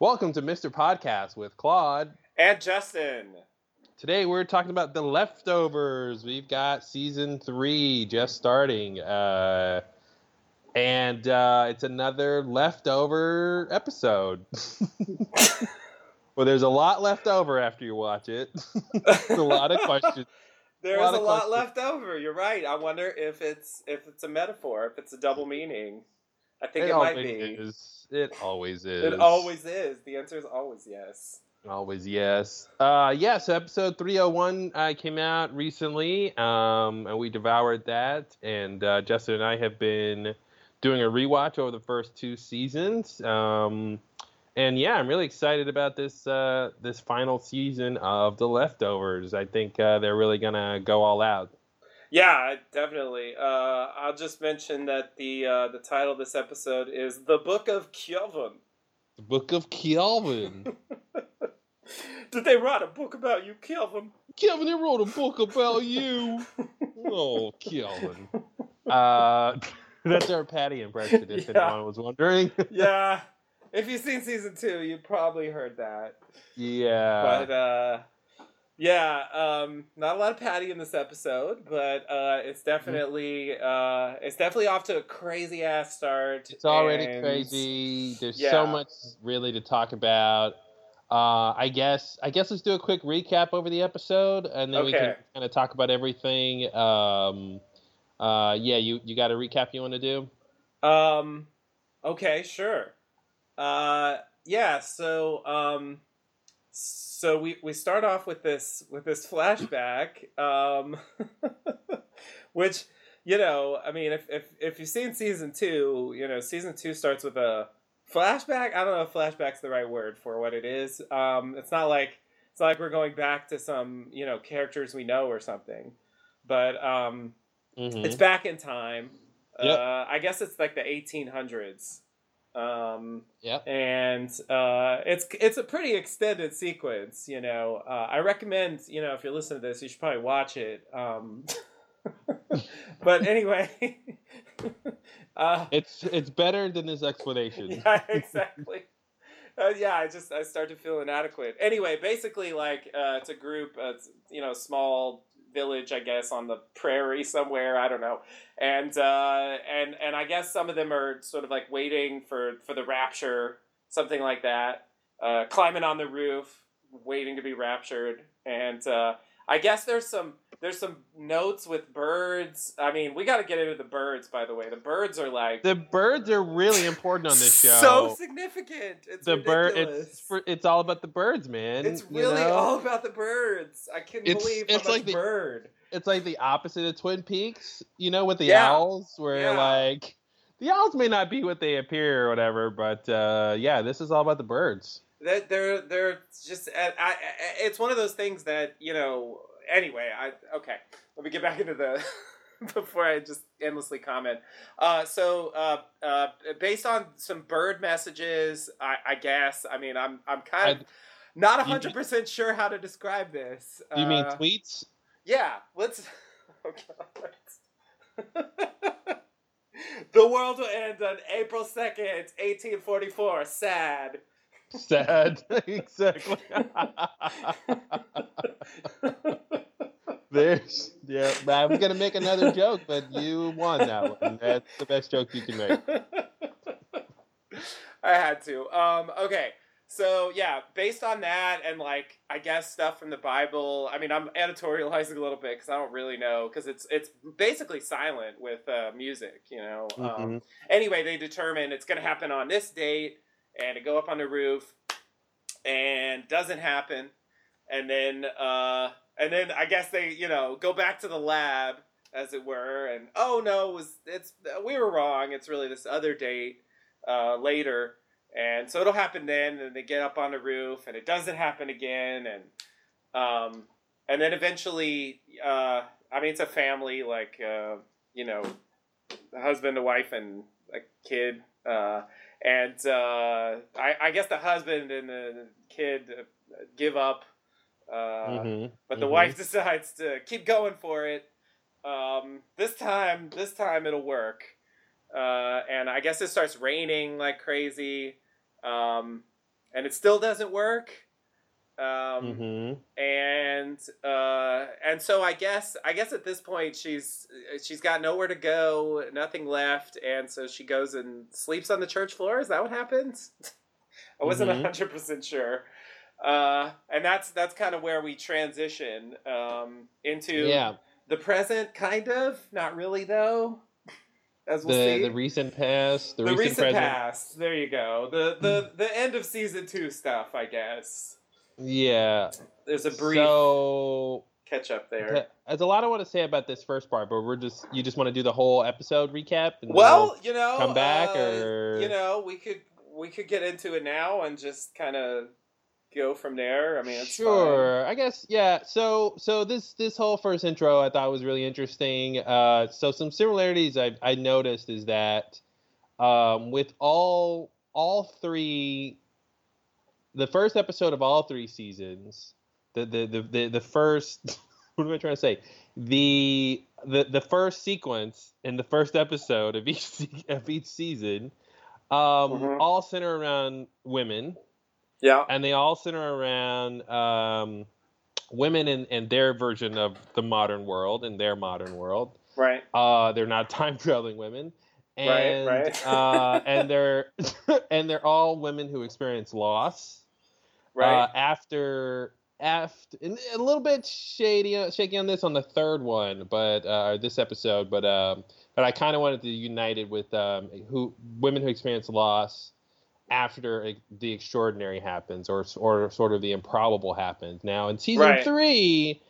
Welcome to Mr. Podcast with Claude. And Justin. Today we're talking about the leftovers. We've got season three just starting. Uh, and uh, it's another leftover episode. well, there's a lot left over after you watch it. There's a lot of questions. There's a lot, a lot left over. You're right. I wonder if it's if it's a metaphor, if it's a double meaning. I think it, it might be. Is. It always is. It always is. The answer is always yes. Always yes. Uh, yes, episode 301 uh, came out recently, um, and we devoured that. And uh, Justin and I have been doing a rewatch over the first two seasons. Um, and yeah, I'm really excited about this uh, this final season of The Leftovers. I think uh, they're really gonna go all out. Yeah, definitely. Uh, I'll just mention that the uh, the title of this episode is "The Book of Kevin." The Book of Kevin. Did they write a book about you, Kevin? Kevin, they wrote a book about you. oh, Kevin. Uh, that's our Patti impression, if yeah. anyone was wondering. yeah. If you've seen season two, you probably heard that. Yeah. But uh, yeah, um, not a lot of Patti in this episode, but uh, it's definitely uh, it's definitely off to a crazy ass start. It's already and, crazy. There's yeah. so much really to talk about. Uh, I guess I guess let's do a quick recap over the episode, and then okay. we can kind of talk about everything. Um, uh, yeah, you you got a recap you want to do? Um, okay, sure. Uh, yeah, so um so we, we start off with this with this flashback, um, which you know, I mean, if, if if you've seen season two, you know, season two starts with a flashback. I don't know if flashback's the right word for what it is. Um, it's not like it's not like we're going back to some you know characters we know or something, but um, mm-hmm. it's back in time. Yep. Uh, I guess it's like the 1800s. Um, yeah, and uh, it's it's a pretty extended sequence. You know, uh, I recommend you know if you're listening to this, you should probably watch it. Um, but anyway, uh, it's it's better than his explanation. Yeah, exactly. Uh, yeah, I just I start to feel inadequate. Anyway, basically, like uh, it's a group, uh, it's, you know, small village, I guess, on the prairie somewhere. I don't know, and uh, and and I guess some of them are sort of like waiting for for the rapture, something like that. Uh, climbing on the roof, waiting to be raptured, and uh, I guess there's some there's some notes with birds. I mean, we got to get into the birds. By the way, the birds are like the birds are really important on this show. So significant. It's the bird. It's it's all about the birds, man. It's really you know? all about the birds. I can't it's, believe it's like the, bird. It's like the opposite of Twin Peaks, you know, with the yeah. owls, where yeah. like the owls may not be what they appear or whatever, but uh, yeah, this is all about the birds. That they're they're just I, I, it's one of those things that you know anyway, I okay. Let me get back into the before I just endlessly comment. Uh, so, uh, uh, based on some bird messages, I, I, guess. I mean, I'm I'm kind of I, not hundred percent sure how to describe this. You mean uh, tweets? Yeah. Let's. Oh the world will end on April second, eighteen forty four. Sad. Sad. exactly. There's yeah. I was gonna make another joke, but you won that one. That's the best joke you can make. I had to. Um, okay. So yeah, based on that and like I guess stuff from the Bible. I mean, I'm editorializing a little bit because I don't really know because it's it's basically silent with uh, music. You know. Um, mm-hmm. Um, anyway, they determine it's going to happen on this date and to go up on the roof, and doesn't happen, and then uh, and then I guess they, you know, go back to the lab, as it were, and oh no, it was it's we were wrong. It's really this other date uh, later, and so it'll happen then. And they get up on the roof, and it doesn't happen again, and um, and then eventually, uh, I mean, it's a family, like uh, you know, the husband, a wife, and a kid. Uh, and uh, I, I guess the husband and the kid give up uh, mm-hmm. But the mm-hmm. wife decides to keep going for it. Um, this time, this time it'll work. Uh, and I guess it starts raining like crazy. Um, and it still doesn't work. Um, Mm-hmm. and uh, and so I guess I guess at this point she's she's got nowhere to go, nothing left, and so she goes and sleeps on the church floor. Is that what happens? I wasn't Mhm. hundred percent sure. Uh, and that's that's kind of where we transition um, into Yeah. the present, kind of, not really though. As we'll the see, the recent past, the, the recent, recent past. There you go. The the the end of season two stuff, I guess. Yeah. There's a brief So catch up there. there's a lot I want to say about this first part, but we're just you just want to do the whole episode recap. And then Well, you know, come back, uh, or- you know, we could we could get into it now and just kind of go from there. I mean, it's sure i guess yeah so so this this whole first intro i thought was really interesting uh so some similarities i i noticed is that um with all all three the first episode of all three seasons the the the the, the first what am i trying to say the the the first sequence in the first episode of each of each season um Mhm. all center around women Yeah, and they all center around um, women and, and their version of the modern world and their modern world. right. Uh, they're not time traveling women, and right. uh, and they're and they're all women who experience loss. Right. Uh, after after a little bit shady uh, shaky on this on the third one, but uh, this episode, but um, but I kind of wanted to unite it with um, who women who experience loss after the extraordinary happens or or sort of the improbable happens. Now in season Right. three,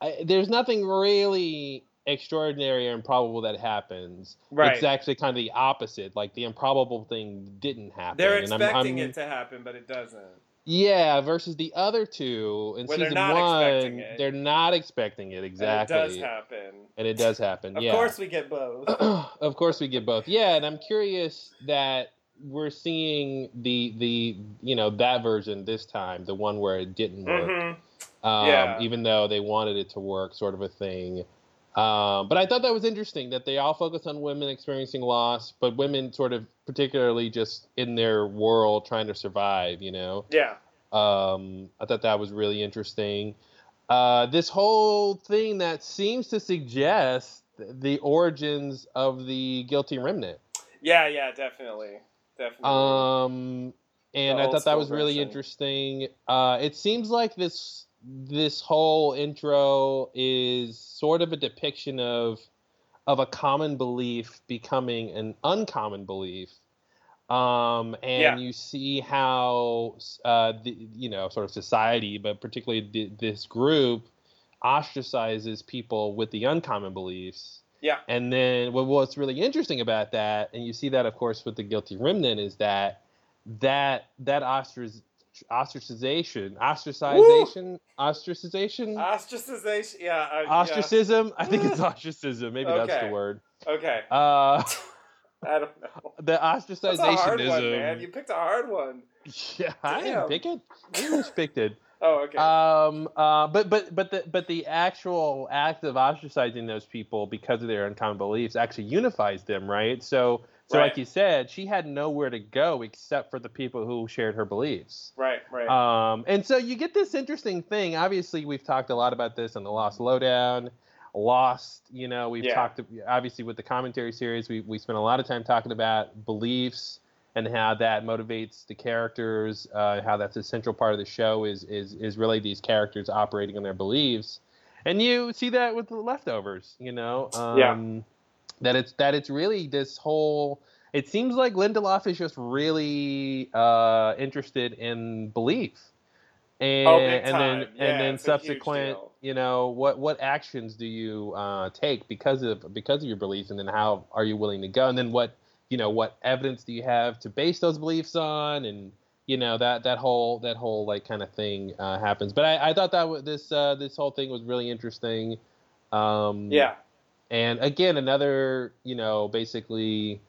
I, there's nothing really extraordinary or improbable that happens. right. It's actually kind of the opposite. Like the improbable thing didn't happen. They're and I'm- expecting I'm- it to happen, but it doesn't. yeah, versus the other two in Where they're season one, they're not expecting it exactly, And it does happen. And it does happen. Of yeah, course, we get both. of course we get both. Yeah, and I'm curious that we're seeing the the you know that version this time, the one where it didn't work, hmm um, Yeah. even though they wanted it to work, sort of a thing. Um, but I thought that was interesting that they all focus on women experiencing loss, but women sort of particularly just in their world trying to survive. You know. Yeah. Um, I thought that was really interesting. Uh, this whole thing that seems to suggest the origins of the guilty remnant. Yeah. Yeah. Definitely. Definitely. Um, and The I thought that was really interesting. Uh, it seems like this this whole intro is sort of a depiction of of a common belief becoming an uncommon belief. Um, and Yeah. you see how uh, the, you know sort of society, but particularly th- this group ostracizes people with the uncommon beliefs. yeah. And then what, what's really interesting about that, and you see that, of course, with the guilty remnant, is that that that ostrac- ostracization, ostracization, ostracization, Ostracization. Yeah. Uh, ostracism. I think it's ostracism. Maybe that's the word. Yeah. Okay. Uh, I don't know. the ostracization That's a hard one, man. You picked a hard one. Yeah, I didn't pick it. I just picked it. Oh, okay. Um, uh, but but but the but the actual act of ostracizing those people because of their uncommon beliefs actually unifies them, right? So so Right. like you said, she had nowhere to go except for the people who shared her beliefs. right. Right. Um, and so you get this interesting thing. Obviously, we've talked a lot about this in the Lost Lowdown. Lost, you know, we've Yeah. talked obviously with the commentary series. We we spent a lot of time talking about beliefs and how that motivates the characters. Uh, how that's a central part of the show is is is really these characters operating on their beliefs, and you see that with the leftovers. You know, um, Yeah. That it's that it's really this whole. It seems like Lindelof is just really uh, interested in belief, and Oh, and then. Yeah, and then it's a huge subsequent, you know, what what actions do you uh, take because of because of your beliefs, and then how are you willing to go, and then what you know what evidence do you have to base those beliefs on, and you know that that whole that whole like kind of thing uh, happens. But I, I thought that w- this uh, this whole thing was really interesting. Um, yeah. And again, another, you know, basically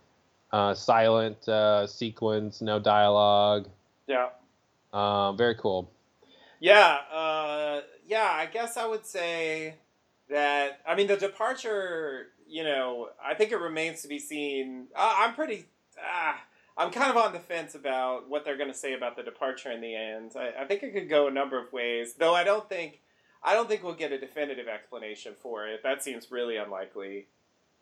uh, silent uh, sequence, no dialogue. Yeah. Um, very cool. Yeah, uh, yeah. I guess I would say that. I mean, the departure. You know, I think it remains to be seen. I'm pretty. Uh, I'm kind of on the fence about what they're going to say about the departure in the end. I, I think it could go a number of ways, though. I don't think I don't think we'll get a definitive explanation for it. That seems really unlikely.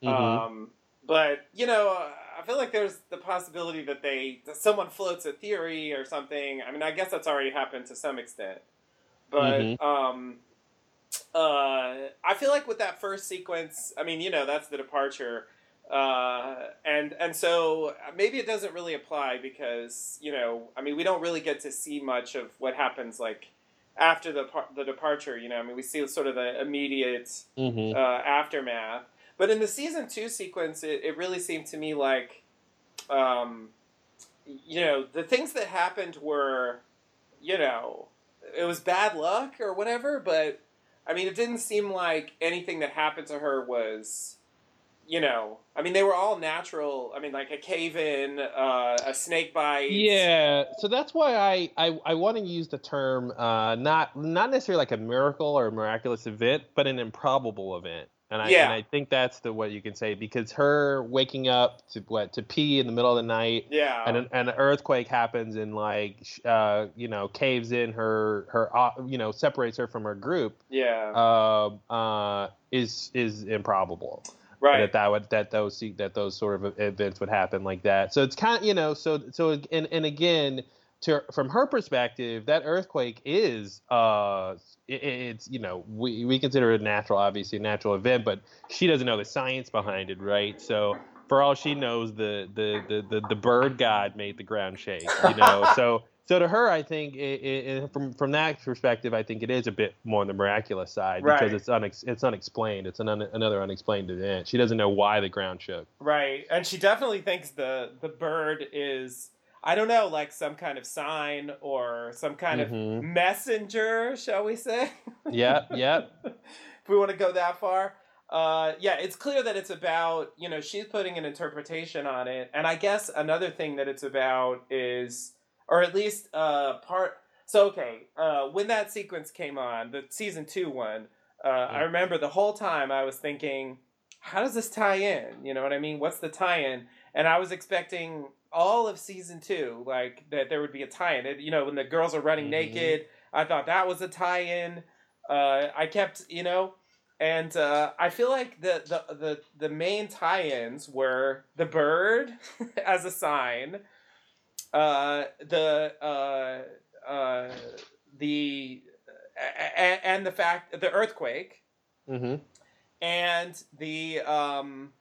Mhm. Um, but you know, uh, I feel like there's the possibility that they that someone floats a theory or something. I mean, I guess that's already happened to some extent. But Mhm. um, uh, I feel like with that first sequence, I mean, you know, that's the departure. Uh, and and so maybe it doesn't really apply because you know I mean we don't really get to see much of what happens like after the par- the departure you know I mean we see sort of the immediate Mhm. uh, aftermath. But in the season two sequence, it, it really seemed to me like, um, you know, the things that happened were, you know, it was bad luck or whatever. But I mean, it didn't seem like anything that happened to her was, you know, I mean, they were all natural. I mean, like a cave in, uh, a snake bite. Yeah, so that's why I I, I want to use the term uh, not not necessarily like a miracle or a miraculous event, but an improbable event. And I Yeah. and I think that's the what you can say because her waking up to what to pee in the middle of the night Yeah. and an, and an earthquake happens and like uh you know caves in her her uh, you know separates her from her group yeah. um uh is is improbable right. that that would that those that those sort of events would happen like that. So it's kind of you know so so and and again to from her perspective that earthquake is uh it, it's you know we we consider it a natural obviously a natural event but she doesn't know the science behind it right so for all she knows the the the the, the bird god made the ground shake you know so so to her i think it, it, from from that perspective i think it is a bit more on the miraculous side because it's unex- it's unexplained. It's an un- another unexplained event. She doesn't know why the ground shook. Right, and she definitely thinks the the bird is I don't know, like some kind of sign or some kind Mhm. of messenger, shall we say? yep yep. If we want to go that far. Uh, yeah, it's clear that it's about you know she's putting an interpretation on it, and I guess another thing that it's about is, or at least uh, part. So okay, uh, when that sequence came on, the season two one, uh, I remember the whole time I was thinking, how does this tie in? You know what I mean? What's the tie-in? And I was expecting all of season two, like that there would be a tie-in. It, you know, when the girls are running Mhm. naked, I thought that was a tie-in. Uh, I kept, you know, and uh, I feel like the, the the the main tie-ins were the bird as a sign, uh, the uh, uh, the and the fact the earthquake hmm and the um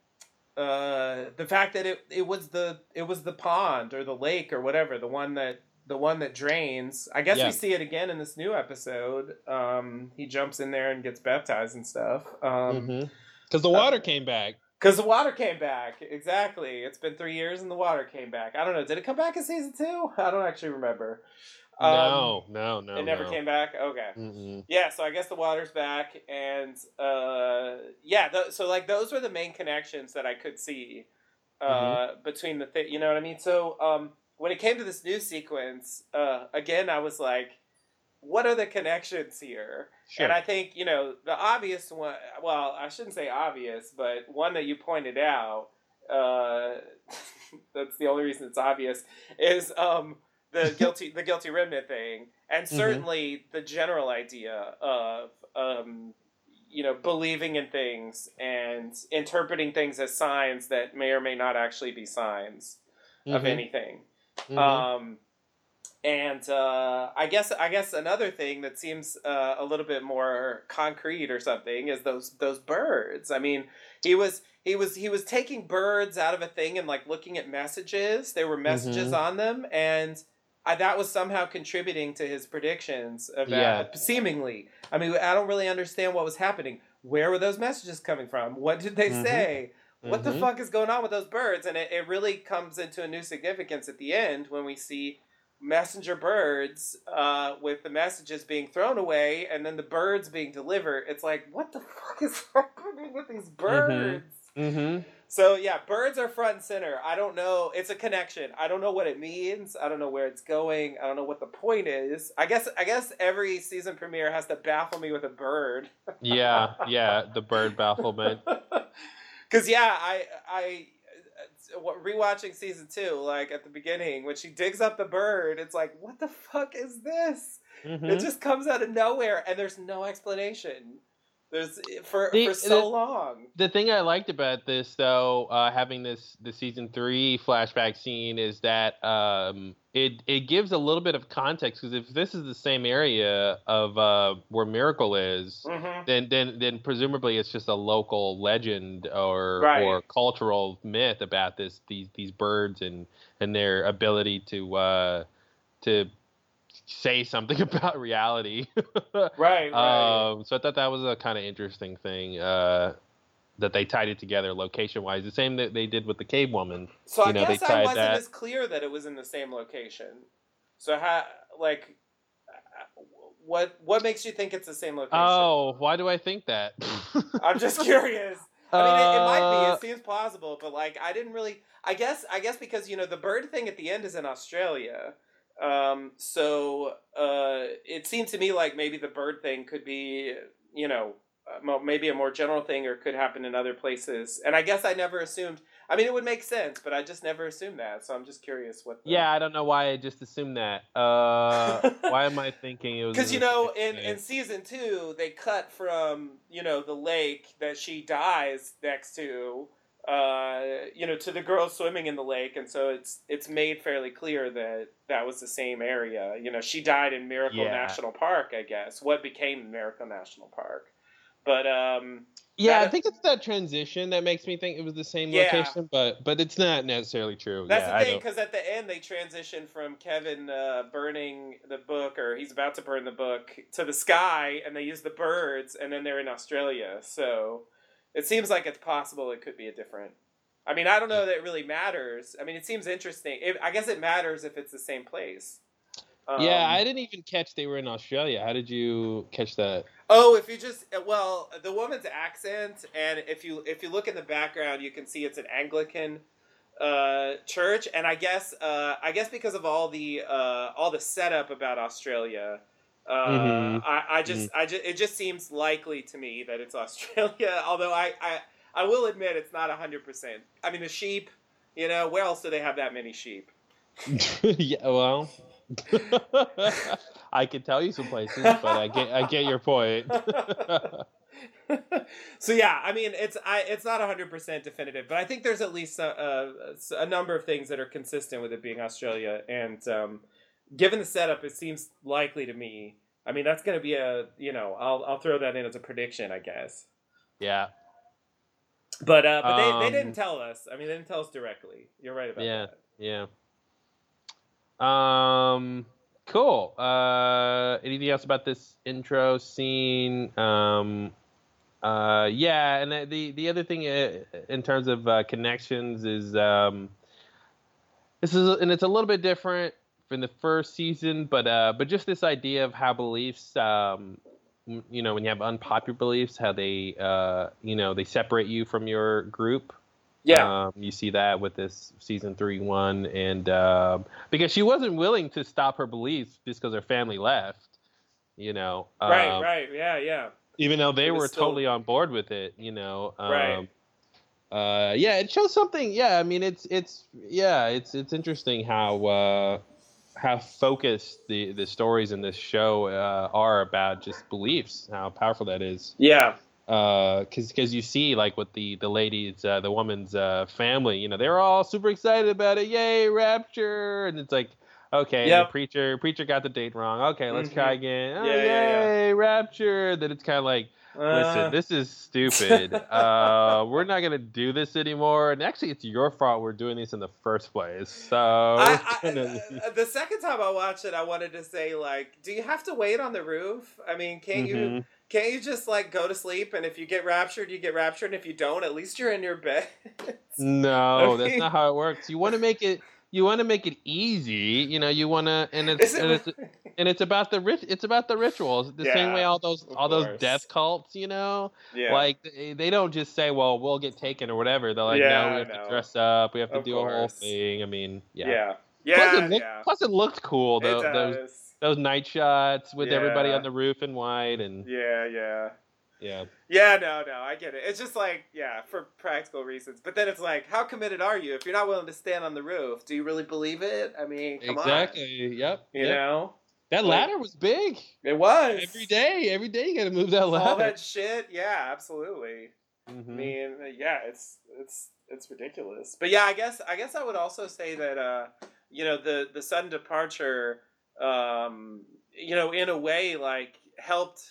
uh the fact that it it was the it was the pond or the lake or whatever the one that the one that drains. I guess Yeah. we see it again in this new episode. Um he jumps in there and gets baptized and stuff. Um because the water came back because the water came back exactly it's been three years and the water came back i don't know did it come back in season two i don't actually remember Um, no no no it never no. came back okay Mm-mm. yeah, so I guess the water's back, and uh, yeah, th- so like those were the main connections that I could see uh, Mm-hmm. between the thing. you know what I mean. So um, when it came to this new sequence, uh, again, I was like, what are the connections here? Sure. And I think you know the obvious one. Well, I shouldn't say obvious, but one that you pointed out. Uh, that's the only reason it's obvious is um, the guilty the guilty remnant thing, and Mhm. certainly the general idea of um, you know believing in things and interpreting things as signs that may or may not actually be signs of Mhm. anything. Mhm. Um, and uh, I guess I guess another thing that seems uh, a little bit more concrete or something is those those birds. I mean, he was he was he was taking birds out of a thing and like looking at messages. There were messages Mhm. on them, and I, that was somehow contributing to his predictions about Yeah. seemingly. I mean, I don't really understand what was happening. Where were those messages coming from? What did they Mhm. say? What the Mhm. fuck is going on with those birds? And it, it really comes into a new significance at the end when we see messenger birds uh, with the messages being thrown away and then the birds being delivered. It's like, what the fuck is happening with these birds? Mhm. So yeah, birds are front and center. I don't know. It's a connection. I don't know what it means. I don't know where it's going. I don't know what the point is. I guess I guess every season premiere has to baffle me with a bird. Yeah, yeah, the bird bafflement. Because yeah, I I rewatching season two, like at the beginning when she digs up the bird, it's like, what the fuck is this? Mm-hmm. It just comes out of nowhere, and there's no explanation. There's for the, for so the, long. The thing I liked about this, though, uh, having this the season three flashback scene, is that um, it it gives a little bit of context because if this is the same area of uh, where Miracle is, mm-hmm. then then then presumably it's just a local legend or right. or cultural myth about this these these birds and and their ability to uh, to say something about reality. right, right. Um, so I thought that was a kind of interesting thing uh, that they tied it together location wise. The same that they did with the cave woman. So you I know, guess I wasn't that. as clear that it was in the same location. So how like what what makes you think it's the same location? Oh, why do I think that? I'm just curious. I mean, it, it, might be. It uh, seems plausible, but like, I didn't really. I guess. I guess because you know the bird thing at the end is in Australia, um, so uh, it seemed to me like maybe the bird thing could be, you know, maybe a more general thing or could happen in other places. And I guess I never assumed. I mean, it would make sense, but I just never assumed that. So I'm just curious what. The... Yeah, I don't know why I just assumed that. Uh, why am I thinking it was? Because you know, in in season two, they cut from you know the lake that she dies next to uh, you know, to the girls swimming in the lake, and so it's it's made fairly clear that that was the same area. You know, she died in Miracle yeah. National Park, I guess. What became Miracle National Park, but um, yeah, I think it's that transition that makes me think it was the same yeah. location, but but it's not necessarily true. That's yeah, the thing, because at the end they transition from Kevin uh, burning the book, or he's about to burn the book, to the sky, and they use the birds, and then they're in Australia. So it seems like it's possible it could be a different. I mean, I don't know that it really matters. I mean, it seems interesting. It, I guess it matters if it's the same place. Um, yeah, I didn't even catch they were in Australia. How did you catch that? Oh, if you just well, the woman's accent, and if you if you look in the background, you can see it's an Anglican uh, church, and I guess uh, I guess because of all the uh, all the setup about Australia, uh, mm-hmm. I, I just, mm-hmm. I just, it just seems likely to me that it's Australia. Although I, I, I will admit it's not hundred percent. I mean, the sheep. You know, where else do they have that many sheep? yeah, well, I could tell you some places, but I get, I get your point. so yeah, I mean, it's, I, it's not hundred percent definitive, but I think there's at least a, a, a, number of things that are consistent with it being Australia, and um, given the setup, it seems likely to me. I mean, that's going to be a you know, I'll I'll throw that in as a prediction, I guess. Yeah. But uh, but um, they, they didn't um, tell us. I mean, they didn't tell us directly. You're right about yeah, that. Yeah. Um. Cool. Uh. Anything else about this intro scene? Um. Uh. Yeah. And the the other thing uh, in terms of uh, connections is um. This is and it's a little bit different from the first season, but uh, but just this idea of how beliefs, um, you know, when you have unpopular beliefs, how they, uh, you know, they separate you from your group. Yeah, um, you see that with this season three one, and uh, because she wasn't willing to stop her beliefs just because her family left, you know. Right, um, right, yeah, yeah. Even though they were still... totally on board with it, you know. Um, right. Uh, yeah, it shows something. Yeah, I mean, it's it's yeah, it's it's interesting how uh, how focused the the stories in this show uh, are about just beliefs, how powerful that is. Yeah. Because uh, because you see like with the the ladies, uh, the woman's uh, family, you know, they're all super excited about it. Yay, rapture! And it's like, okay, yep. preacher preacher got the date wrong. Okay, let's mm-hmm. try again. Oh, yeah, yay, yeah, yeah. rapture! Then it's kind of like Listen, uh. this is stupid. uh, we're not gonna do this anymore. And actually, it's your fault we're doing this in the first place. So I, I, uh, the second time I watched it, I wanted to say like, do you have to wait on the roof? I mean, can't mm-hmm. you? Can't you just like go to sleep and if you get raptured, you get raptured, and if you don't, at least you're in your bed. no, that's not how it works. You want to make it you want to make it easy, you know. You want to, and it's, it, and it's and it's about the rich. It's about the rituals. The yeah, same way all those all course. those death cults, you know. Yeah. Like they, they, don't just say, "Well, we'll get taken" or whatever. They're like, yeah, "No, we have to dress up. We have to of do course. a whole thing." I mean, yeah. Yeah. Yeah. Plus, it, looked, plus it looked cool. Though, those night shots with everybody on the roof and white and yeah, yeah. Yeah. Yeah, no, no, I get it. It's just like, yeah, for practical reasons. But then it's like, how committed are you? If you're not willing to stand on the roof, do you really believe it? I mean, come exactly. on. Yep. You yep. know? That ladder was big. It was. Every day, every day you got to move that ladder. All that shit. Yeah, absolutely. Mhm. I mean, yeah, it's it's it's ridiculous. But yeah, I guess I guess I would also say that uh, you know the the sudden departure, um, you know, in a way, like helped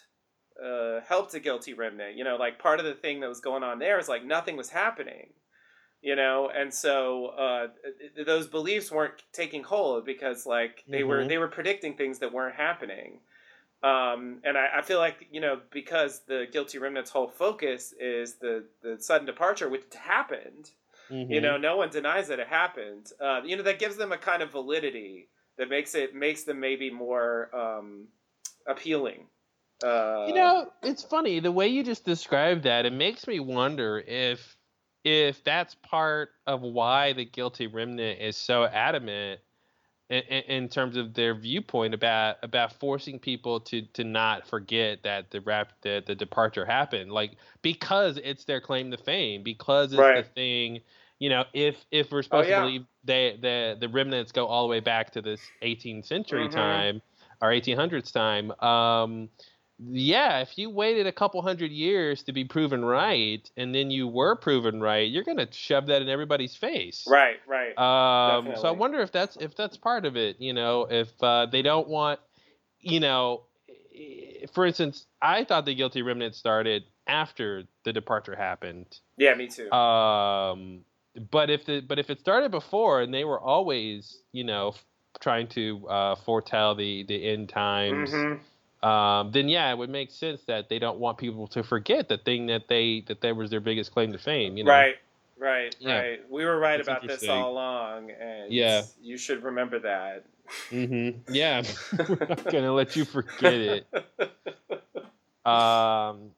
uh, helped a guilty remnant. You know, like part of the thing that was going on there is like nothing was happening. You know, and so uh, those beliefs weren't taking hold because like they were Mhm. they were predicting things that weren't happening. Um, and I, I feel like you know because the guilty remnant's whole focus is the the sudden departure, which happened. You Mhm. know, no one denies that it happened. Uh, you know, that gives them a kind of validity that makes it makes them maybe more um, appealing. Uh, You know, it's funny the way you just described that. It makes me wonder if if that's part of why the guilty remnant is so adamant in, in, terms of their viewpoint about about forcing people to to not forget that the rap the, the departure happened. Like because it's their claim to fame, because it's Right. the thing. You know, if if we're supposed yeah. to believe they the the remnants go all the way back to this 18th century Mhm. time or 1800s time, um, yeah, if you waited a couple hundred years to be proven right, and then you were proven right, you're gonna shove that in everybody's face. right, right. Um, so I wonder if that's if that's part of it. You know, if uh, they don't want, you know, for instance, I thought the guilty remnant started after the departure happened. yeah, me too. Um, but if the but if it started before and they were always, you know, f- trying to uh, foretell the the end times Mhm. um, then yeah, it would make sense that they don't want people to forget the thing that they that that was their biggest claim to fame. You know, Right, right, Yeah. right. We were right That's about this all along, and Yeah. you should remember that. Mm-hmm. Yeah, we're not gonna let you forget it. Um,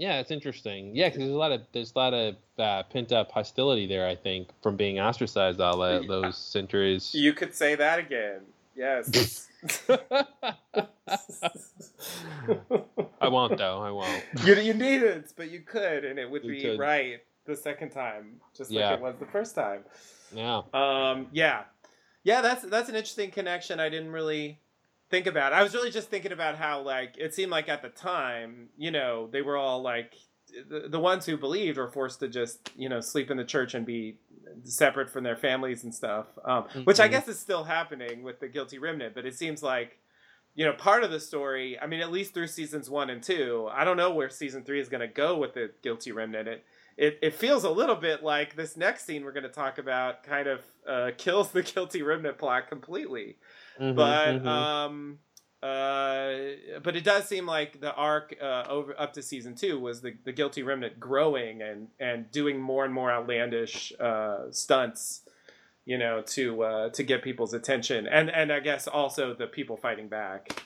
yeah, it's interesting. Yeah, because there's a lot of there's a lot of uh, pent up hostility there. I think from being ostracized all that, those centuries. You could say that again. Yes. I won't though. I won't. you, you needn't, but you could, and it would You be could. right the second time, just Yeah. like it was the first time. Yeah. Um, yeah, yeah, that's that's an interesting connection. I didn't really think about. I was really just thinking about how like it seemed like at the time, you know, they were all like the, the ones who believed were forced to just you know sleep in the church and be separate from their families and stuff. Um, which I Mhm. guess is still happening with the guilty remnant, but it seems like. You know, part of the story. I mean, at least through seasons one and two. I don't know where season three is going to go with the guilty remnant. It it, it feels a little bit like this next scene we're going to talk about kind of uh, kills the guilty remnant plot completely Mhm, but mhm. um uh but it does seem like the arc uh, over up to season two was the, the guilty remnant growing and and doing more and more outlandish uh stunts you know to uh to get people's attention and and i guess also the people fighting back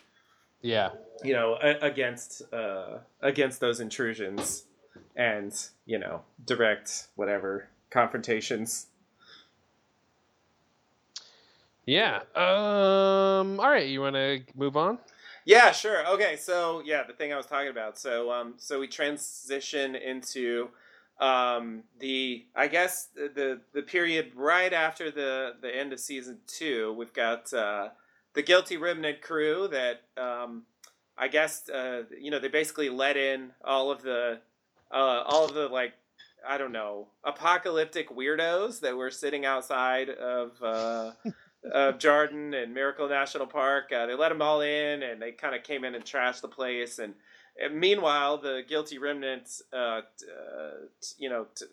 yeah. you know a- against uh against those intrusions and you know direct whatever confrontations Yeah. Um. All right. You want to move on? yeah sure okay so yeah the thing i was talking about so um so we transition into um the i guess the the, the period right after the the end of season two we've got uh the guilty remnant crew that um i guess uh you know they basically let in all of the uh all of the like i don't know apocalyptic weirdos that were sitting outside of uh of Jarden and Miracle National Park. Uh, they let them all in, and they kind of came in and trashed the place. And, and meanwhile, the guilty remnants, uh, t- uh, t- you know, t-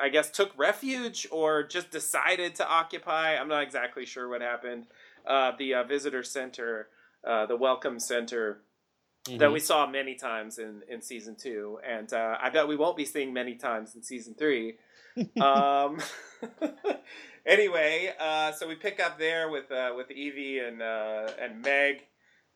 I guess took refuge or just decided to occupy. I'm not exactly sure what happened. Uh, the uh, visitor center, uh, the welcome center Mm-hmm. that we saw many times in, in season two, and uh, I bet we won't be seeing many times in season three. um, anyway, uh, so we pick up there with uh, with Evie and uh, and Meg,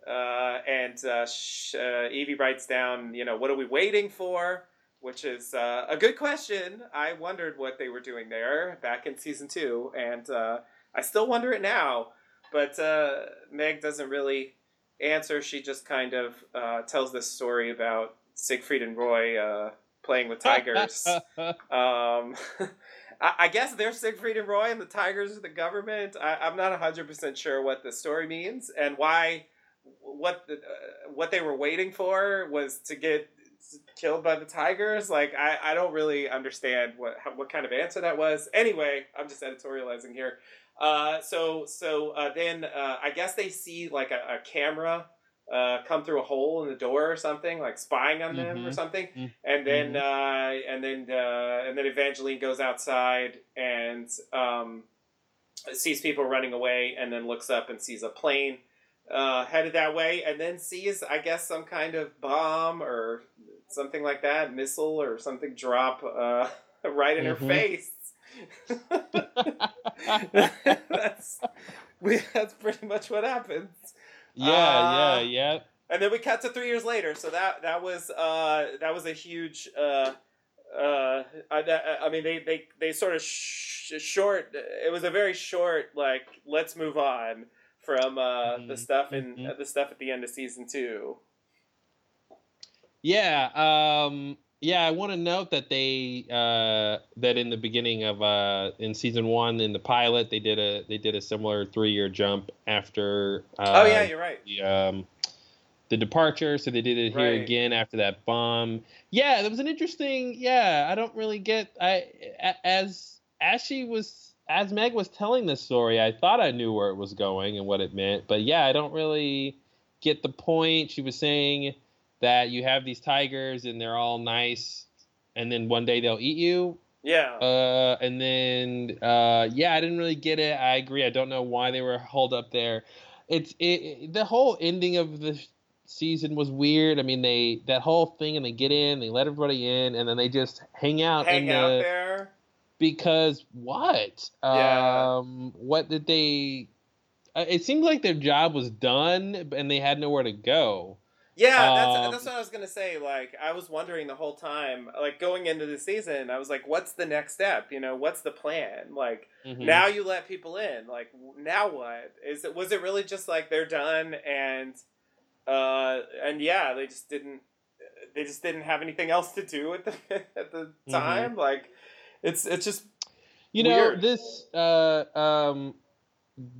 uh, and uh, sh- uh, Evie writes down, you know, what are we waiting for? Which is uh, a good question. I wondered what they were doing there back in season two, and uh, I still wonder it now. But uh, Meg doesn't really answer. She just kind of uh, tells this story about Siegfried and Roy uh, playing with tigers. um, I, guess they're Siegfried and Roy, and the tigers are the government. I, am not hundred percent sure what the story means and why. What the, uh, what they were waiting for was to get killed by the tigers. Like I, I don't really understand what how, what kind of answer that was. Anyway, I'm just editorializing here. Uh, so so uh, then uh, I guess they see like a, a camera uh, come through a hole in the door or something, like spying on them mm-hmm. or something. Mm-hmm. And then mm-hmm. uh, and then uh, and then Evangeline goes outside and um, sees people running away, and then looks up and sees a plane uh, headed that way, and then sees, I guess, some kind of bomb or something like that, missile or something drop uh, right in mm-hmm. her face. that's we, that's pretty much what happens. Yeah, uh, yeah, yeah. And then we cut to three years later. So that that was uh, that was a huge. Uh, uh, I, I mean, they they they sort of sh- short. It was a very short like let's move on from uh, mm-hmm. the stuff in mm-hmm. the stuff at the end of season two. Yeah, um, yeah. I want to note that they uh, that in the beginning of uh, in season one in the pilot they did a they did a similar three year jump after. Uh, oh yeah, you're right. The, um, the departure, so they did it here right. again after that bomb. Yeah, that was an interesting. Yeah, I don't really get. I as as she was as Meg was telling this story, I thought I knew where it was going and what it meant, but yeah, I don't really get the point. She was saying that you have these tigers and they're all nice, and then one day they'll eat you. Yeah. Uh, and then uh, yeah, I didn't really get it. I agree. I don't know why they were holed up there. It's it, it, the whole ending of the season was weird. I mean, they that whole thing and they get in, they let everybody in, and then they just hang out hang out the, there. Because what? Yeah. Um, what did they? Uh, it seemed like their job was done, and they had nowhere to go. Yeah, that's um, that's what I was gonna say. Like, I was wondering the whole time, like going into the season, I was like, "What's the next step? You know, what's the plan? Like, mm-hmm. now you let people in. Like, now what is it? Was it really just like they're done and, uh, and yeah, they just didn't, they just didn't have anything else to do at the at the mm-hmm. time. Mm-hmm. Like, it's it's just, you weird. know, this uh um,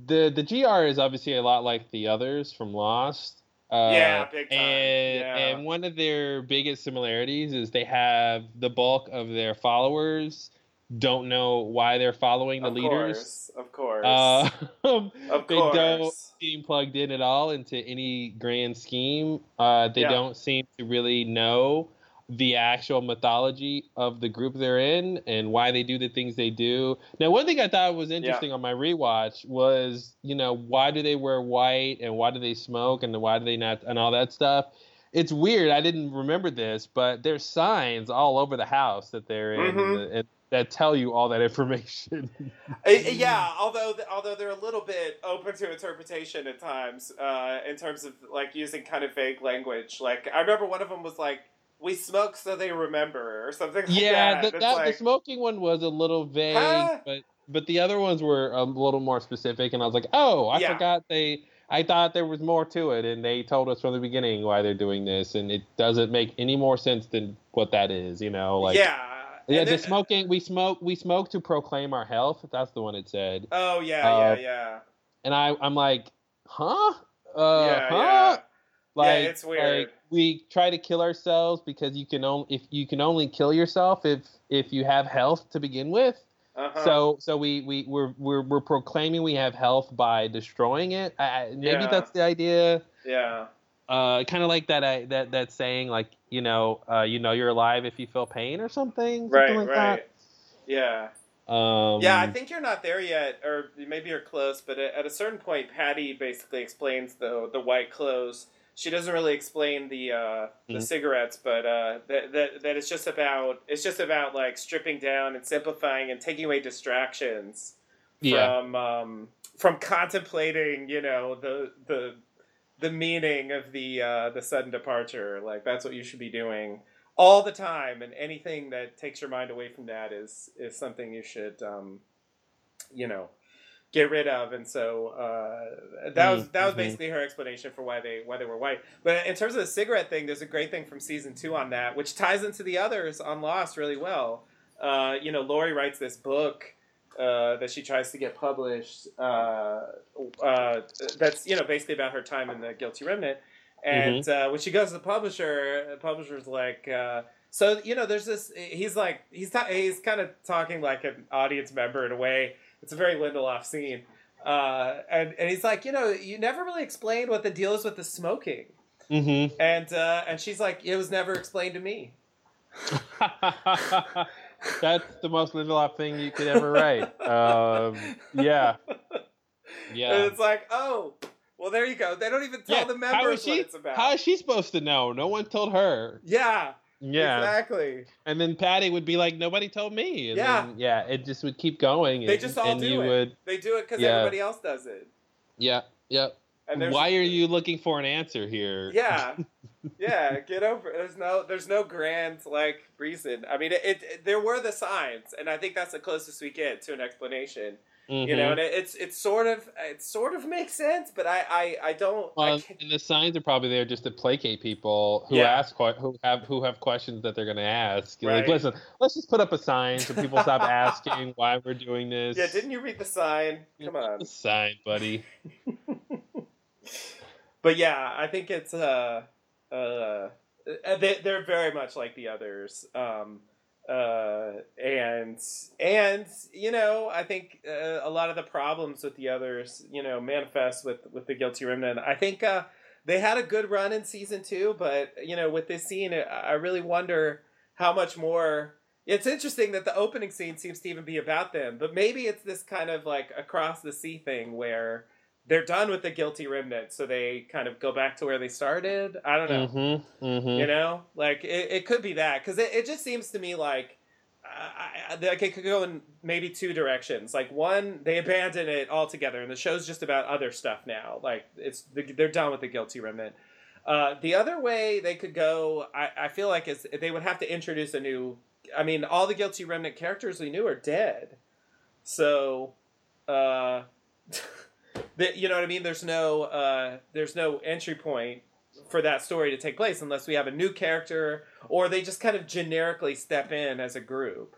the the gr is obviously a lot like the others from Lost uh, yeah, big time. And, yeah. and one of their biggest similarities is they have the bulk of their followers don't know why they're following the of leaders. Course, of course. Uh, of they course. don't seem plugged in at all into any grand scheme. Uh, they yeah. don't seem to really know the actual mythology of the group they're in and why they do the things they do. Now, one thing I thought was interesting yeah. on my rewatch was, you know, why do they wear white and why do they smoke and why do they not and all that stuff. It's weird. I didn't remember this, but there's signs all over the house that they're in mm-hmm. and, and that tell you all that information. Yeah, although although they're a little bit open to interpretation at times, uh, in terms of like using kind of vague language. Like I remember one of them was like we smoke so they remember or something. Like yeah, that. The, that like, the smoking one was a little vague, huh? but but the other ones were a little more specific, and I was like, oh, I yeah. forgot they. I thought there was more to it, and they told us from the beginning why they're doing this, and it doesn't make any more sense than what that is. You know, like yeah. Yeah, the smoking. We smoke. We smoke to proclaim our health. That's the one it said. Oh yeah, uh, yeah, yeah. And I, I'm like, huh? Uh, yeah, huh? Yeah. Like, yeah, it's weird. Like, we try to kill ourselves because you can only if you can only kill yourself if if you have health to begin with. Uh-huh. So so we we we're, we're we're proclaiming we have health by destroying it. I, maybe yeah. that's the idea. Yeah. Uh, kind of like that I, that that saying like you know uh, you know you're alive if you feel pain or something. Right. Something like right. That. Yeah. Um, yeah, I think you're not there yet, or maybe you're close. But at a certain point, Patti basically explains the the white clothes she doesn't really explain the uh, the mm-hmm. cigarettes, but uh, that, that that it's just about it's just about like stripping down and simplifying and taking away distractions yeah. from um, from contemplating, you know, the the the meaning of the uh, the sudden departure. Like that's what you should be doing all the time, and anything that takes your mind away from that is is something you should, um, you know, get rid of, and so uh, that was that was Mm-hmm. basically her explanation for why they why they were white. But in terms of the cigarette thing, there's a great thing from season two on that, which ties into the others on Lost really well. Uh, you know, Laurie writes this book uh, that she tries to get published. Uh, uh, that's you know basically about her time in the Guilty Remnant. And uh, when she goes to the publisher, the publisher's like, uh, so you know, there's this. He's like, he's ta- he's kind of talking like an audience member in a way. It's a very Lindelof scene, uh, and and he's like, you know, you never really explained what the deal is with the smoking, Mm-hmm. and uh, and she's like, it was never explained to me. That's the most Lindelof thing you could ever write. Um, yeah, And it's like, oh, well, there you go. They don't even tell Yeah, the members is she? what it's about. How is she supposed to know? No one told her. yeah, Yeah, exactly. and then Patti would be like, "Nobody told me." And Yeah. then, yeah. It just would keep going. They and, just all do it. would, They do it because Yeah. everybody else does it. yeah, yeah. And Why are you looking for an answer here? Yeah, yeah. Get over. it. There's no. There's no grand like reason. I mean, it, it. There were the signs, and I think that's the closest we get to an explanation. You Mhm. know, and it, it's it's sort of it sort of makes sense, but I I, I don't. Well, can't- and the signs are probably there just to placate people who Yeah. ask who have who have questions that they're going to ask. You're Like, Right. listen, let's just put up a sign so people stop asking why we're doing this. yeah, didn't you read the sign? Come on. A sign, buddy. But yeah, I think it's uh uh they they're very much like the others. Um uh and and you know i think uh, a lot of the problems with the others you know manifest with with the guilty remnant. I think uh they had a good run in season two but you know with this scene i really wonder how much more it's interesting that the opening scene seems to even be about them but maybe it's this kind of like across the sea thing where they're done with the guilty remnant so they kind of go back to where they started. I don't know. Mm-hmm. Mm-hmm. you know? Like it, it could be that because it, it just seems to me like I, I, like it could go in maybe two directions. Like one they abandon it altogether and the show's just about other stuff now. Like it's they're done with the guilty remnant. Uh, the other way they could go I, I feel like is they would have to introduce a new i mean all the guilty remnant characters we knew are dead. So uh the, you know what i mean? There's no uh there's no entry point for that story to take place unless we have a new character or they just kind of generically step in as a group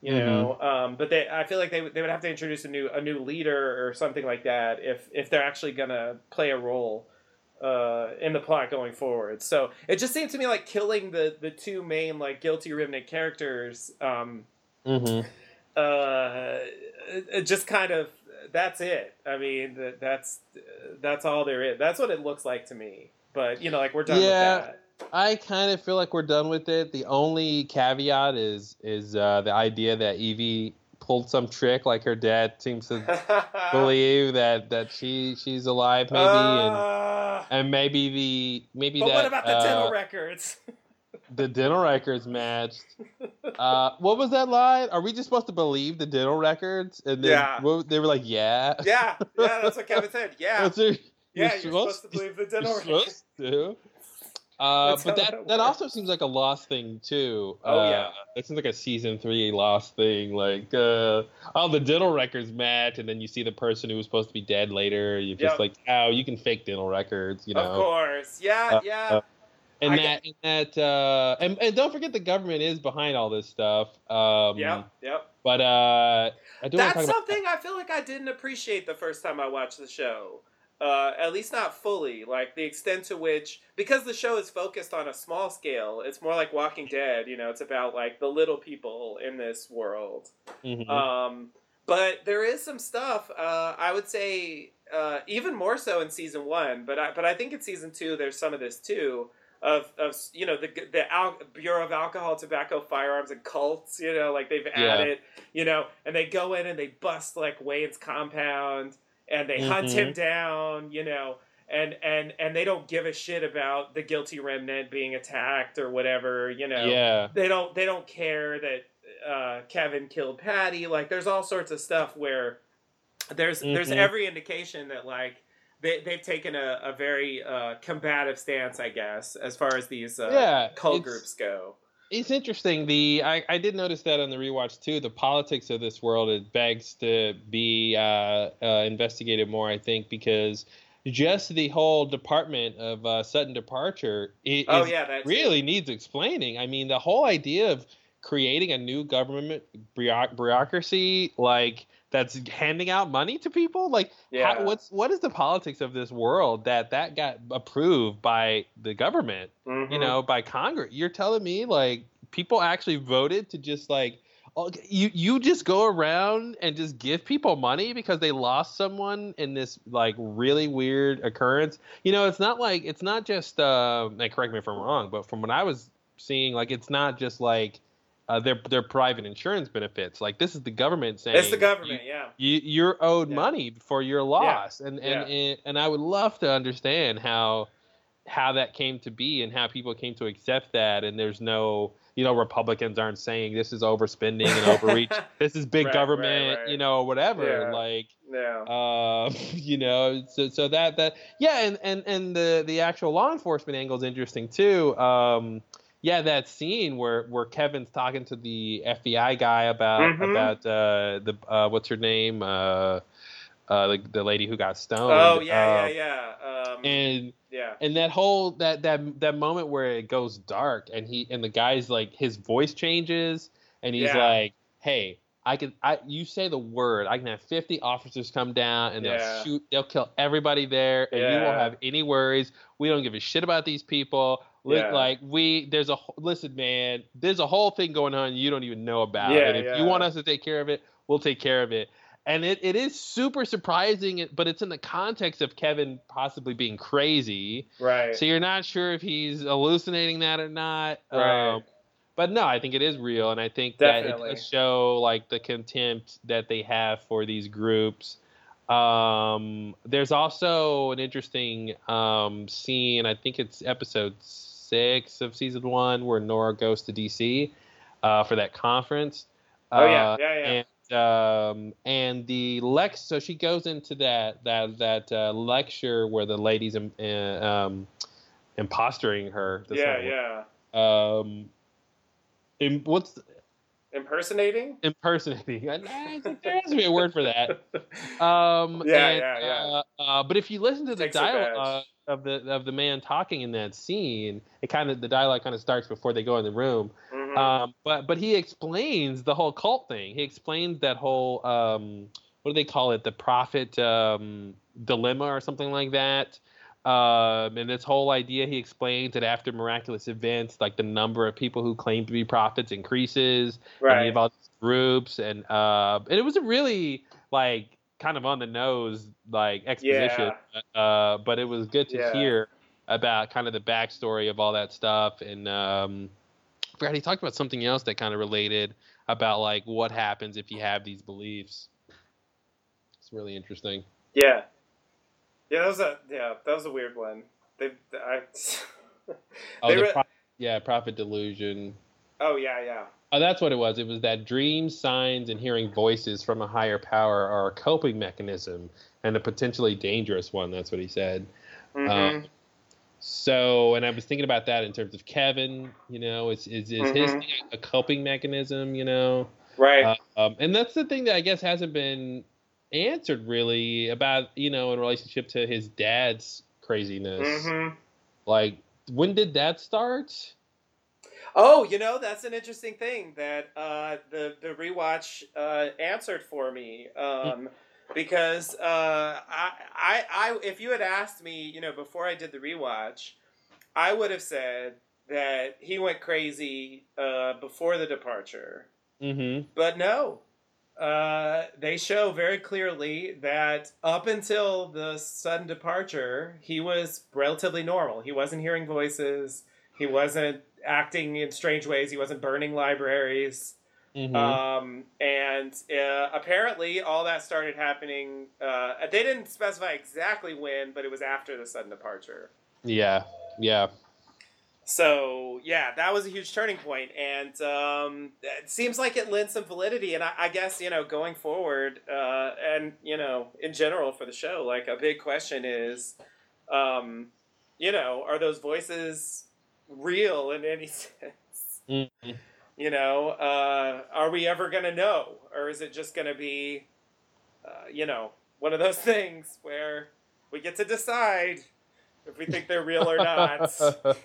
you know? Um, but they i feel like they, would- they would have to introduce a new a new leader or something like that if if they're actually gonna play a role uh, in the plot going forward. So it just seemed to me like killing the the two main like guilty remnant characters um, Mm-hmm. uh, it, it just kind of that's it. I mean, that, that's that's all there is. That's what it looks like to me. But you know, like we're done Yeah. with that. I kind of feel like we're done with it. The only caveat is is uh, the idea that Evie pulled some trick, like her dad seems to believe that that she she's alive, maybe, and Uh, and maybe the maybe but that what about the uh, dental records? the dental records matched. Uh, what was that line? Are we just supposed to believe the dental records? And then Yeah. what- they were like, yeah. yeah, yeah, that's what Kevin said. Yeah, it- yeah, you're you're supposed to believe the dental you're records. supposed to. Uh, but that that also seems like a lost thing too. Oh, uh, yeah. that seems like a season three lost thing. Like, uh, oh, the dental records match, and then you see the person who was supposed to be dead later. You're just Yep. like, oh, you can fake dental records, you know. Of course, yeah, Uh, yeah. And I that, and that, uh, and, and don't forget the government is behind all this stuff. Um, Yep, yep. But uh, I do want to That's talk about. something I feel like I didn't appreciate the first time I watched the show. Uh, at least not fully, like the extent to which, because the show is focused on a small scale, it's more like Walking Dead. You know, it's about like the little people in this world. Mhm. Um, but there is some stuff. Uh, I would say uh, even more so in season one, but I, but I think in season two there's some of this too. Of, of you know the the Al- Bureau of Alcohol, Tobacco, Firearms, and Cults. You know, like they've Yeah. added. You know, and they go in and they bust like Wayne's compound, and they hunt him down. You know, and and and they don't give a shit about the guilty remnant being attacked or whatever. You know, yeah. they don't they don't care that uh, Kevin killed Patti. Like there's all sorts of stuff where there's there's Mhm. every indication that like they they've taken a, a very uh, combative stance, I guess, as far as these uh, yeah. cult groups go. it's interesting. The I, I did notice that on the rewatch too. The politics of this world it begs to be uh, uh, investigated more. I think because just the whole department of uh, sudden departure it, Oh yeah, really needs explaining. I mean, the whole idea of creating a new government bureaucracy like that's handing out money to people like Yeah. how, what's what is the politics of this world that that got approved by the government you Mhm. know by congress you're telling me like people actually voted to just like oh, you you just go around and just give people money because they lost someone in this like really weird occurrence you know it's not like it's not just uh and correct me if i'm wrong but from what i was seeing like it's not just like uh, their their private insurance benefits like this is the government saying It's the government, yeah. you you're owed Yeah. money for your loss and and, Yeah. and and I would love to understand how how that came to be and how people came to accept that and there's no you know Republicans aren't saying this is overspending and overreach this is big Right, right, government right. you know whatever Yeah. like Yeah. uh, you know so so that that yeah and and and the the actual law enforcement angle is interesting too um yeah that scene where where kevin's talking to the fbi guy about Mhm. about uh the uh what's her name uh uh the, the lady who got stoned Oh yeah, yeah, yeah. Um, and yeah. and that whole that that that moment where it goes dark and he and the guy's like his voice changes and he's Yeah. like hey i can i you say the word i can have 50 officers come down and they'll shoot they'll kill everybody there and you won't have any worries we don't give a shit about these people Li- Yeah. like we there's a listen man there's a whole thing going on you don't even know about Yeah, and if yeah. you want us to take care of it we'll take care of it and it, it is super surprising but it's in the context of kevin possibly being crazy Right. so you're not sure if he's hallucinating that or not. Right. Um, but no, I think it is real, and I think that it does show like the contempt that they have for these groups. Um, there's also an interesting um, scene. I think it's episode six of season one where Nora goes to DC uh, for that conference. oh yeah, Uh, yeah, yeah. and um and the lex so she goes into that that that uh, lecture where the ladies um, uh, um impostering her yeah, yeah. um in, what's Impersonating. impersonating I- I there has to be a word for that um Yeah, and, yeah, yeah. Uh, uh, but if you listen to the Takes her badge. dialogue of the of the man talking in that scene it kind of the dialogue kind of starts before they go in the room Mhm. um, but but he explains the whole cult thing. He explains that whole um, what do they call it? The prophet um, dilemma or something like that. Um, and this whole idea, he explains that after miraculous events, like the number of people who claim to be prophets increases, and you right. have all these groups, and uh, and it was a really like kind of on the nose like exposition, uh, but it was good to Yeah. hear about kind of the backstory of all that stuff and um, I forgot he talked about something else that kind of related about like what happens if you have these beliefs. It's really interesting. Yeah. Yeah, that was a yeah, that was a weird one. They, I, Oh, They the re- pro- yeah, prophet delusion. oh yeah, yeah, Oh, that's what it was. It was that dreams, signs, and hearing voices from a higher power are a coping mechanism and a potentially dangerous one. That's what he said. hmm Um, So, and I was thinking about that in terms of Kevin. You know, is is, is his Mhm. thing a coping mechanism? You know, right. Uh, um, and that's the thing that I guess hasn't been answered really about you know in relationship to his dad's craziness. hmm Like, when did that start? Oh, you know that's an interesting thing that uh, the the rewatch uh, answered for me. Um, because uh, I, I, I, if you had asked me, you know, before I did the rewatch, I would have said that he went crazy uh, before the departure. Mm-hmm. But no, uh, they show very clearly that up until the sudden departure, he was relatively normal. He wasn't hearing voices. He wasn't acting in strange ways. He wasn't burning libraries. Mm-hmm. Um, and uh, apparently, all that started happening. Uh, they didn't specify exactly when, but it was after the sudden departure. yeah, yeah. So yeah, that was a huge turning point, and um, it seems like it lends some validity. And I, I guess you know, going forward, uh, and you know, in general for the show, like a big question is, um, you know, are those voices real in any sense? Mm-hmm. You know, uh, are we ever going to know? Or is it just going to be, uh, you know, one of those things where we get to decide if we think they're real or not?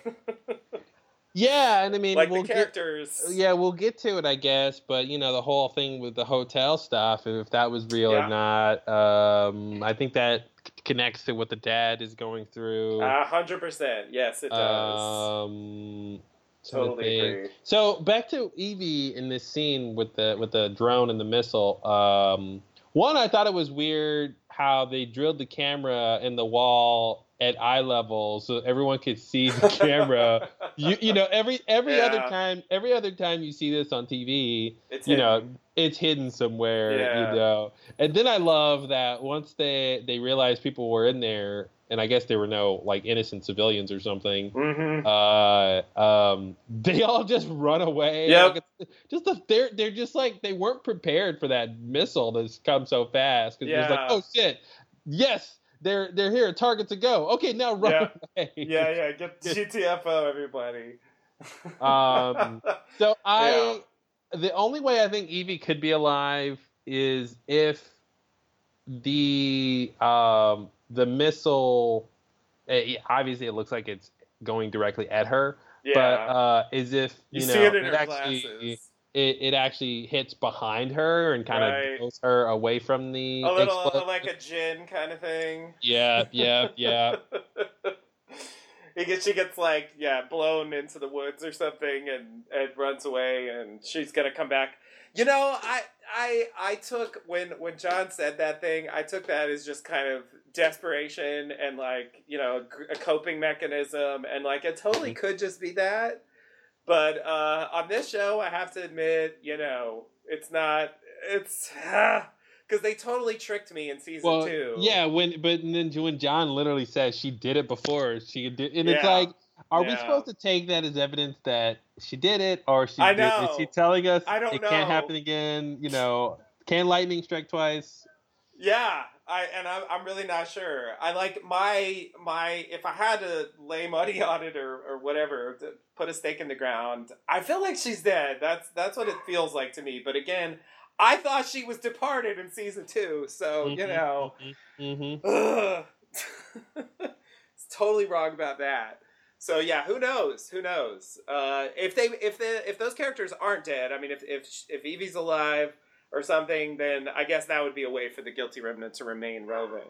yeah, and I mean, like we'll the get, characters. yeah, we'll get to it, I guess. But you know, the whole thing with the hotel stuff, if that was real Yeah. or not, um, I think that connects to what the dad is going through. A hundred percent. Yes, it does. Um, some of the totally agree. So back to Evie in this scene with the with the drone and the missile. Um, one, I thought it was weird how they drilled the camera in the wall at eye level so everyone could see the camera. you you know every every other time every other time you see this on TV, It's you know hidden. it's hidden somewhere. Yeah. You know, and then I love that once they they realized people were in there, and I guess there were no like innocent civilians or something Mm-hmm. uh, um, they all just run away. Yep. Like, just the, they're they're just like they weren't prepared for that missile that's come so fast. Because it's like, Yeah. oh shit, yes, they're they're here. Target to go. Okay, now run Yeah. away. Yeah, yeah. Get GTFO, everybody. Um, So I, the only way I think Evie could be alive is if the um the missile. eh, obviously, it looks like it's going directly at her. yeah. But uh, is if you you, see know it in her actually glasses. It, it actually hits behind her and kind Right. of pulls her away from the A little explosion. like a gin kind of thing. yeah yeah yeah gets she gets like yeah blown into the woods or something and and runs away and she's gonna come back. You know, I I I took when when John said that thing, I took that as just kind of desperation and like you know a coping mechanism and like it totally mm-hmm. could just be that. But uh, on this show, I have to admit, you know, it's not. It's because they totally tricked me in season well two. yeah when but then when John literally says she did it before she did and it's like are we supposed to take that as evidence that she did it or she I did, is know. she telling us I don't it can't happen again you know can lightning strike twice Yeah, I and I'm, I'm really not sure. I like my my if I had to lay money on it or, or whatever to put a stake in the ground, I feel like she's dead. That's that's what it feels like to me. But again, I thought she was departed in season two, so you Mhm, know, hmm ugh. it's totally wrong about that. So yeah, who knows? Who knows? Uh, if they if the if those characters aren't dead, I mean, if if if Evie's alive or something, then I guess that would be a way for the guilty remnant to remain relevant.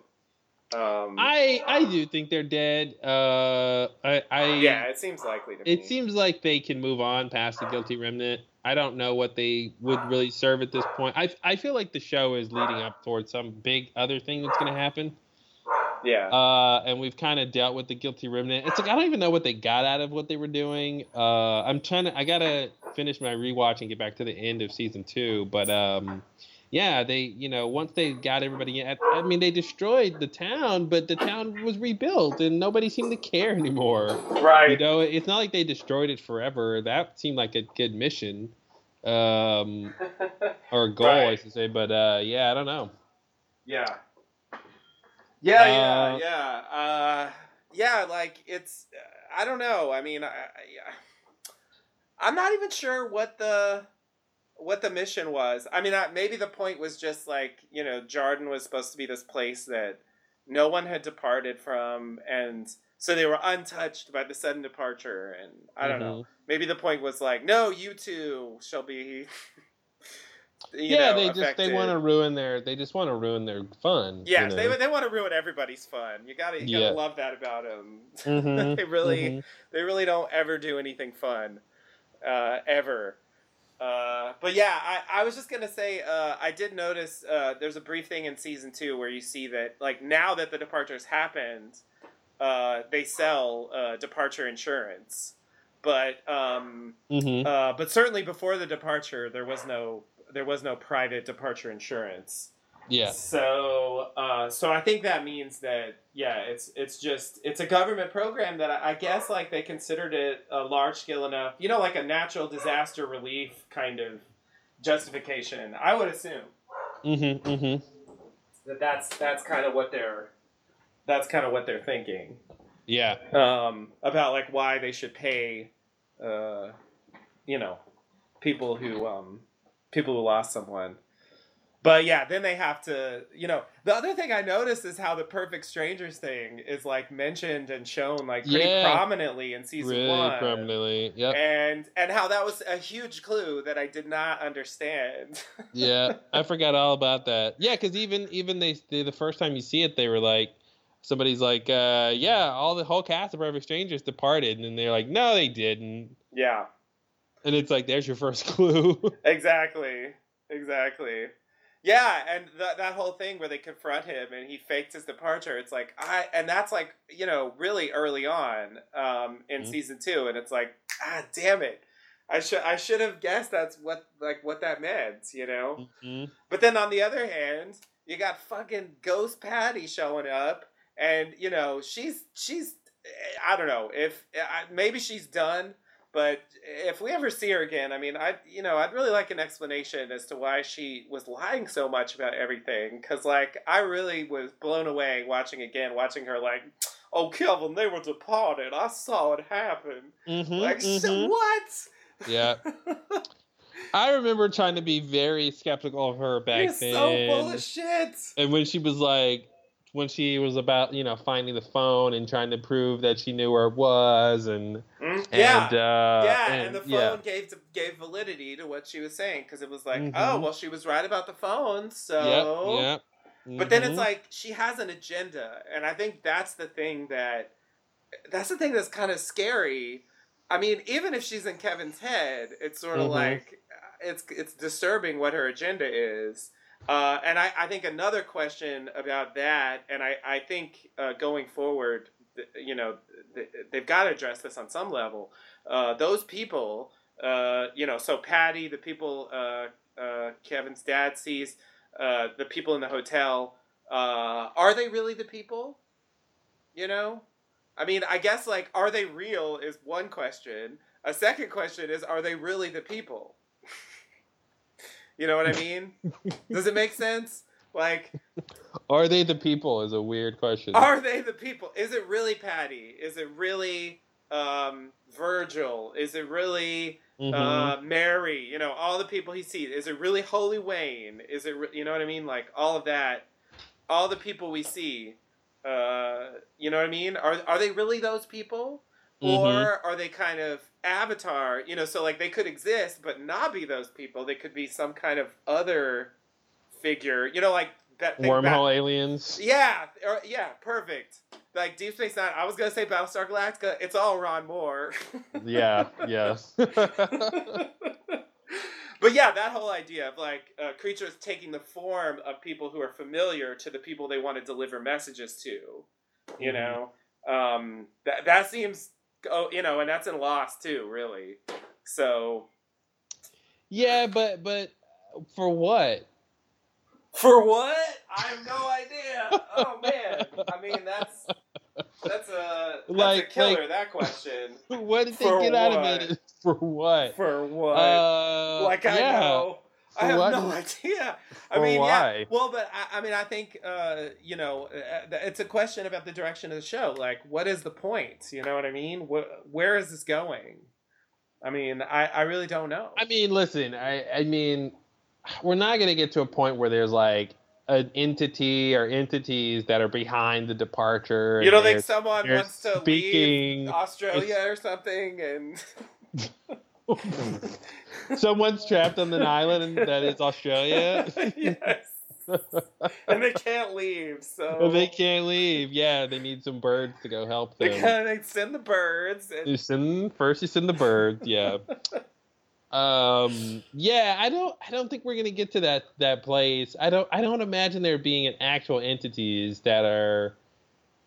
Um, I I do think they're dead. Uh, I I yeah, it seems likely to me. It seems like they can move on past the guilty remnant. I don't know what they would really serve at this point. I I feel like the show is leading up towards some big other thing that's going to happen. yeah. Uh, and we've kind of dealt with the guilty remnant. It's like I don't even know what they got out of what they were doing. Uh, I'm trying to. I gotta finish my rewatch and get back to the end of season two. But um, yeah, they you know once they got everybody. in- I mean, they destroyed the town, but the town was rebuilt, and nobody seemed to care anymore. right. You know, it's not like they destroyed it forever. That seemed like a good mission, um, or goal, I should say. But uh, yeah, I don't know. Yeah. Yeah, Uh, yeah, yeah. Uh, yeah, like it's I don't know. I mean, I, I I'm not even sure what the what the mission was. I mean, I, maybe the point was just like, you know, Jarden was supposed to be this place that no one had departed from and so they were untouched by the sudden departure and I don't know. Maybe the point was like, no, you two shall be yeah, know, they just they want to ruin their they just want to ruin their fun. Yeah, you know? they they want to ruin everybody's fun. You gotta you gotta love that about them. Mhm, they really mhm. they really don't ever do anything fun, uh, ever. Uh, but yeah, I, I was just gonna say uh, I did notice uh, there's a brief thing in season two where you see that like now that the departures happened, uh, they sell uh, departure insurance, but um, Mhm. uh, but certainly before the departure there was no there was no private departure insurance. Yeah, So, uh, so I think that means that yeah, it's it's just it's a government program that I, I guess like they considered it a large scale enough, you know, like a natural disaster relief kind of justification. I would assume mhm, mhm. that that's that's kind of what they're that's kind of what they're thinking Yeah, um, about like why they should pay, uh, you know, people who um, people who lost someone. But yeah, then they have to, you know. The other thing I noticed is how the Perfect Strangers thing is like mentioned and shown like pretty Yeah. prominently in season really one, prominently. yeah. and and how that was a huge clue that I did not understand. yeah, I forgot all about that. Yeah, because even even they, they the first time you see it, they were like, somebody's like, uh, yeah, all the whole cast of Perfect Strangers departed, and they're like, no, they didn't. yeah, And it's like, there's your first clue. exactly, exactly. Yeah, and that that whole thing where they confront him and he fakes his departure. It's like I, and that's like you know really early on um, in Mhm. season two, and it's like ah damn it, I should I should have guessed that's what like what that meant, you know. Mhm. But then on the other hand, you got fucking Ghost Patti showing up, and you know she's she's I don't know if maybe she's done, but if we ever see her again, I mean, I you know I'd really like an explanation as to why she was lying so much about everything, because like I really was blown away watching again, watching her like. Oh, Kevin, they were departed. I saw it happen. Mhm, Like, so mhm. what? Yeah, I remember trying to be very skeptical of her back You're then. so full of shit. and when she was like when she was about you know finding the phone and trying to prove that she knew where it was and Mm, yeah. and uh yeah, and, and, the phone yeah gave gave validity to what she was saying because it was like, Mhm. oh, well, she was right about the phone, so. yep, yep. But then it's Mhm. like she has an agenda, and I think that's the thing that that's the thing that's kind of scary. I mean, even if she's in Kevin's head, it's sort of Mhm. like it's it's disturbing what her agenda is. Uh, and I, I think another question about that, and I, I think uh, going forward, you know, they've got to address this on some level. Uh, those people, uh, you know, so Patti, the people uh, uh, Kevin's dad sees, the people in the hotel, are they really the people? You know? I mean, I guess, like, are they real is one question. A second question is, are they really the people? You know what I mean? Does it make sense? Like, are they the people is a weird question are they the people? Is it really Patti? Is it really um, Virgil? Is it really Mhm. uh, Mary? You know, all the people he sees. Is it really Holy Wayne? Is it, re- you know what I mean? Like all of that, all the people we see. Uh, you know what I mean? Are are they really those people, or Mhm. are they kind of avatar? You know, so like they could exist but not be those people. They could be some kind of other figure. You know, like that back- wormhole aliens yeah, or, yeah, perfect. Like Deep Space Nine. I was gonna say Battlestar Galactica. It's all Ron Moore. yeah yes but yeah, that whole idea of like uh, creatures taking the form of people who are familiar to the people they want to deliver messages to. You Mhm. know, um, that that seems. Oh, you know, and that's in Lost too, really. So yeah but but for what for what? I have no idea. Oh man, I mean that's that's a that's Like- a killer. like- that question. what did they For get out of what? it for what For what? uh like I yeah. know. I have what? no idea. I For mean, why? yeah. Well, but I, I mean, I think uh, you know, uh, it's a question about the direction of the show. Like, what is the point? You know what I mean? Wh- where is this going? I mean, I, I really don't know. I mean, listen, I, I mean, we're not going to get to a point where there's like an entity or entities that are behind the departure. you don't think someone wants to speaking- leave Australia or something, and someone's trapped on an island that is Australia yes, and they can't leave, so they can't leave. Yeah, they need some birds to go help They them. kind of send the birds, and You send first. You send the birds. Yeah. Um. Yeah. I don't. I don't think we're gonna get to that that place. I don't. I don't imagine there being an actual entities that are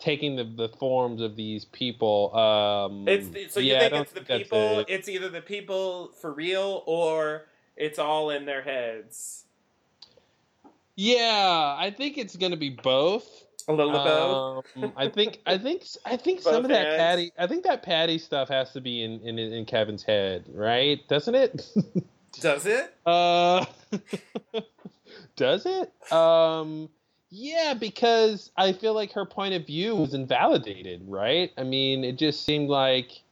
taking the, the forms of these people. Um. It's so you yeah, think it's the people. it. It's either the people for real or it's all in their heads. Yeah, I think it's gonna be both. A little of both. Um, I think I think I think Both some of that. Patti I think that Patti stuff has to be in in, in Kevin's head, right? Doesn't it? Does it? uh, does it? Um, yeah, because I feel like her point of view was invalidated, right? I mean, it just seemed like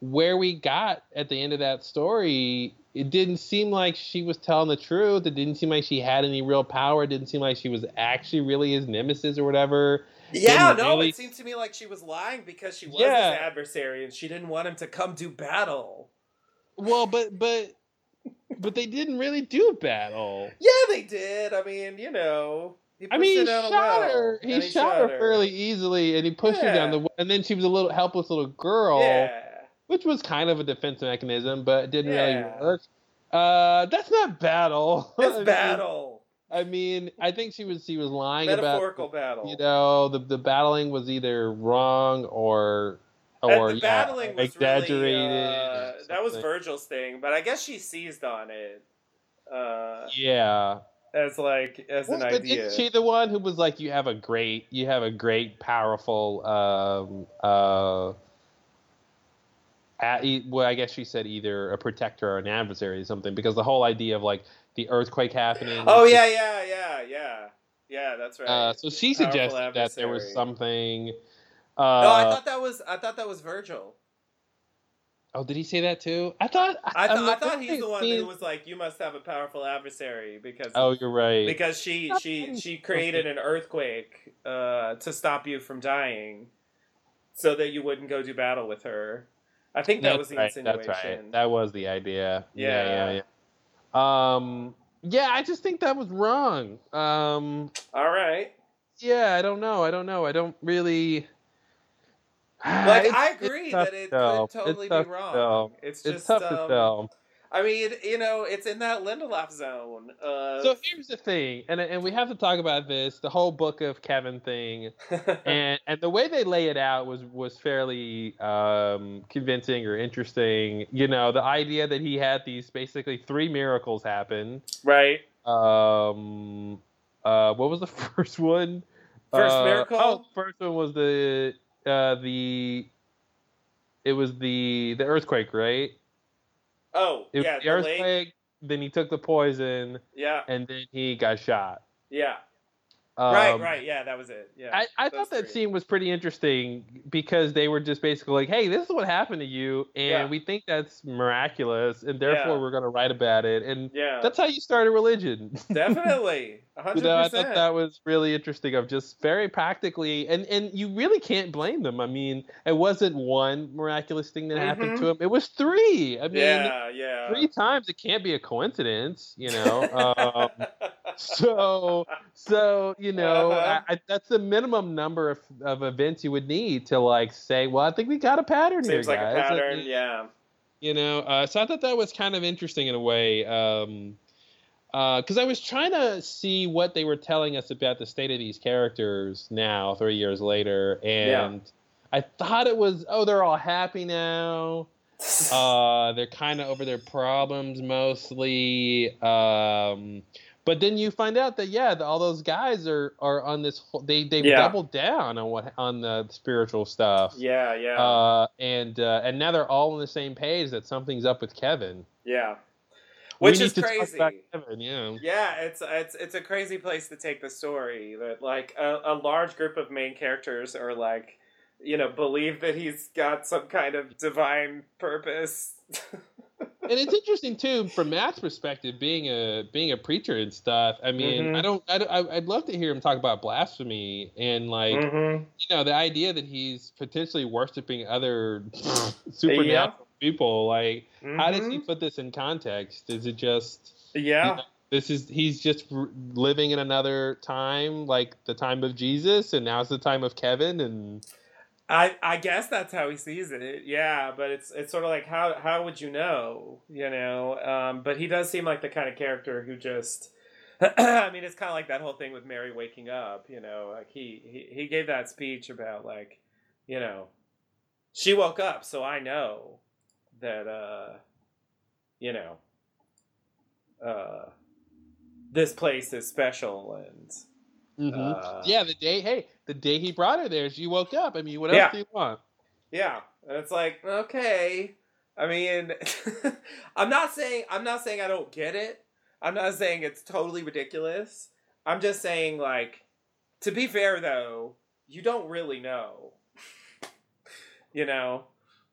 where we got at the end of that story, it didn't seem like she was telling the truth. It didn't seem like she had any real power. It didn't seem like she was actually really his nemesis or whatever. Yeah, Didn't no, really- it seemed to me like she was lying because she was Yeah. his adversary and she didn't want him to come do battle. Well, but but but they didn't really do battle. Yeah, they did. I mean, you know, he I mean, he shot well, her. He, and shot, her fairly easily, and he pushed her down Yeah. the. And then she was a little helpless little girl, Yeah, which was kind of a defense mechanism, but it didn't Yeah. really work. Uh, that's not battle. I it's mean- battle, I mean, I think she was she was lying about metaphorical battle. you know the the battling was either wrong or And or the yeah, battling was exaggerated. Really, uh, that was. Virgil's thing, but I guess she seized on it uh, Yeah. As like as Well, an but idea. isn't she the one who was like, you have a great, you have a great, powerful, um, uh, at, well, I guess she said either a protector or an adversary or something, because the whole idea of like the earthquake happening. oh yeah, yeah, yeah, yeah, yeah. That's right. Uh, so she suggested that there was something. Uh, no, I thought that was I thought that was Virgil. Oh, did he say that too? I thought. I, th- I'm I thought he's the one scene- who was like, "You must have a powerful adversary because Oh, you're right. because she she she created an earthquake uh, to stop you from dying, so that you wouldn't go do battle with her." I think that That's was the right, insinuation. That's right. That was the idea. Yeah, Yeah. yeah, yeah. Um, yeah, I just think that was wrong. Um, All right. yeah, I don't know. I don't know. I don't really. Like It's- I agree that it to could totally It's be wrong. tell. It's It's just tough to um, tell. I mean, you know, it's in that Lindelof zone. Uh, So here's the thing, and and we have to talk about this. The whole book of Kevin thing, and and the way they lay it out was was fairly um, convincing or interesting. You know, the idea that he had these basically three miracles happen. right. Um, uh, what was the first one? First Uh, miracle? Oh, first one was the uh, the. It was the the earthquake, right? Oh, It was yeah, the the earthquake. lake. Then he took the poison, Yeah, and then he got shot. yeah. Um, right, right. Yeah, that was it. Yeah. I, I thought that three. scene was pretty interesting because they were just basically like, "Hey, this is what happened to you, and Yeah. we think that's miraculous, and therefore Yeah. we're going to write about it." And Yeah, that's how you start a religion. definitely. a you hundred know, I thought that was really interesting. Of just very practically, and and you really can't blame them. I mean, it wasn't one miraculous thing that happened to him; it was three. I mean, Mm-hmm. yeah, yeah. three times. It can't be a coincidence, you know. um, so so you know Uh-huh. I, I, that's the minimum number of, of events you would need to like say well i think we got a pattern Seems here like guys a pattern. mean, Yeah. you know uh, so i thought that was kind of interesting in a way um because I was trying to see what they were telling us about the state of these characters now, three years later, and I thought it was, oh, they're all happy now. Uh, they're kind of over their problems mostly. Um, but then you find out that yeah, all those guys are are on this. whole They they Yeah. doubled down on what on the spiritual stuff. yeah, yeah, Uh, and uh, and now they're all on the same page that something's up with Kevin. yeah. We Which need is crazy. Kevin, yeah. Yeah, it's it's it's a crazy place to take the story. That like a, a large group of main characters are like, you know, believe that he's got some kind of divine purpose. and it's interesting too from Matt's perspective, being a being a preacher and stuff. I mean, Mhm. I don't, I I'd love to hear him talk about blasphemy and like, mm-hmm. you know, the idea that he's potentially worshiping other supernatural people. Like, how does he put this in context? Is it just Mm-hmm. Yeah, this is he's just living in another time, like the time of Jesus, and now's the time of Kevin, and I I guess that's how he sees it. Yeah, but it's it's sort of like how how would you know? You know, um, but he does seem like the kind of character who just. I mean, it's kind of like that whole thing with Mary waking up. You know, like he he he gave that speech about like, you know, she woke up, so I know that uh, you know, uh, this place is special and Mhm. uh, yeah, the day, hey, the day he brought her there, she woke up. I mean, what else Yeah. do you want? Yeah, and it's like okay. I mean, I'm not saying I'm not saying I don't get it. I'm not saying it's totally ridiculous. I'm just saying like, to be fair though, you don't really know. you know,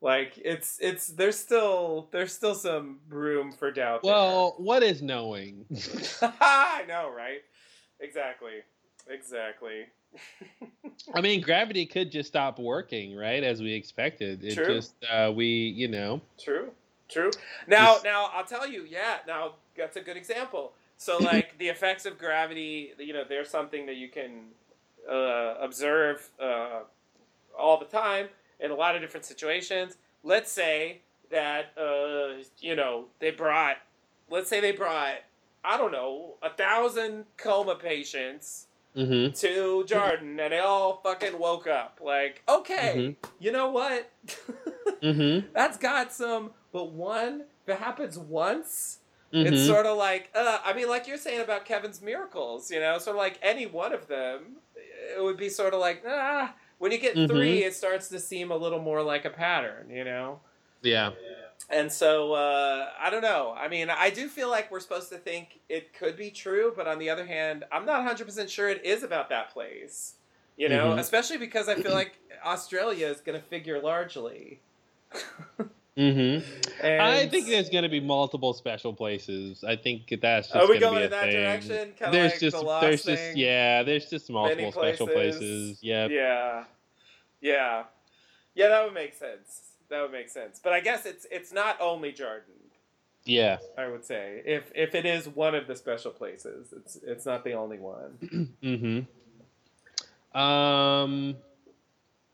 Like it's it's there's still there's still some room for doubt. Well, what is knowing? I know, right? Exactly. Exactly. I mean, gravity could just stop working, right? As we expected. It True. just uh, we, you know. True. True. Now, Just- now I'll tell you. Yeah. Now that's a good example. So, like the effects of gravity, you know, there's something that you can uh, observe uh, all the time in a lot of different situations. Let's say that uh, you know they brought, let's say they brought, I don't know, a thousand coma patients Mm-hmm. to Jarden, and they all fucking woke up. Like, okay, you know what? Mm-hmm. That's got some, but one, if it happens once, Mm-hmm. it's sort of like, uh, I mean, like you're saying about Kevin's miracles, you know, sort of like any one of them, it would be sort of like, ah, when you get Mhm. three, it starts to seem a little more like a pattern, you know? yeah. And so, uh, I don't know. I mean, I do feel like we're supposed to think it could be true, but on the other hand, I'm not 100% sure it is about that place. You know, Mhm. especially because I feel like Australia is going to figure largely. Mm-hmm. And I think there's going to be multiple special places. I think that's just Are we going be in that thing. direction? Kinda There's like just the there's thing? just yeah, there's just multiple Many special places. places. Yeah. Yeah, yeah, yeah. That would make sense. That would make sense. But I guess it's it's not only Jarden. Yeah. I would say if if it is one of the special places, it's it's not the only one. Mm-hmm. Um.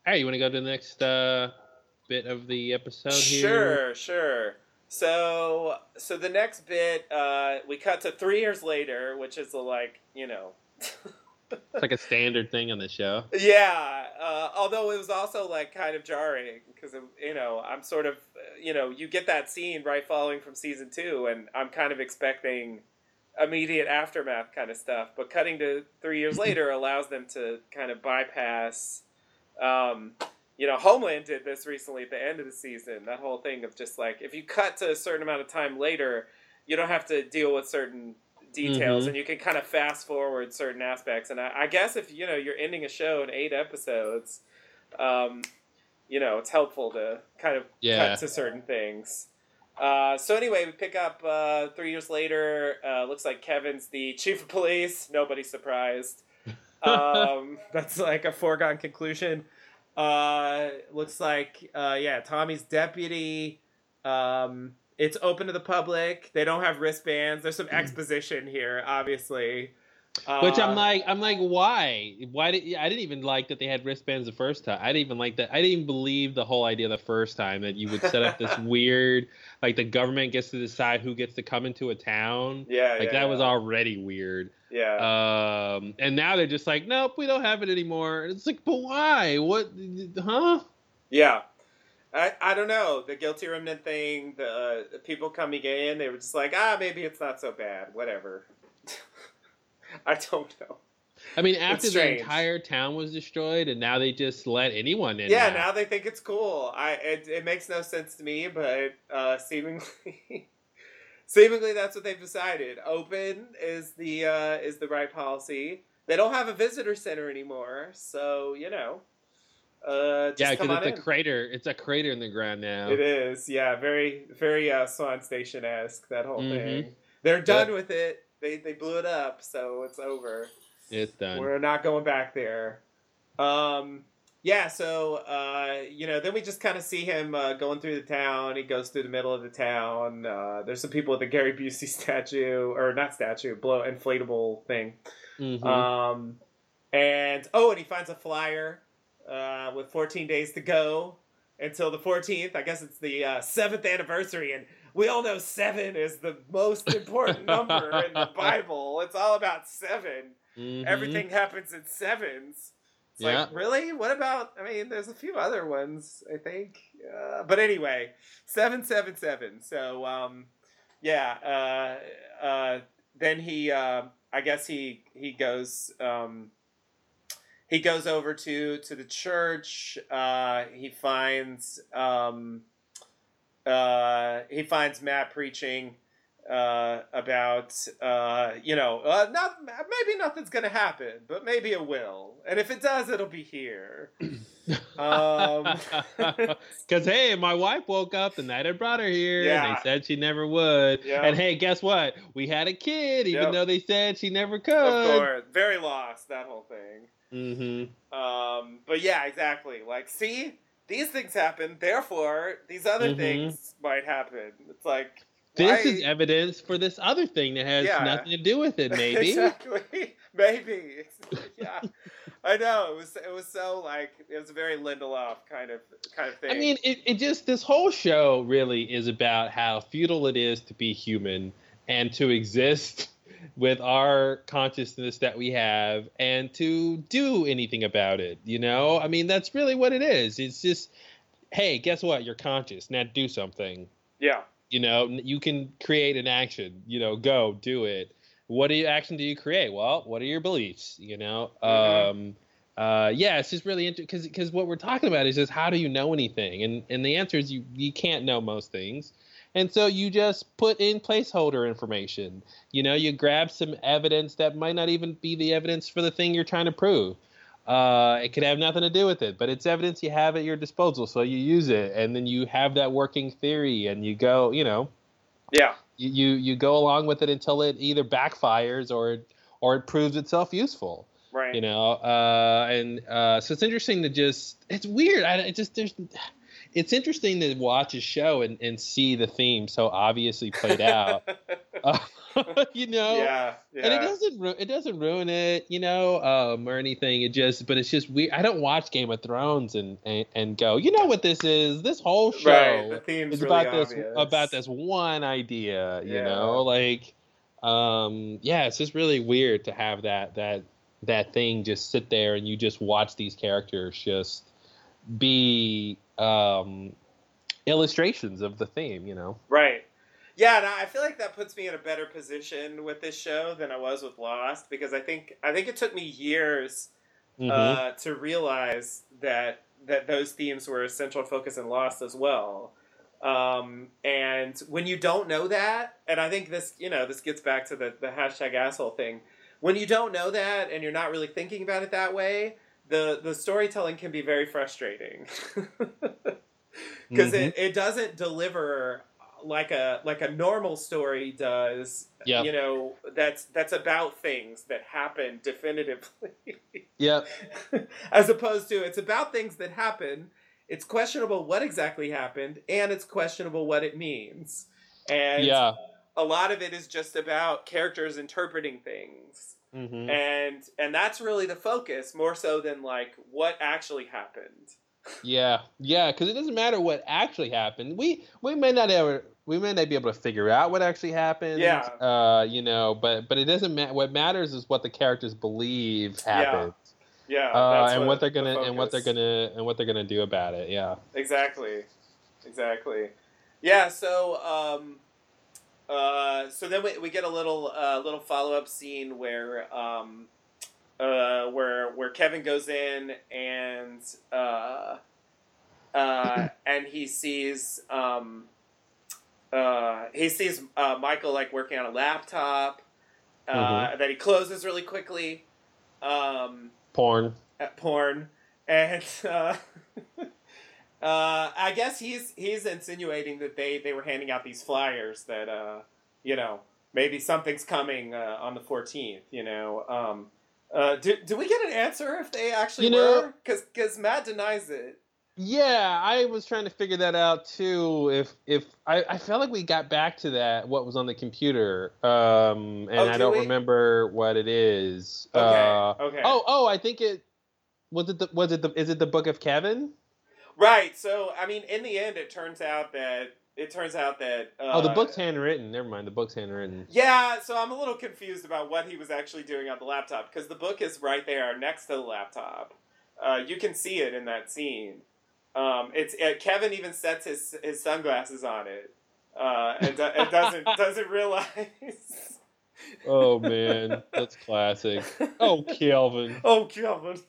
All right, you want to go to the next uh, bit of the episode here? Sure, sure. So so the next bit, uh, we cut to three years later, which is like you know. It's like a standard thing on the show. Yeah, uh, although it was also like kind of jarring because you know I'm sort of you know you get that scene right following from season two, and I'm kind of expecting immediate aftermath kind of stuff. But cutting to three years later allows them to kind of bypass. Um, you know, Homeland did this recently at the end of the season. That whole thing of just like if you cut to a certain amount of time later, you don't have to deal with certain details Mhm. and you can kind of fast forward certain aspects. And I, I guess if you know you're ending a show in eight episodes um, you know it's helpful to kind of Yeah. cut to certain things. Uh, so anyway we pick up uh, three years later uh, looks like kevin's the chief of police. Nobody's surprised. Um, that's like a foregone conclusion. Uh, looks like uh, yeah tommy's deputy. Um, it's open to the public. They don't have wristbands. There's some exposition here, obviously. Uh, Which I'm like, I'm like, why? Why did I didn't even like that they had wristbands the first time. I didn't even like that. I didn't even believe the whole idea the first time that you would set up this weird, like the government gets to decide who gets to come into a town. yeah, Like yeah, that was already weird. Yeah, Um, and now they're just like, nope, we don't have it anymore. And It's like, but why? What? Huh? yeah. I, I don't know the guilty remnant thing. The, uh, the people coming in, they were just like, ah, maybe it's not so bad. Whatever. I don't know. I mean, after the entire town was destroyed, and now they just let anyone in. yeah, now they think it's cool. I it, it makes no sense to me, but uh, seemingly, seemingly that's what they've decided. Open is the uh, is the right policy. They don't have a visitor center anymore, so you know. Uh, just yeah, because it's a crater. It's a crater in the ground now. It is, yeah, very very uh, Swan Station esque that whole Mhm. thing. They're done with it. They they blew it up, so it's over. It's done. We're not going back there. Um, yeah, so uh, you know, then we just kind of see him uh, going through the town. He goes through the middle of the town. Uh, there's some people with the Gary Busey statue, or not statue, blow inflatable thing. Mhm. Um, and oh, and he finds a flyer uh, with 14 days to go until the 14th. I guess it's the uh, seventh anniversary, and we all know seven is the most important number in the Bible. It's all about 7 Mhm. Everything happens in sevens. It's Yeah. like, really? What about? I mean, there's a few other ones, I think. Uh, but anyway, seven, seven, seven. So, um, yeah. Uh, uh, then he, uh, I guess he he goes. Um, he goes over to to the church. Uh, he finds um, uh, he finds Matt preaching. uh, about uh, you know uh, not maybe nothing's gonna happen, but maybe it will, and if it does, it'll be here. um, Because hey, my wife woke up the night I brought her here, and Yeah. they said she never would. Yeah. And hey, guess what? We had a kid, even Yep. though they said she never could. of course, very lost that whole thing. Mm-hmm. Um, but yeah, exactly. Like, see, these things happen, therefore these other Mhm. things might happen. It's like This why- is evidence for this other thing that has Yeah. nothing to do with it. Maybe. exactly, maybe. yeah, I know. It was it was so like it was a very Lindelof kind of kind of thing. I mean, it, it just this whole show really is about how futile it is to be human and to exist with our consciousness that we have and to do anything about it. You know, I mean, that's really what it is. It's just, hey, guess what? You're conscious. Now do something. yeah, You know, you can create an action. You know, go do it. What do you action do you create? Well, what are your beliefs? You know, Mhm. um, uh, yeah, it's just really interesting because because what we're talking about is just how do you know anything, and and the answer is you you can't know most things, and so you just put in placeholder information. You know, you grab some evidence that might not even be the evidence for the thing you're trying to prove. Uh, it could have nothing to do with it, but it's evidence you have at your disposal, so you use it, and then you have that working theory, and you go, you know, yeah, you you, go along with it until it either backfires or or it proves itself useful right. you know uh and uh so it's interesting to just it's weird i it just there's it's interesting to watch a show and, and see the theme so obviously played out uh, you know yeah, yeah. and it doesn't ru- it doesn't ruin it you know um or anything it just but it's just weird i don't watch game of thrones and and, and go you know what this is this whole show right. It's really about this about this one idea you Yeah. know like um yeah it's just really weird to have that that that thing just sit there and you just watch these characters just be um illustrations of the theme you know Right. Yeah, and I feel like that puts me in a better position with this show than I was with Lost because I think I think it took me years Mhm. uh, to realize that that those themes were a central focus in Lost as well. Um, and when you don't know that, and I think this, you know, this gets back to the, the hashtag asshole thing. When you don't know that and you're not really thinking about it that way, the the storytelling can be very frustrating because Mhm. it, it doesn't deliver like a like a normal story does. Yeah. You know, that's that's about things that happen definitively. yep as opposed to it's about things that happen it's questionable what exactly happened and it's questionable what it means and yeah a lot of it is just about characters interpreting things hmm and and that's really the focus more so than like what actually happened Yeah, yeah, because it doesn't matter what actually happened. We we may not ever we may not be able to figure out what actually happened. Yeah. Uh, you know, but but it doesn't matter. What matters is what the characters believe happened. yeah Uh, and what they're gonna and what they're gonna and what they're gonna do about it. Yeah. exactly exactly yeah so um uh so then we, we get a little uh little follow-up scene where um uh where where kevin goes in and uh uh and he sees um uh he sees uh michael like working on a laptop uh Mhm. that he closes really quickly um Porn. at porn, and uh, uh, I guess he's he's insinuating that they they were handing out these flyers that uh, you know maybe something's coming uh, on the fourteenth. You know, um, uh, do do we get an answer if they actually You know- were? Because because Matt denies it. Yeah, I was trying to figure that out too. If if I, I felt like we got back to that, what was on the computer, um, and Oh, I don't we? remember what it is. Okay, Uh, okay. Oh, oh, I think it was it. The, was it the? Is it the Book of Kevin? Right. So I mean, in the end, it turns out that it turns out that uh, oh, the book's handwritten. Never mind, the book's handwritten. Yeah, so I'm a little confused about what he was actually doing on the laptop because the book is right there next to the laptop. Uh, you can see it in that scene. Um, it's uh, Kevin even sets his his sunglasses on it uh, and, do- and doesn't doesn't realize. Oh man, that's classic. Oh, Kelvin, oh, Kevin!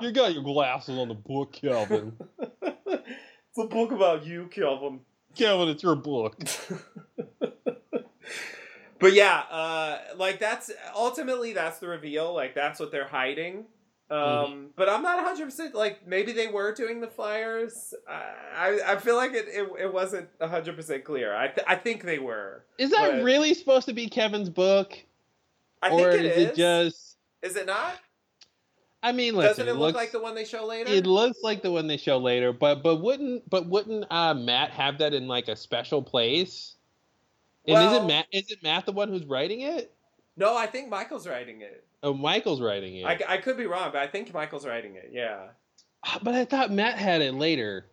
You got your glasses on the book, Kelvin. it's a book about you, Kevin. Kelvin, it's your book. but yeah, uh, like that's ultimately that's the reveal. Like that's what they're hiding. Um, mm-hmm. but I'm not 100 percent like maybe they were doing the flyers. I I feel like it it, it wasn't 100 percent clear. I th- I think they were. Is that really supposed to be Kevin's book? I or think it is. it just? Is it not? I mean, listen, doesn't it, it look looks, like the one they show later? It looks like the one they show later, but but wouldn't but wouldn't uh, Matt have that in like a special place? And well, is it Matt? Is it Matt the one who's writing it? No, I think Michael's writing it. Oh, Michael's writing it. I, I could be wrong, but I think Michael's writing it. Yeah. Ah, but I thought Matt had it later.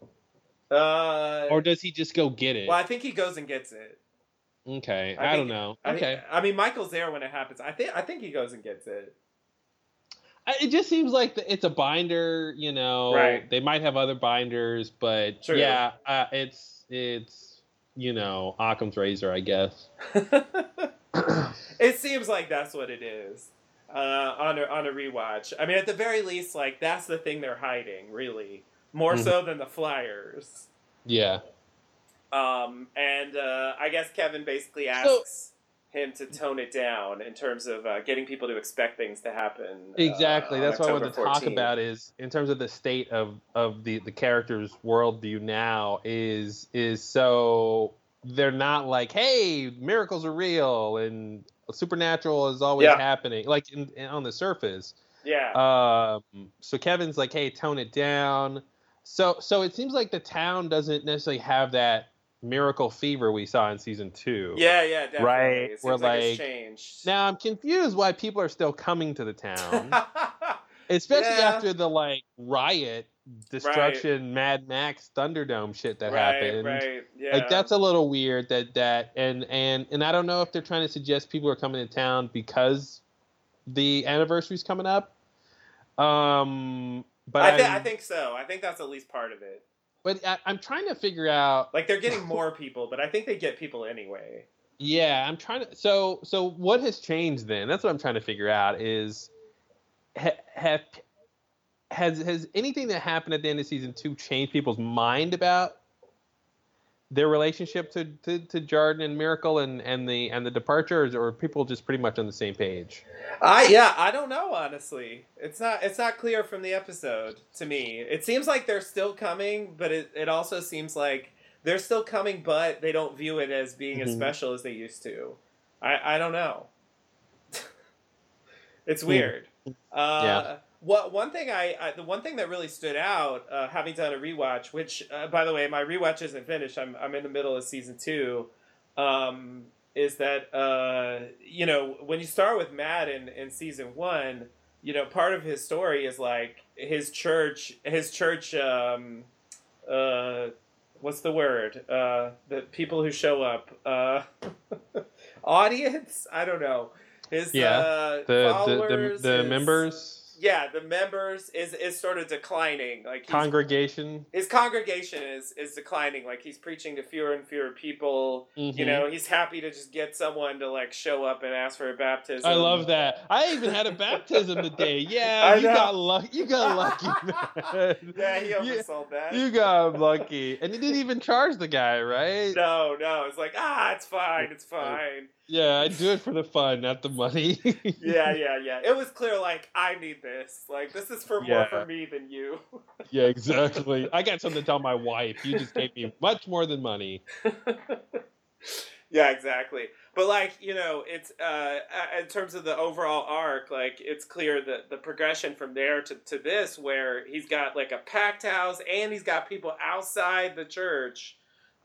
Uh, or does he just go get it? Well, I think he goes and gets it. Okay, I, I think, don't know. I okay, I mean Michael's there when it happens. I think I think he goes and gets it. It just seems like it's a binder, you know. Right. They might have other binders, but yeah, uh, it's it's you know Occam's razor, I guess. it seems like that's what it is uh, on a, on a rewatch. I mean, at the very least, like that's the thing they're hiding, really, more mm-hmm. so than the flyers. Yeah. Um, and uh, I guess Kevin basically asks so, him to tone it down in terms of uh, getting people to expect things to happen. Uh, exactly. That's what I want to talk about is in terms of the state of, of the, the character's worldview now is is so they're not like, hey, miracles are real and supernatural is always yeah. happening, like in, in, on the surface. Yeah. Um, so Kevin's like, hey, tone it down. So so it seems like the town doesn't necessarily have that miracle fever we saw in season two. Yeah, yeah, definitely. Right. We're like, like changed. Now I'm confused why people are still coming to the town. Especially yeah. after the like riot destruction right. Mad Max Thunderdome shit that right, happened. Right. Yeah. Like that's a little weird that that and and and I don't know if they're trying to suggest people are coming to town because the anniversary's coming up. Um but I, th- I think so. I think that's at least part of it. But I, I'm trying to figure out like they're getting more people, but I think they get people anyway. Yeah, I'm trying to. So, so what has changed then? That's what I'm trying to figure out. Is ha, have has has anything that happened at the end of season two changed people's mind about their relationship to, to, to Jarden and Miracle and, and the and the departures, or are people just pretty much on the same page? I yeah, I don't know honestly. It's not it's not clear from the episode to me. It seems like they're still coming, but it, it also seems like they're still coming, but they don't view it as being mm-hmm. as special as they used to. I I don't know. it's hmm. weird. Mm. Uh, yeah. What one thing I, I, the one thing that really stood out, uh, having done a rewatch, which uh, by the way, my rewatch isn't finished. I'm I'm in the middle of season two. Um, is that uh, you know when you start with Matt in in season one, you know part of his story is like his church, his church. Um, uh, what's the word? Uh, the people who show up. Uh, audience? I don't know. His yeah, uh, the, followers, the, the, the members yeah, the members is is sort of declining. Like congregation, his congregation is is declining. Like he's preaching to fewer and fewer people. Mm-hmm. You know, he's happy to just get someone to like show up and ask for a baptism. I love that. I even had a baptism today. Yeah, you got lucky. You got lucky. Yeah, he oversold you, that. You got lucky, and he didn't even charge the guy, right? No, no. It's like ah, it's fine. It's fine. Yeah, I do it for the fun, not the money. yeah, yeah, yeah. It was clear, like, I need this. Like, this is for more for me than you. yeah, exactly. I got something to tell my wife. You just gave me much more than money. yeah, exactly. But like, you know, it's uh in terms of the overall arc, like it's clear that the progression from there to, to this where he's got like a packed house and he's got people outside the church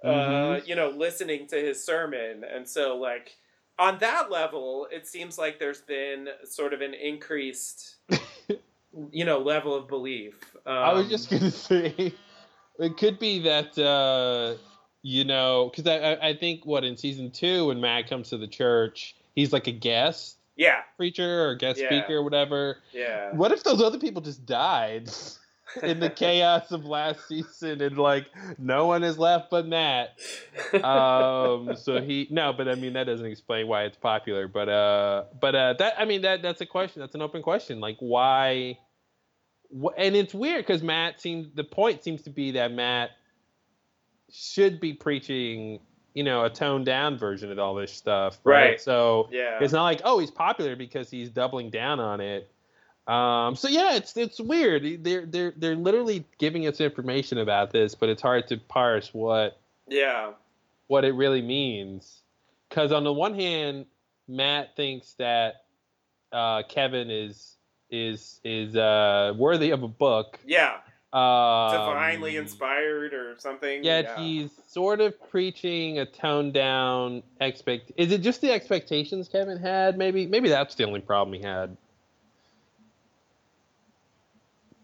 uh, mm-hmm. uh, you know, listening to his sermon. And so like on that level, it seems like there's been sort of an increased, you know, level of belief. Um, I was just gonna say, it could be that uh, you know, because I, I think what in season two when Matt comes to the church, he's like a guest. Yeah. Preacher or guest yeah. speaker or whatever. Yeah. What if those other people just died? in the chaos of last season and like no one is left but Matt. Um, so he no, but I mean that doesn't explain why it's popular. But uh, but uh, that I mean that that's a question. That's an open question. Like why? Wh- and it's weird because Matt seems the point seems to be that Matt should be preaching. you know a toned down version of all this stuff, right? Right. So Yeah. it's not like oh he's popular because he's doubling down on it. Um, so yeah, it's it's weird. They're they're they're literally giving us information about this, but it's hard to parse what yeah. what it really means. Because on the one hand, Matt thinks that uh, Kevin is is is uh, worthy of a book. Yeah. Um, Divinely inspired or something. Yet yeah. he's sort of preaching a toned down expect. Is it just the expectations Kevin had? Maybe maybe that's the only problem he had.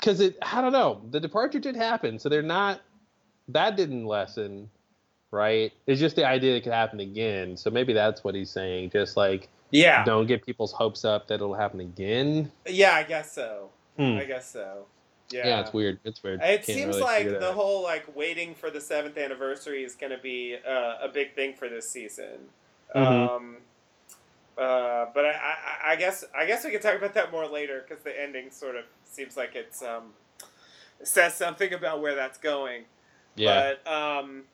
Because it, I don't know. The departure did happen, so they're not. That didn't lessen, right? It's just the idea it could happen again. So maybe that's what he's saying. Just like Yeah. don't get people's hopes up that it'll happen again. Yeah, I guess so. Hmm. I guess so. Yeah. Yeah. it's weird. It's weird. It Can't seems really like the whole like waiting for the seventh anniversary is going to be uh, a big thing for this season. Mhm. Um, uh, but I, I, I guess I guess we can talk about that more later because the ending sort of seems like it's um, says something about where that's going. yeah. But um,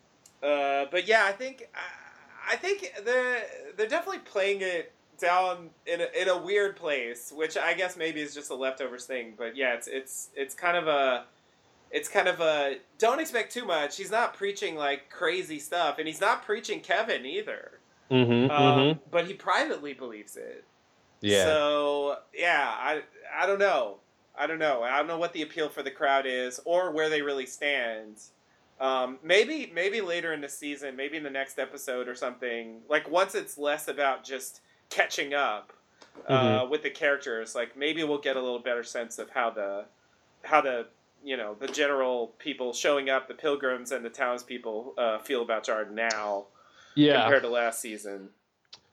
uh, but yeah, I think I, I think they're they're definitely playing it down in a, in a weird place, which I guess maybe is just a leftovers thing. But yeah, it's it's it's kind of a it's kind of a don't expect too much. He's not preaching like crazy stuff, and he's not preaching Kevin either. Mm-hmm, Um, mm-hmm. But he privately believes it. Yeah. So yeah, I I don't know. I don't know. I don't know what the appeal for the crowd is or where they really stand. Um, maybe maybe later in the season, maybe in the next episode or something. Like once it's less about just catching up uh, with the characters, like maybe we'll get a little better sense of how the how the you know the general people showing up, the pilgrims and the townspeople uh, feel about Jarden now yeah. compared to last season.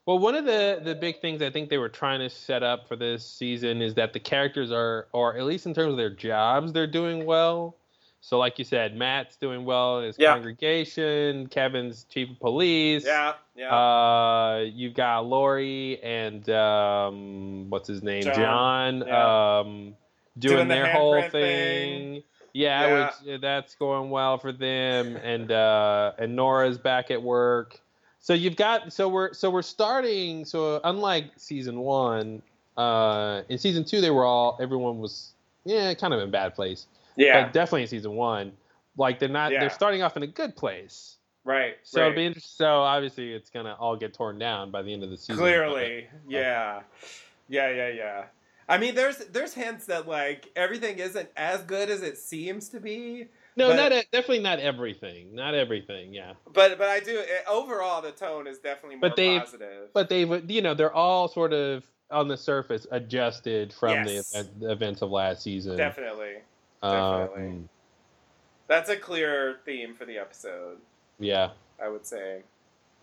Well, one of the the big things I think they were trying to set up for this season is that the characters are, or at least in terms of their jobs, they're doing well. So, like you said, Matt's doing well in his Yeah. congregation. Kevin's chief of police. Yeah, yeah. Uh, you've got Laurie and um, what's his name, John. John. Yeah. Um, doing, Doing the their whole thing. thing. Yeah, Yeah. which that's going well for them, and uh, and Nora's back at work. So you've got so we're so we're starting. So unlike season one, uh, in season two they were all everyone was yeah kind of in a bad place. yeah, But definitely in season one, like they're not Yeah. they're starting off in a good place. right. So right. it'll be interesting. So obviously it's gonna all get torn down by the end of the season. Clearly, yeah, yeah, yeah, yeah. I mean, there's there's hints that like everything isn't as good as it seems to be, No, But- not e- definitely not everything. Not everything. Yeah. but but I do it, overall the tone is definitely more But they've- positive. but they've you know they're all sort of on the surface adjusted from Yes. the, event, the events of last season. definitely, Um, definitely. that's a clear theme for the episode. yeah. I would say.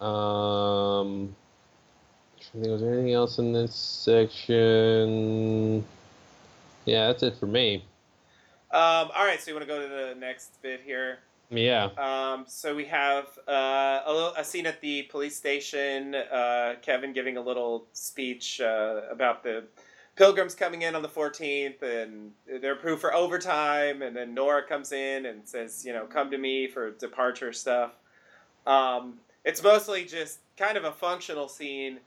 Um, I think was there anything else in this section? Yeah, that's it for me. Um, all right, so you want to go to the next bit here? Yeah. Um, so we have uh, a, little, a scene at the police station. Uh, Kevin giving a little speech uh, about the pilgrims coming in on the 14th and they're approved for overtime. And then Nora comes in and says, you know, come to me for departure stuff. Um, it's mostly just kind of a functional scene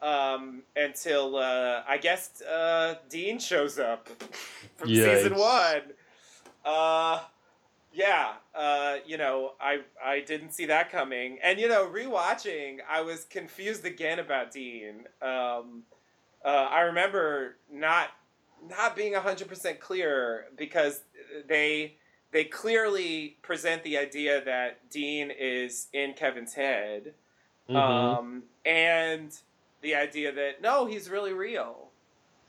um, until uh, I guess uh, Dean shows up from season one. Uh, yeah, uh, you know, I I didn't see that coming, and you know, rewatching, I was confused again about Dean. Um, uh, I remember not not being hundred percent clear because they they clearly present the idea that Dean is in Kevin's head, Mhm. um, and the idea that no, he's really real.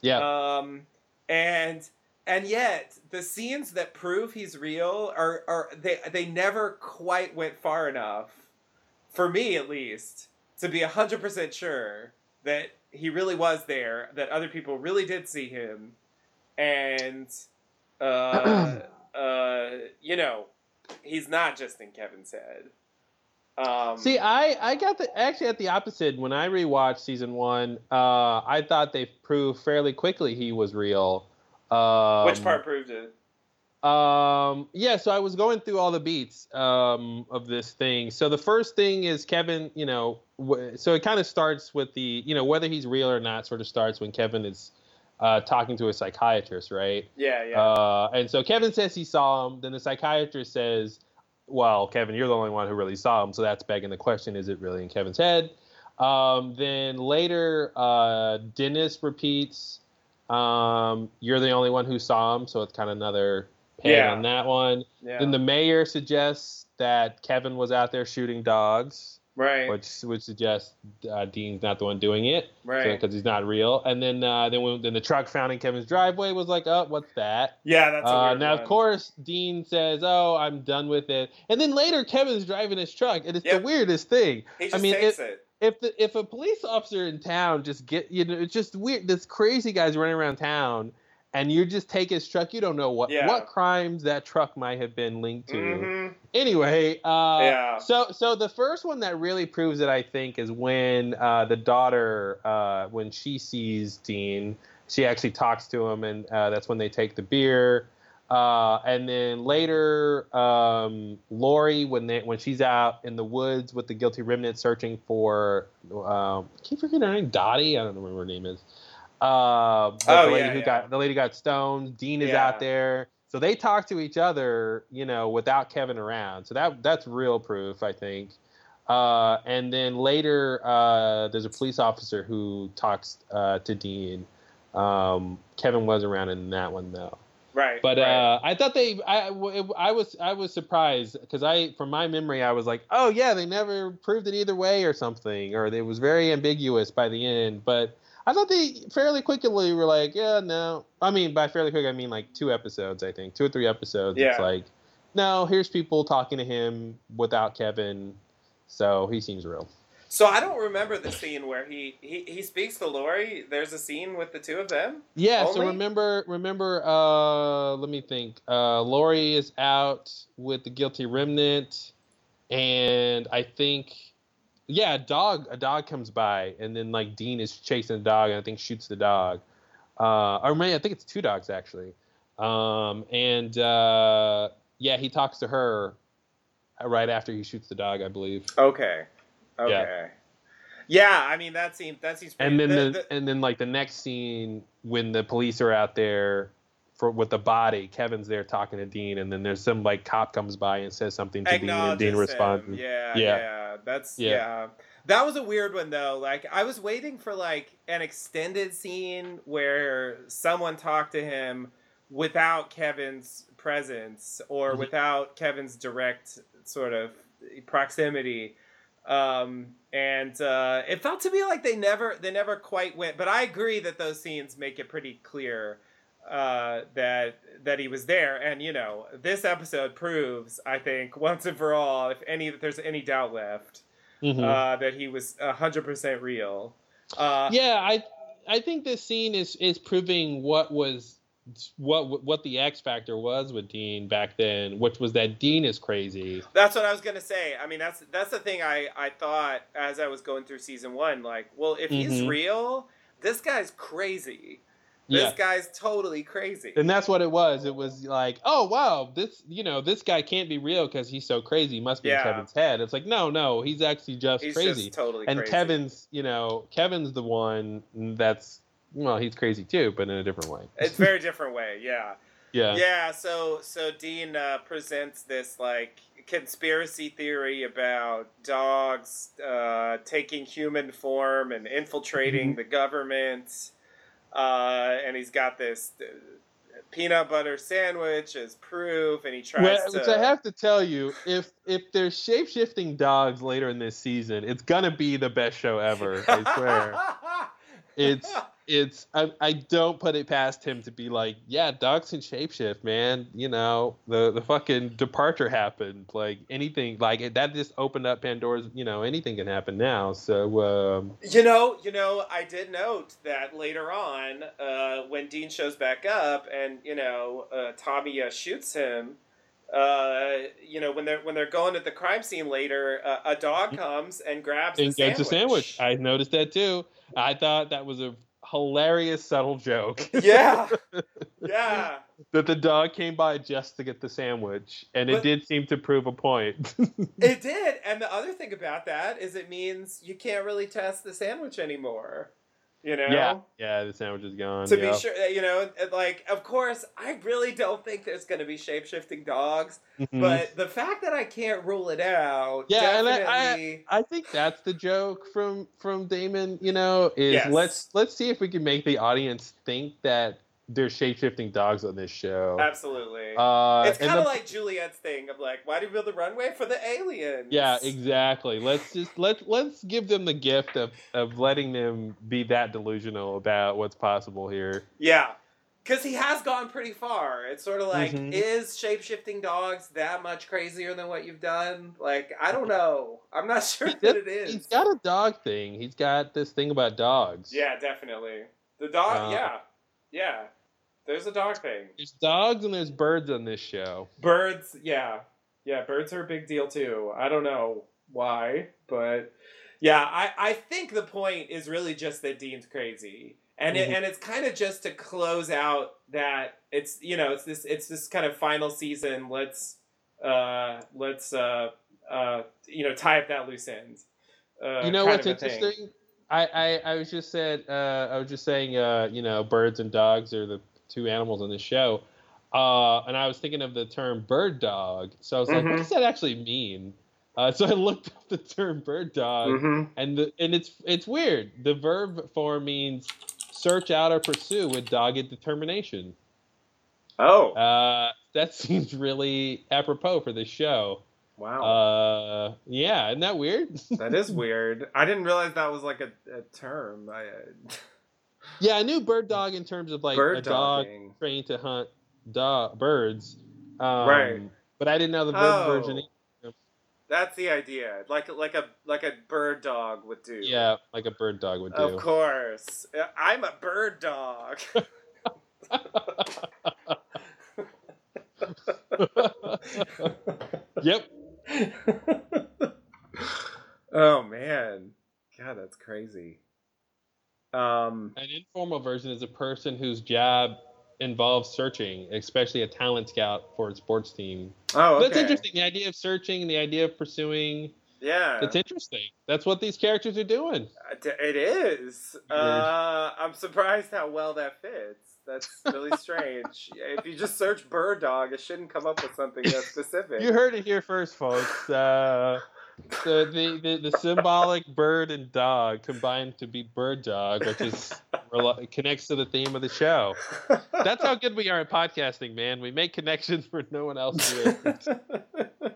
yeah. Um, and and yet the scenes that prove he's real are are they they never quite went far enough, for me at least, to be hundred percent sure that he really was there, that other people really did see him, and uh, uh, you know, he's not just in Kevin's head. Um, See, I I got the actually at the opposite. When I rewatched season one, uh, I thought they proved fairly quickly he was real. Um, which part proved it? Um, yeah, so I was going through all the beats um, of this thing. So the first thing is Kevin, you know, w- so it kind of starts with the, you know, whether he's real or not, sort of starts when Kevin is uh, talking to a psychiatrist, right? Yeah, yeah. Uh, and so Kevin says he saw him. Then the psychiatrist says, "Well, Kevin, you're the only one who really saw him." So that's begging the question: Is it really in Kevin's head? Um, then later, uh, Dennis repeats, um, "You're the only one who saw him." So it's kind of another peg Yeah. on that one. yeah. Then the mayor suggests that Kevin was out there shooting dogs, right. which which suggests uh, Dean's not the one doing it right. because he's not real. And then uh, then when then the truck found in Kevin's driveway was like, oh, what's that? yeah, that's Uh, weird now, one. of course, Dean says, "Oh, I'm done with it." And then later, Kevin's driving his truck, and it's Yep. the weirdest thing. he just I mean, takes it. If the if a police officer in town just get you know, it's just weird. This crazy guy's running around town, and you just take his truck. You don't know what Yeah. what crimes that truck might have been linked to. Mhm. Anyway, uh, Yeah. So so the first one that really proves it, I think, is when uh, the daughter, uh, when she sees Dean, she actually talks to him, and uh, that's when they take the beer. Uh, and then later, um, Laurie, when they when she's out in the woods with the guilty remnant searching for, um, I keep forgetting her name, Dottie. I don't know what her name is. Uh, Oh, the lady yeah, who yeah. got the lady got stoned. Dean is Yeah. out there, so they talk to each other, you know, without Kevin around. So that that's real proof, I think. Uh, and then later, uh, there's a police officer who talks uh, to Dean. Um, Kevin was around in that one though. Right. But right. uh, I thought they, I I was, I was surprised because I, from my memory, I was like, oh yeah, they never proved it either way or something, or it was very ambiguous by the end. But I thought they fairly quickly were like, yeah, no. I mean, by fairly quick, I mean like two episodes, I think, two or three episodes. It's like, no, here's people talking to him without Kevin, so he seems real. So I don't remember the scene where he, he, he speaks to Laurie. There's a scene with the two of them. Yeah, so remember remember uh let me think. Uh Laurie is out with the guilty remnant and I think yeah, a dog a dog comes by and then like Dean is chasing the dog and I think shoots the dog. Uh or maybe I think it's two dogs actually. Um and uh yeah, he talks to her right after he shoots the dog, I believe. Okay. Okay. Yeah, I mean that seems that seems. Pretty, and then the- the, and then like the next scene when the police are out there for with the body, Kevin's there talking to Dean, and then there's some like cop comes by and says something to Dean, and Dean responds. Yeah, Yeah. yeah, That's Yeah. yeah. That was a weird one though. Like I was waiting for like an extended scene where someone talked to him without Kevin's presence or Mhm. without Kevin's direct sort of proximity. Um, and uh, it felt to me like they never they never quite went. But I agree that those scenes make it pretty clear uh, that that he was there. And you know, this episode proves, I think, once and for all, if any if there's any doubt left, Mhm. uh, that he was hundred percent real. Uh, yeah, I I think this scene is is proving what was what what the X factor was with Dean back then, which was that Dean is crazy. That's what I was gonna say. I mean, that's that's the thing I I thought as I was going through season one. Like, well, if he's Mhm. real, this guy's crazy. This Yeah. guy's totally crazy. And that's what it was. It was like, oh wow, this you know this guy can't be real because he's so crazy. He must be Yeah. in Kevin's head. It's like no, no, he's actually just he's crazy. just totally and crazy. Kevin's, you know, Kevin's the one that's well, he's crazy too, but in a different way. It's very different way. Yeah. yeah. Yeah. So so Dean uh, presents this like conspiracy theory about dogs uh, taking human form and infiltrating Mhm. the government, uh, and he's got this. Uh, Peanut butter sandwich as proof, and he tries Well, to. which I have to tell you, if if there's shape shifting dogs later in this season, it's gonna be the best show ever. I swear. It's it's I, I don't put it past him to be like, yeah, dogs can shapeshift, man. You know, the the fucking departure happened. Like anything, like that just opened up Pandora's. You know, anything can happen now. So um, You know, you know, I did note that later on, uh, when Dean shows back up, and you know, uh, Tommy uh, shoots him. Uh, you know, when they're when they're going to the crime scene later, uh, a dog comes and grabs and the gets a sandwich. I noticed that too. I thought that was a hilarious subtle joke. Yeah, yeah. that the dog came by just to get the sandwich, and But- it did seem to prove a point. It did, and the other thing about that is it means you can't really test the sandwich anymore. You know. yeah, yeah, the sandwich is gone. to yeah. be sure you know like of course i really don't think there's going to be shape-shifting dogs Mhm. but the fact that i can't rule it out Yeah, and I- definitely I think that's the joke from from Damon. You know, is Yes. let's let's see if we can make the audience think that there's shape shifting dogs on this show. absolutely Uh, it's kind of like juliet's thing of like why do you build the runway for the aliens Yeah, exactly. Let's just let let's give them the gift of of letting them be that delusional about what's possible here. yeah because he has gone pretty far it's sort of like Mhm. is shape-shifting dogs that much crazier than what you've done like i don't know i'm not sure that it is He's got a dog thing. He's got this thing about dogs. yeah definitely the dog Uh, yeah yeah there's a dog thing There's dogs and there's birds on this show. Birds, yeah. Yeah, birds are a big deal too. I don't know why, but yeah, I, I think the point is really just that Dean's crazy. And it, Mhm. and it's kind of just to close out that it's you know, it's this it's this kind of final season. Let's uh let's uh uh you know, tie up that loose end. Uh, you know what's interesting? thing. I, I, I was just said uh, I was just saying uh, you know birds and dogs are the two animals on the show, uh, and I was thinking of the term bird dog. So I was like, Mhm. what does that actually mean? Uh, so I looked up the term bird dog, Mhm. and the, and it's it's weird. The verb form means search out or pursue with dogged determination. Oh, Uh, that seems really apropos for this show. Wow. Uh, yeah, isn't that weird? that is weird. I didn't realize that was like a, a term. I, uh, Yeah, I knew bird dog in terms of like bird a dog trained to hunt dog birds. Um, Right. But I didn't know the bird Oh. version. That's the idea. Like like a like a bird dog would do. Yeah, like a bird dog would do. Of course. Uh, I'm a bird dog. yep. oh man. God, that's crazy. Um An informal version is a person whose job involves searching, especially a talent scout for a sports team. Oh, okay. That's interesting. The idea of searching, the idea of pursuing. Yeah. that's interesting. That's what these characters are doing. Uh, It is. Uh, I'm surprised how well that fits. That's really strange. if you just search bird dog, it shouldn't come up with something that specific. You heard it here first, folks. Uh, the, the, the, the symbolic bird and dog combined to be bird dog, which is connects to the theme of the show. That's how good we are at podcasting, man. We make connections where no one else would.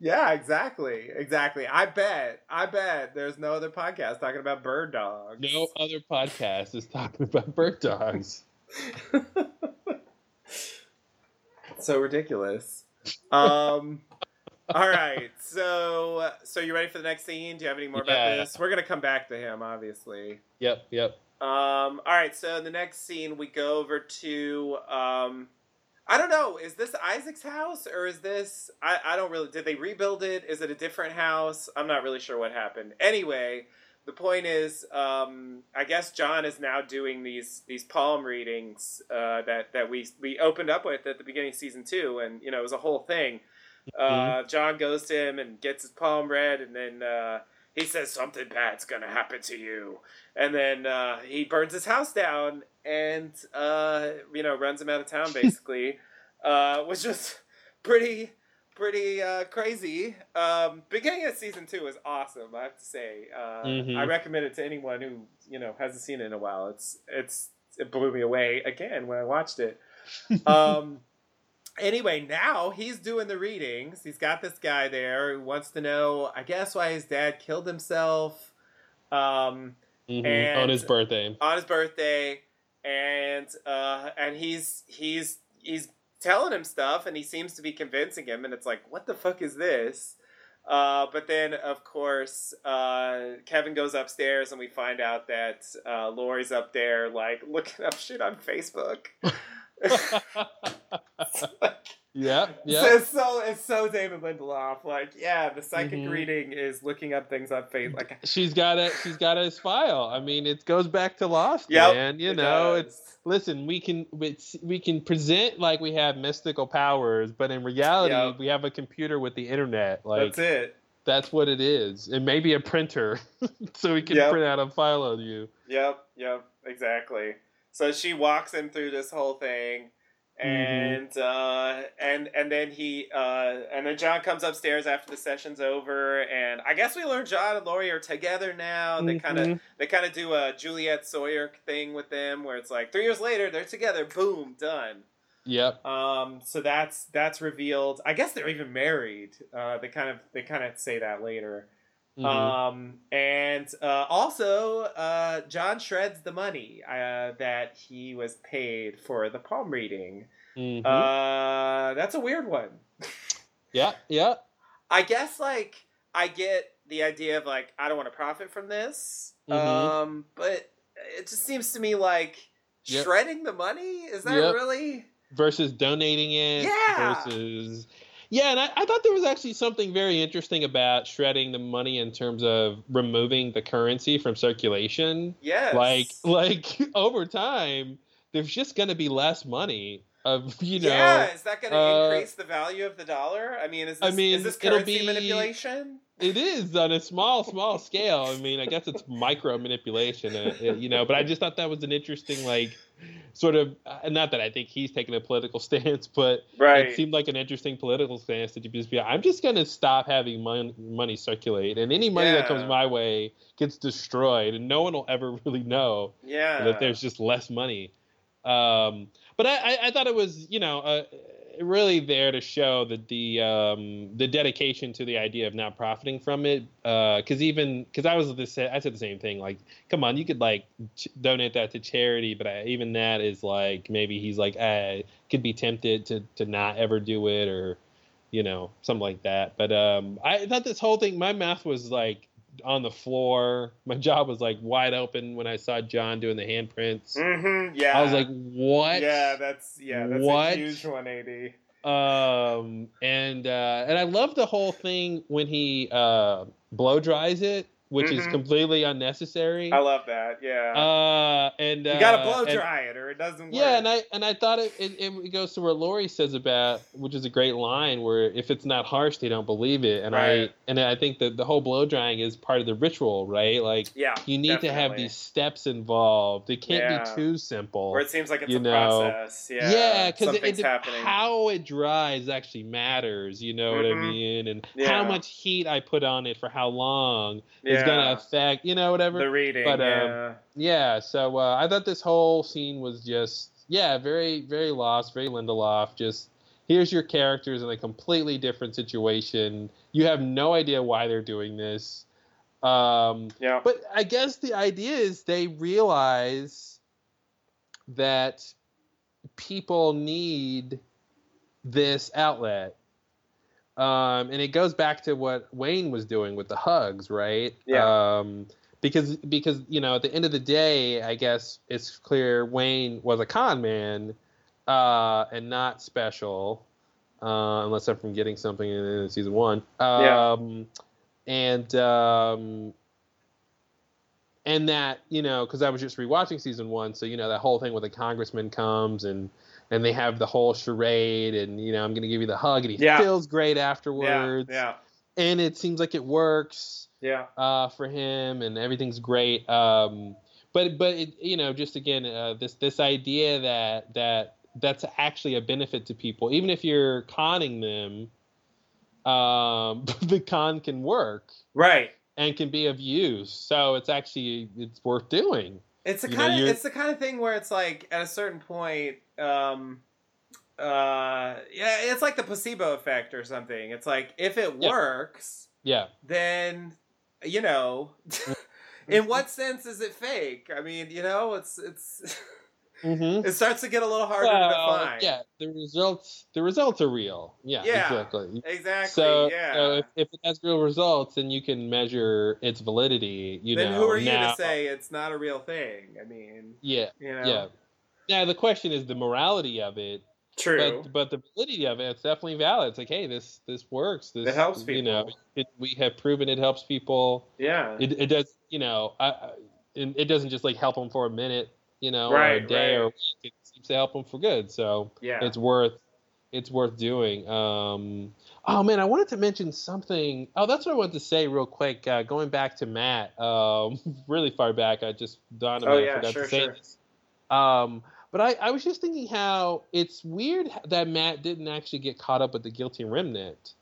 yeah, exactly. Exactly. I bet. I bet there's no other podcast talking about bird dogs. No other podcast is talking about bird dogs. so ridiculous. Um all right. So so you ready for the next scene? Do you have any more Yeah. about this? We're going to come back to him obviously. Yep, yep. Um, all right, so in the next scene, we go over to um, I don't know, is this Isaac's house or is this I, I don't really did they rebuild it? Is it a different house? I'm not really sure what happened. Anyway, the point is, um, I guess John is now doing these these palm readings uh, that that we we opened up with at the beginning of season two, and you know it was a whole thing. Uh, John goes to him and gets his palm read, and then uh, he says something bad's gonna happen to you and then uh, he burns his house down and uh, you know runs him out of town basically uh, was just pretty pretty uh, crazy um, beginning of season two was awesome i have to say uh, Mhm. i recommend it to anyone who you know hasn't seen it in a while it's it's it blew me away again when i watched it um, anyway, now he's doing the readings. He's got this guy there who wants to know, I guess, why his dad killed himself um, Mhm. On his birthday. on his birthday, and uh, and he's he's he's telling him stuff, and he seems to be convincing him, and it's like, what the fuck is this? Uh, but then, of course, uh, Kevin goes upstairs, and we find out that uh, Laurie's up there, like looking up shit on Facebook. yeah, yeah. So it's so it's so David Lindelof. Like, yeah, the psychic Mhm. reading is looking up things on faith. Like, she's got it. She's got his file. I mean, it goes back to Lost, Yep, man. You it know, does. it's listen. We can it's, we can present like we have mystical powers, but in reality, Yep. we have a computer with the internet. Like that's it. that's what it is, and maybe a printer, so we can Yep. print out a file of you. Yep, yep, exactly. So she walks him through this whole thing, and uh, and and then he uh, and then John comes upstairs after the session's over, and I guess we learn John and Laurie are together now. They kind of they kind of do a Juliet Sawyer thing with them, where it's like three years later they're together, boom, done. Yep. Um, so that's that's revealed. I guess they're even married. Uh, they kind of they kind of say that later. Mhm. Um, and uh, also, uh, John shreds the money uh, that he was paid for the palm reading. Mhm. Uh, that's a weird one. yeah. Yeah. I guess, like, I get the idea of, like, I don't want to profit from this. Mhm. Um, but it just seems to me like Yep. shredding the money? Is that Yep. really? versus donating it Yeah. versus yeah and I, I thought there was actually something very interesting about shredding the money in terms of removing the currency from circulation Yes. like like over time there's just going to be less money of you know yeah, is that going to uh, increase the value of the dollar? I mean, is I this, mean, is this currency be- manipulation? it is on a small small scale i mean i guess it's micro manipulation uh, uh, you know but i just thought that was an interesting like sort of uh, not that i think he's taking a political stance but Right. it seemed like an interesting political stance to just be i'm just going to stop having mon- money circulate and any money that comes my way gets destroyed and no one will ever really know yeah. that there's just less money um, but I, I, I thought it was you know uh, really there to show that the um, the dedication to the idea of not profiting from it because even because I was this I said the same thing like come on you could like ch- donate that to charity but I, even that is like maybe he's like I could be tempted to to not ever do it or you know something like that. But um, I thought this whole thing my mouth was like on the floor my jaw was like wide open when I saw John doing the handprints. Mm-hmm. Yeah. I was like, what? Yeah, that's yeah, that's What? a huge 180. um, and uh, and I love the whole thing when he uh, blow dries it, which is Mhm. completely unnecessary. I love that. Yeah. uh, and you gotta uh, blow and- dry it or it doesn't work. Yeah, and I and I thought it, it it goes to where Laurie says about, which is a great line, where if it's not harsh, they don't believe it, and Right. I and I think that the whole blow drying is part of the ritual, right? Like yeah. you need to have these steps involved. It can't Yeah. be too simple. Or it seems like it's you a know. process. Yeah. Yeah, because something's happening. how it dries actually matters. You know what I Mhm. mean? And Yeah. how much heat I put on it for how long yeah. Is going to affect. You know, whatever. the reading. but, um, yeah. yeah. So uh, I thought this whole scene was just yeah, very very lost, very Lindelof. Just here's your characters in a completely different situation. You have no idea why they're doing this. Um, yeah. but I guess the idea is they realize that people need this outlet. Um, and it goes back to what Wayne was doing with the hugs, right? Yeah. Um, because because you know at the end of the day, I guess it's clear Wayne was a con man uh, and not special, uh, unless I'm from getting something in, in season one. Yeah. Um, and um, and that you know because I was just rewatching season one, so you know that whole thing where the congressman comes and and they have the whole charade, and you know I'm gonna give you the hug, and he Yeah. feels great Yeah. afterwards, Yeah. and it seems like it works Yeah. uh, for him, and everything's great. Um, but but it, you know, just again, uh, this this idea that that that's actually a benefit to people, even if you're conning them. Um, the con can work Right. and can be of use, so it's actually it's worth doing. It's the You know, kind of it's the kind of thing where it's like at a certain point, um, uh, yeah, it's like the placebo effect or something. It's like if it Yeah. works, Yeah, then you know, in what sense is it fake? I mean, you know, it's it's mm-hmm. it starts to get a little harder to well, define. yeah, the results the results are real. Yeah, Yeah. exactly. exactly. So, yeah. so if, if it has real results, then you can measure its validity. You then know, who are you now, to say it's not a real thing? I mean, Yeah, you know, yeah. Now the question is the morality of it. True. But but the validity of it, it's definitely valid. It's like, hey, this this works. This It helps You know, people. it, we have proven it helps people. yeah. It, it does. You know, I, it doesn't just like help them for a minute. You know, or a day right. or a week. It seems to help them for good. So yeah. it's worth it's worth doing. Um, oh man, I wanted to mention something. Oh, that's what I wanted to say real quick. Uh, going back to Matt, um, really far back. I just dawned on Oh, me. I yeah, forgot sure, to say sure. this. Um, but I, I was just thinking how it's weird that Matt didn't actually get caught up with the guilty remnant,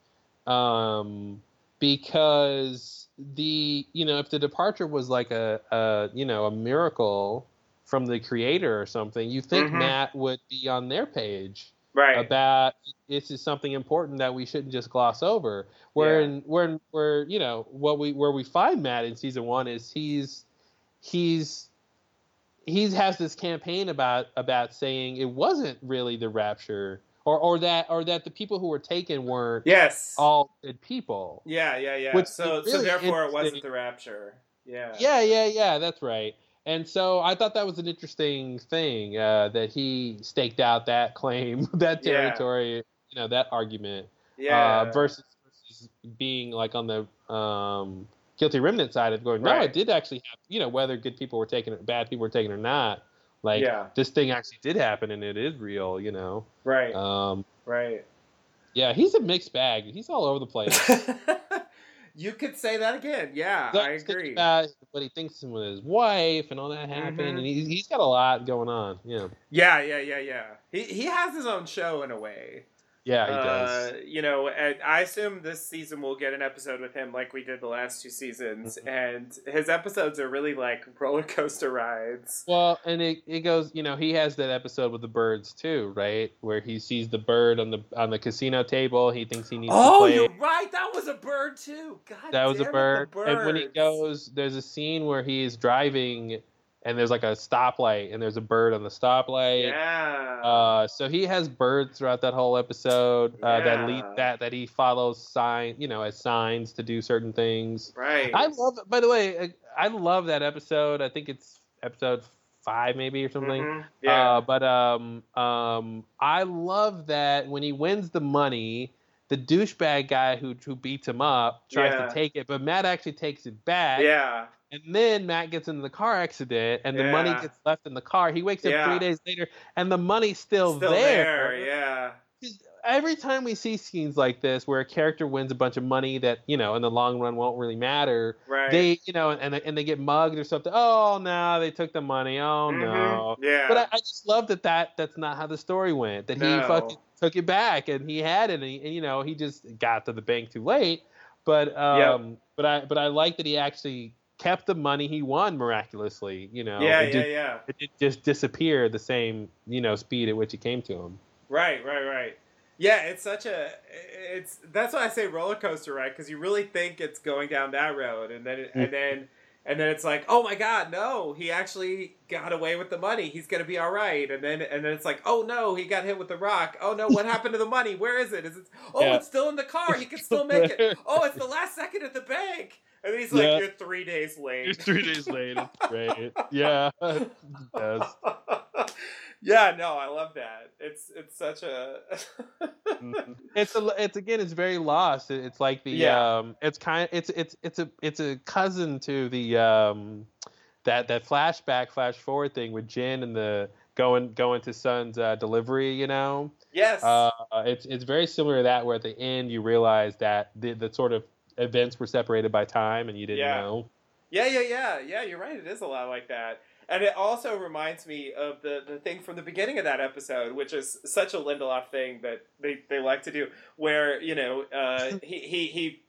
um, because the you know if the departure was like a, a you know a miracle from the creator or something, you think Mhm. Matt would be on their page right. about this is something important that we shouldn't just gloss over. Where Yeah. in where where you know what we where we find Matt in season one is he's he's he has this campaign about about saying it wasn't really the rapture or or that or that the people who were taken weren't yes. all good people. yeah, yeah, yeah. Which so is so therefore it wasn't the rapture. Yeah. Yeah, yeah, yeah. That's right. And so I thought that was an interesting thing uh, that he staked out that claim, that Yeah. territory, you know, that argument, Yeah. uh, versus, versus being like on the um, guilty remnant side of going, no, Right. it did actually happen. You know, whether good people were taken, bad people were taken or not. Like Yeah. this thing actually did happen and it is real. You know. right. Um, right. yeah, he's a mixed bag. He's all over the place. you could say that again. Yeah, So I agree. About what he thinks with his wife and all that happened, Mhm. and he's, he's got a lot going on. Yeah, Yeah, yeah, yeah, yeah. He he has his own show in a way. Yeah, he does. Uh, you know, and I assume this season we'll get an episode with him like we did the last two seasons, Mm-hmm. and his episodes are really like roller coaster rides. Well, and it, it goes, you know, he has that episode with the birds too, right? Where he sees the bird on the on the casino table. He thinks he needs to Oh, you're right. That was a bird too. God, that was a it, bird. And when he goes, there's a scene where he's driving, and there's like a stoplight, and there's a bird on the stoplight. yeah, Uh, so he has birds throughout that whole episode uh, that lead that that he follows sign, you know, as signs to do certain things. right. I love. By the way, I, love that episode. I think it's episode five, maybe or something. Mhm, Yeah, Uh, but um, um, I love that when he wins the money, the douchebag guy who who beats him up tries Yeah. to take it, but Matt actually takes it back. yeah, And then Matt gets into the car accident, and the money gets left in the car. He wakes up Yeah. three days later, and the money's still, still there. Yeah, Every time we see scenes like this, where a character wins a bunch of money that you know in the long run won't really matter, right. they you know and and they get mugged or something. Oh no, they took the money. Oh Mhm, no. Yeah, But I, I just love that, that that's not how the story went. That he No. fucking took it back and he had it, and, he, and you know he just got to the bank too late. But um, but I but I like that he actually kept the money he won miraculously. You know, yeah, it yeah, just, yeah. it just disappear the same you know speed at which it came to him. Right, right, right. Yeah, it's such a it's that's why I say roller coaster ride because you really think it's going down that road, and then Mm. and then and then it's like, oh my god, no, he actually got away with the money. He's gonna be all right. And then and then it's like, oh no, he got hit with the rock. Oh no, what happened to the money? Where is it? Is it? Oh, Yeah. it's still in the car. He can still make it. Oh, it's the last second at the bank. And then he's like, Yeah. you're three days late. It's three days later. Great. Yeah. Yes. yeah, no, I love that. It's it's such a Mhm. it's a it's again it's very lost it's like the Yeah. um it's kind it's it's it's a it's a cousin to the um that that flashback flash forward thing with Jin and the going going to Sun's uh, delivery you know yes. uh it's it's very similar to that where at the end you realize that the the sort of events were separated by time and you didn't Yeah. know Yeah, yeah, yeah, yeah. You're right. It is a lot like that, and it also reminds me of the the thing from the beginning of that episode, which is such a Lindelof thing that they, they like to do, where you know uh, he he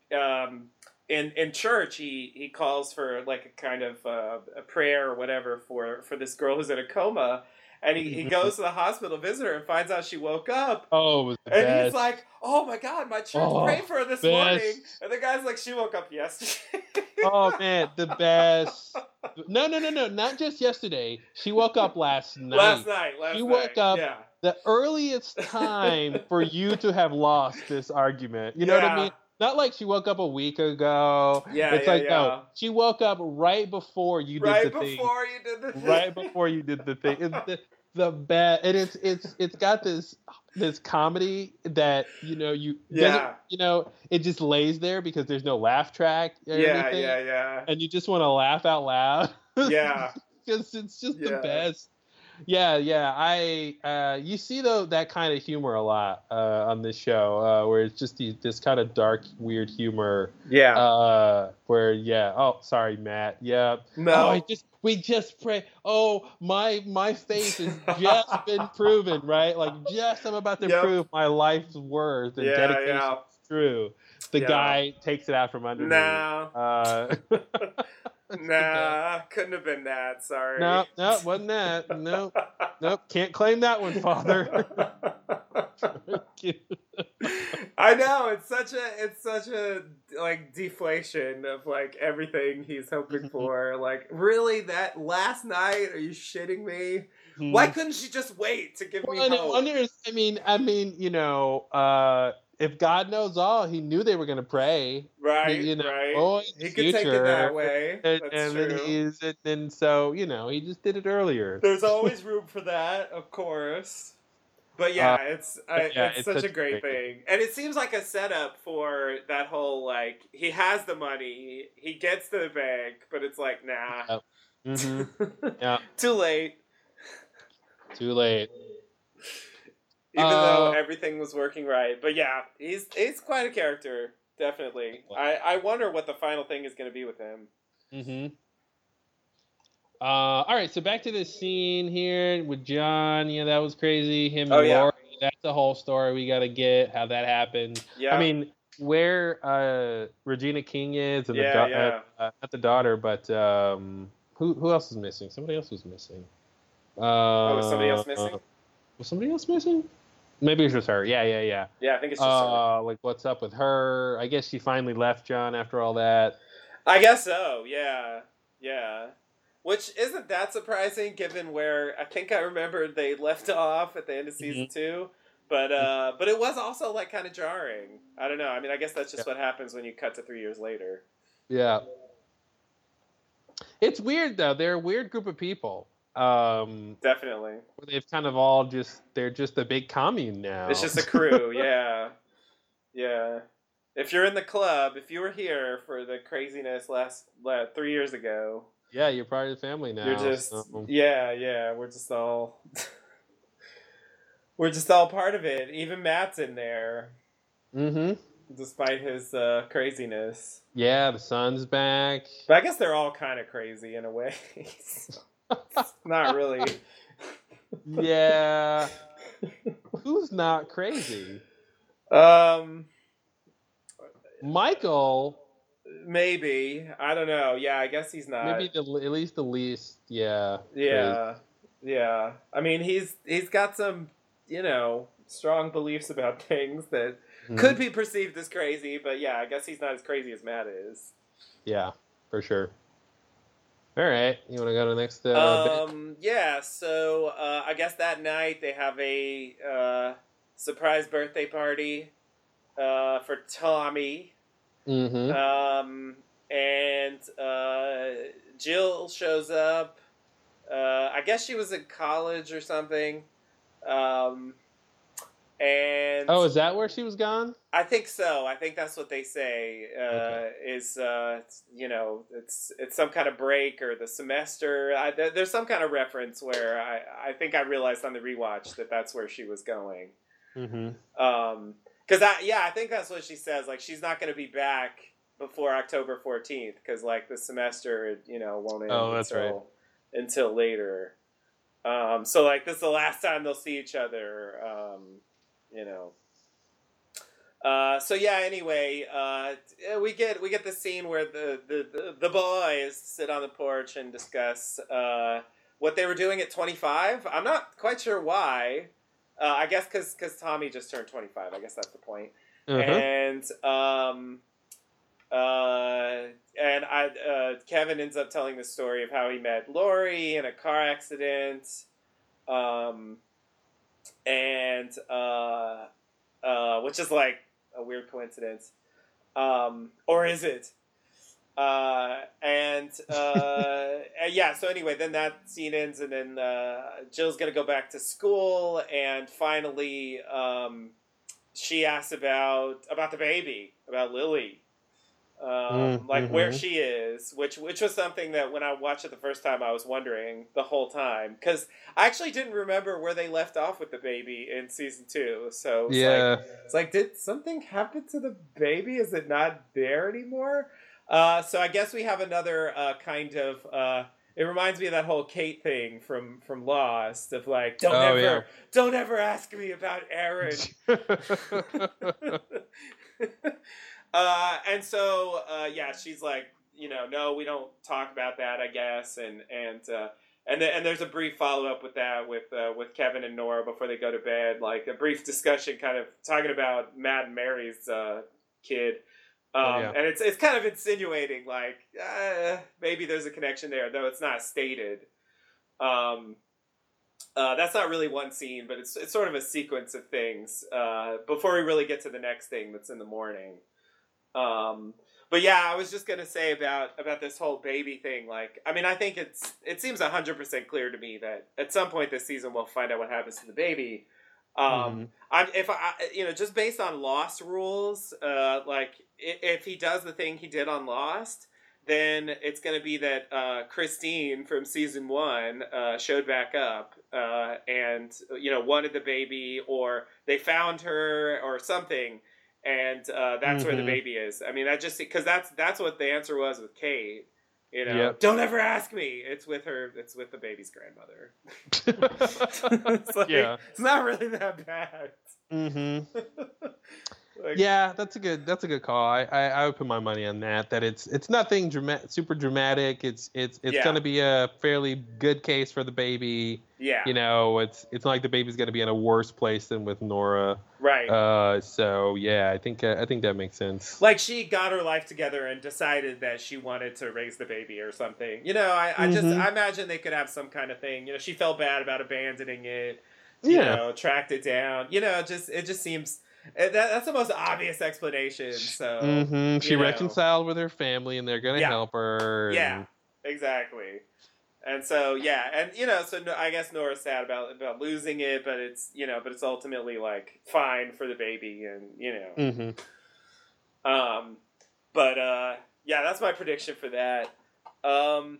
he um, in in church he he calls for like a kind of uh, a prayer or whatever for for this girl who's in a coma. And he, he goes to the hospital, visit her, and finds out she woke up. oh And best he's like, "Oh my God, my church Oh, prayed for her this best. morning." And the guy's like, "She woke up yesterday." oh man the best no no no no not just yesterday she woke up last night Last night, last night. You night. woke up- Yeah. the earliest time for you to have lost this argument. You know what I mean? Not like she woke up a week ago. Yeah, it's yeah, like yeah. no, she woke up right before you did right the thing. Right before you did the thing. Right before you did the thing. It- the, the best, and it's it's it's got this this comedy that you know you Yeah. you know it just lays there because there's no laugh track or yeah, anything, yeah, yeah, and you just want to laugh out loud yeah. because it's just Yeah. the best. Yeah, yeah. I uh, you see though that kind of humor a lot uh, on this show, uh, where it's just the, this kind of dark, weird humor. Yeah. Uh, where yeah. Oh, sorry, Matt. Yeah. no. Oh, I just we just pray. Oh, my my faith has just been proven, right? Like just I'm about to Yep. prove my life's worth and Yeah, dedication yeah. is true. The Yeah. guy takes it out from under me. no. It's the best. Nah, couldn't have been that. Sorry. No, no, wasn't that. No, nope, can't claim that one, Father. I know it's such a it's such a like deflation of like everything he's hoping for. Like really, that last night? Are you shitting me? Why couldn't she just wait to give me Well, I hope? I mean, I mean, you know, uh, if God knows all, He knew they were going to pray. right, you know, right. oh, he could take it that way. And, That's and true. then he's and, and so you know he just did it earlier. There's always room for that, of course. But yeah, Uh, it's I, yeah, it's, it's such, such a great great- thing, and it seems like a setup for that whole like he has the money, he gets to the bank, but it's like nah, hmm Yeah. too late. Too late. Even though Uh, everything was working right, but yeah, he's he's quite a character, definitely. I I wonder what the final thing is going to be with him. hmm Uh, all right, so back to this scene here with John. Yeah, that was crazy. Him and Oh, yeah. Laurie. That's the whole story we got to get how that happened. Yeah, I mean, where uh, Regina King is, and Yeah, the da- yeah. uh, uh, not the daughter, but um, who who else is missing? Somebody else was missing. Uh, oh, was somebody else missing? uh, was somebody else missing? Maybe it was just her. Yeah, yeah, yeah. yeah, I think it's just. her. Uh, like, what's up with her? I guess she finally left John after all that. I guess so. Yeah, yeah. Which isn't that surprising, given where I think I remember they left off at the end of season Mm-hmm. two. But uh, but it was also like kind of jarring. I don't know. I mean, I guess that's just Yeah. what happens when you cut to three years later. Yeah. It's weird though. They're a weird group of people. Um, Definitely, they've kind of all just they're just a big commune now. it's just a crew. yeah, yeah. If you're in the club, if you were here for the craziness last, last three years ago, yeah, you're part of the family now. You're just so- yeah, yeah. We're just all we're just all part of it. Even Matt's in there, Mhm. despite his uh, craziness. Yeah, the sun's back. But I guess they're all kind of crazy in a way. Not really. Yeah. Who's not crazy? Um, Michael, maybe I don't know. Yeah, I guess he's not. maybe the at least the least. Yeah. Yeah, yeah. I mean, he's he's got some you know strong beliefs about things that crazy. could be perceived as crazy, but yeah, I guess he's not as crazy as Matt is. Yeah, for sure. All right, you want to go to the next uh, bit? um, yeah, so uh, I guess that night they have a uh, surprise birthday party uh, for Tommy. Mm-hmm. Um, and uh, Jill shows up. Uh, I guess she was in college or something. Um, and oh, is that where she was gone? I think so. I think that's what they say. Uh, Okay. Is uh, you know, it's it's some kind of break or the semester. I, there, there's some kind of reference where I I think I realized on the rewatch that that's where she was going. Mm-hmm. Um, because I yeah, I think that's what she says. Like she's not going to be back before October fourteenth because like the semester you know won't end Oh, that's until until later. Um, so like this is the last time they'll see each other. Um, you know. Uh, so yeah. Anyway, uh, we get we get the scene where the, the, the, the boys sit on the porch and discuss uh, what they were doing at twenty five. I'm not quite sure why. Uh, I guess because because Tommy just turned twenty five. I guess that's the point. Uh-huh. And um, uh, and I uh, Kevin ends up telling the story of how he met Laurie in a car accident. Um, and uh, uh, which is like a weird coincidence, um, or is it? Uh, and uh, yeah. So anyway, then that scene ends, and then uh, Jill's gonna go back to school, and finally, um, she asks about about the baby, about Lily, um, Mm, like where mhm. she is, which which was something that when I watched it the first time, I was wondering the whole time because I actually didn't remember where they left off with the baby in season two. So it's like, Yeah. it's like, did something happen to the baby? Is it not there anymore? Uh, so I guess we have another uh, kind of. Uh, it reminds me of that whole Kate thing from from Lost of like, don't Oh, ever, yeah. don't ever ask me about Aaron. uh, and so uh, yeah, she's like, you know, no, we don't talk about that, I guess, and and uh, and and there's a brief follow up with that with uh, with Kevin and Nora before they go to bed, like a brief discussion, kind of talking about Matt and Mary's uh, kid. Um, Oh, yeah. And it's it's kind of insinuating like uh, maybe there's a connection there, though it's not stated. Um, uh, that's not really one scene, but it's it's sort of a sequence of things uh, before we really get to the next thing that's in the morning. Um, but yeah, I was just gonna say about about this whole baby thing. Like, I mean, I think it's it seems hundred percent clear to me that at some point this season we'll find out what happens to the baby. Um, Mhm. I'm if I you know just based on Lost rules, uh, like if he does the thing he did on Lost, then it's going to be that uh, Christine from season one uh, showed back up uh, and you know wanted the baby, or they found her, or something, and uh, that's where the Mhm. baby is. I mean, that just because that's that's what the answer was with Kate. You know, Yep. don't ever ask me. It's with her. It's with the baby's grandmother. it's like, Yeah. it's not really that bad. hmm Like, Yeah, that's a good that's a good call. I, I, I would put my money on that. That it's it's nothing dramatic, super dramatic. It's it's it's Yeah. gonna be a fairly good case for the baby. yeah, You know, it's it's not like the baby's gonna be in a worse place than with Nora. right. Uh, so yeah, I think uh, I think that makes sense. like she got her life together and decided that she wanted to raise the baby or something. You know, I, I just Mhm. I imagine they could have some kind of thing. You know, she felt bad about abandoning it. You Yeah. know, tracked it down. You know, just it just seems that, that's the most obvious explanation. So hmm She you know. reconciled with her family, and they're gonna Yeah. help her. Yeah, exactly. And so yeah, and you know, so no, I guess Nora's sad about about losing it, but it's you know, but it's ultimately like fine for the baby, and you know, Mhm. um, but uh, yeah, that's my prediction for that. Um,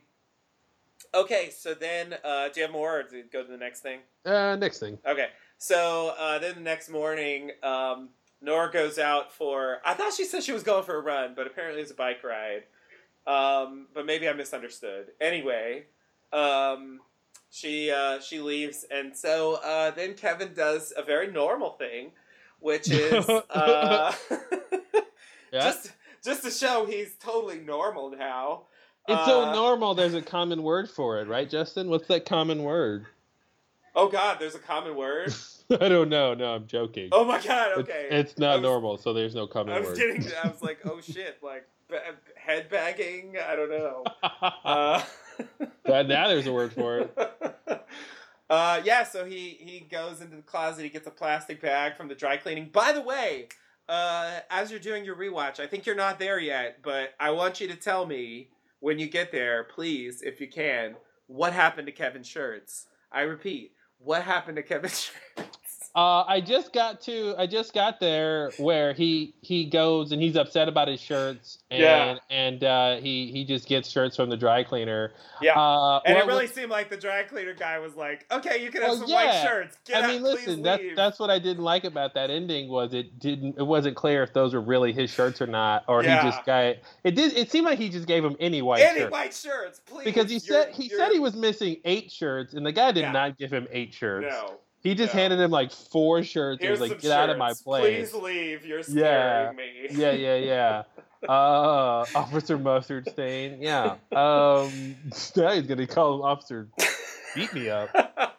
okay, so then uh, do you have more, or do you go to the next thing? Uh, next thing. Okay, so uh, then the next morning, um, Nora goes out for. I thought she said she was going for a run, but apparently it's a bike ride. Um, but maybe I misunderstood. Anyway, um, she uh, she leaves, and so uh, then Kevin does a very normal thing, which is uh, Yeah. just just to show he's totally normal now. it's so uh, normal. There's a common word for it, right, Justin? What's that common word? Oh God, there's a common word. I don't know. No, I'm joking. Oh my God. Okay. It's, I not was- normal, so there's no common I was word. getting. I was like, oh shit, like head bagging. I don't know. Uh, But now there's a word for it. uh, yeah, so he he goes into the closet. He gets a plastic bag from the dry cleaning. By the way, uh, as you're doing your rewatch, I think you're not there yet, but I want you to tell me when you get there, please, if you can, what happened to Kevin's shirts. I repeat, what happened to shirts? Uh, I just got to. I just got there where he he goes and he's upset about his shirts, and Yeah. and uh, he he just gets shirts from the dry cleaner. Yeah. Uh, And it really seemed like the dry cleaner guy was like, "Okay, you can have Well, some yeah. white shirts. Get I out, mean, listen. That's leave." that's what I didn't like about that ending was it didn't it wasn't clear if those were really his shirts or not, or Yeah. he just got it did it seemed like he just gave him any white any shirts. white shirts, please. because he You're- said he you're- said he was missing eight shirts, and the guy did Yeah. not give him eight shirts. No. He just No. handed him like four shirts. Here's was like, "Get out of my place." Please leave. You're Yeah. scaring me. yeah, yeah, yeah. Uh, Officer Mustard Stain. Yeah. Um, now he's gonna call him Officer Beat Me Up.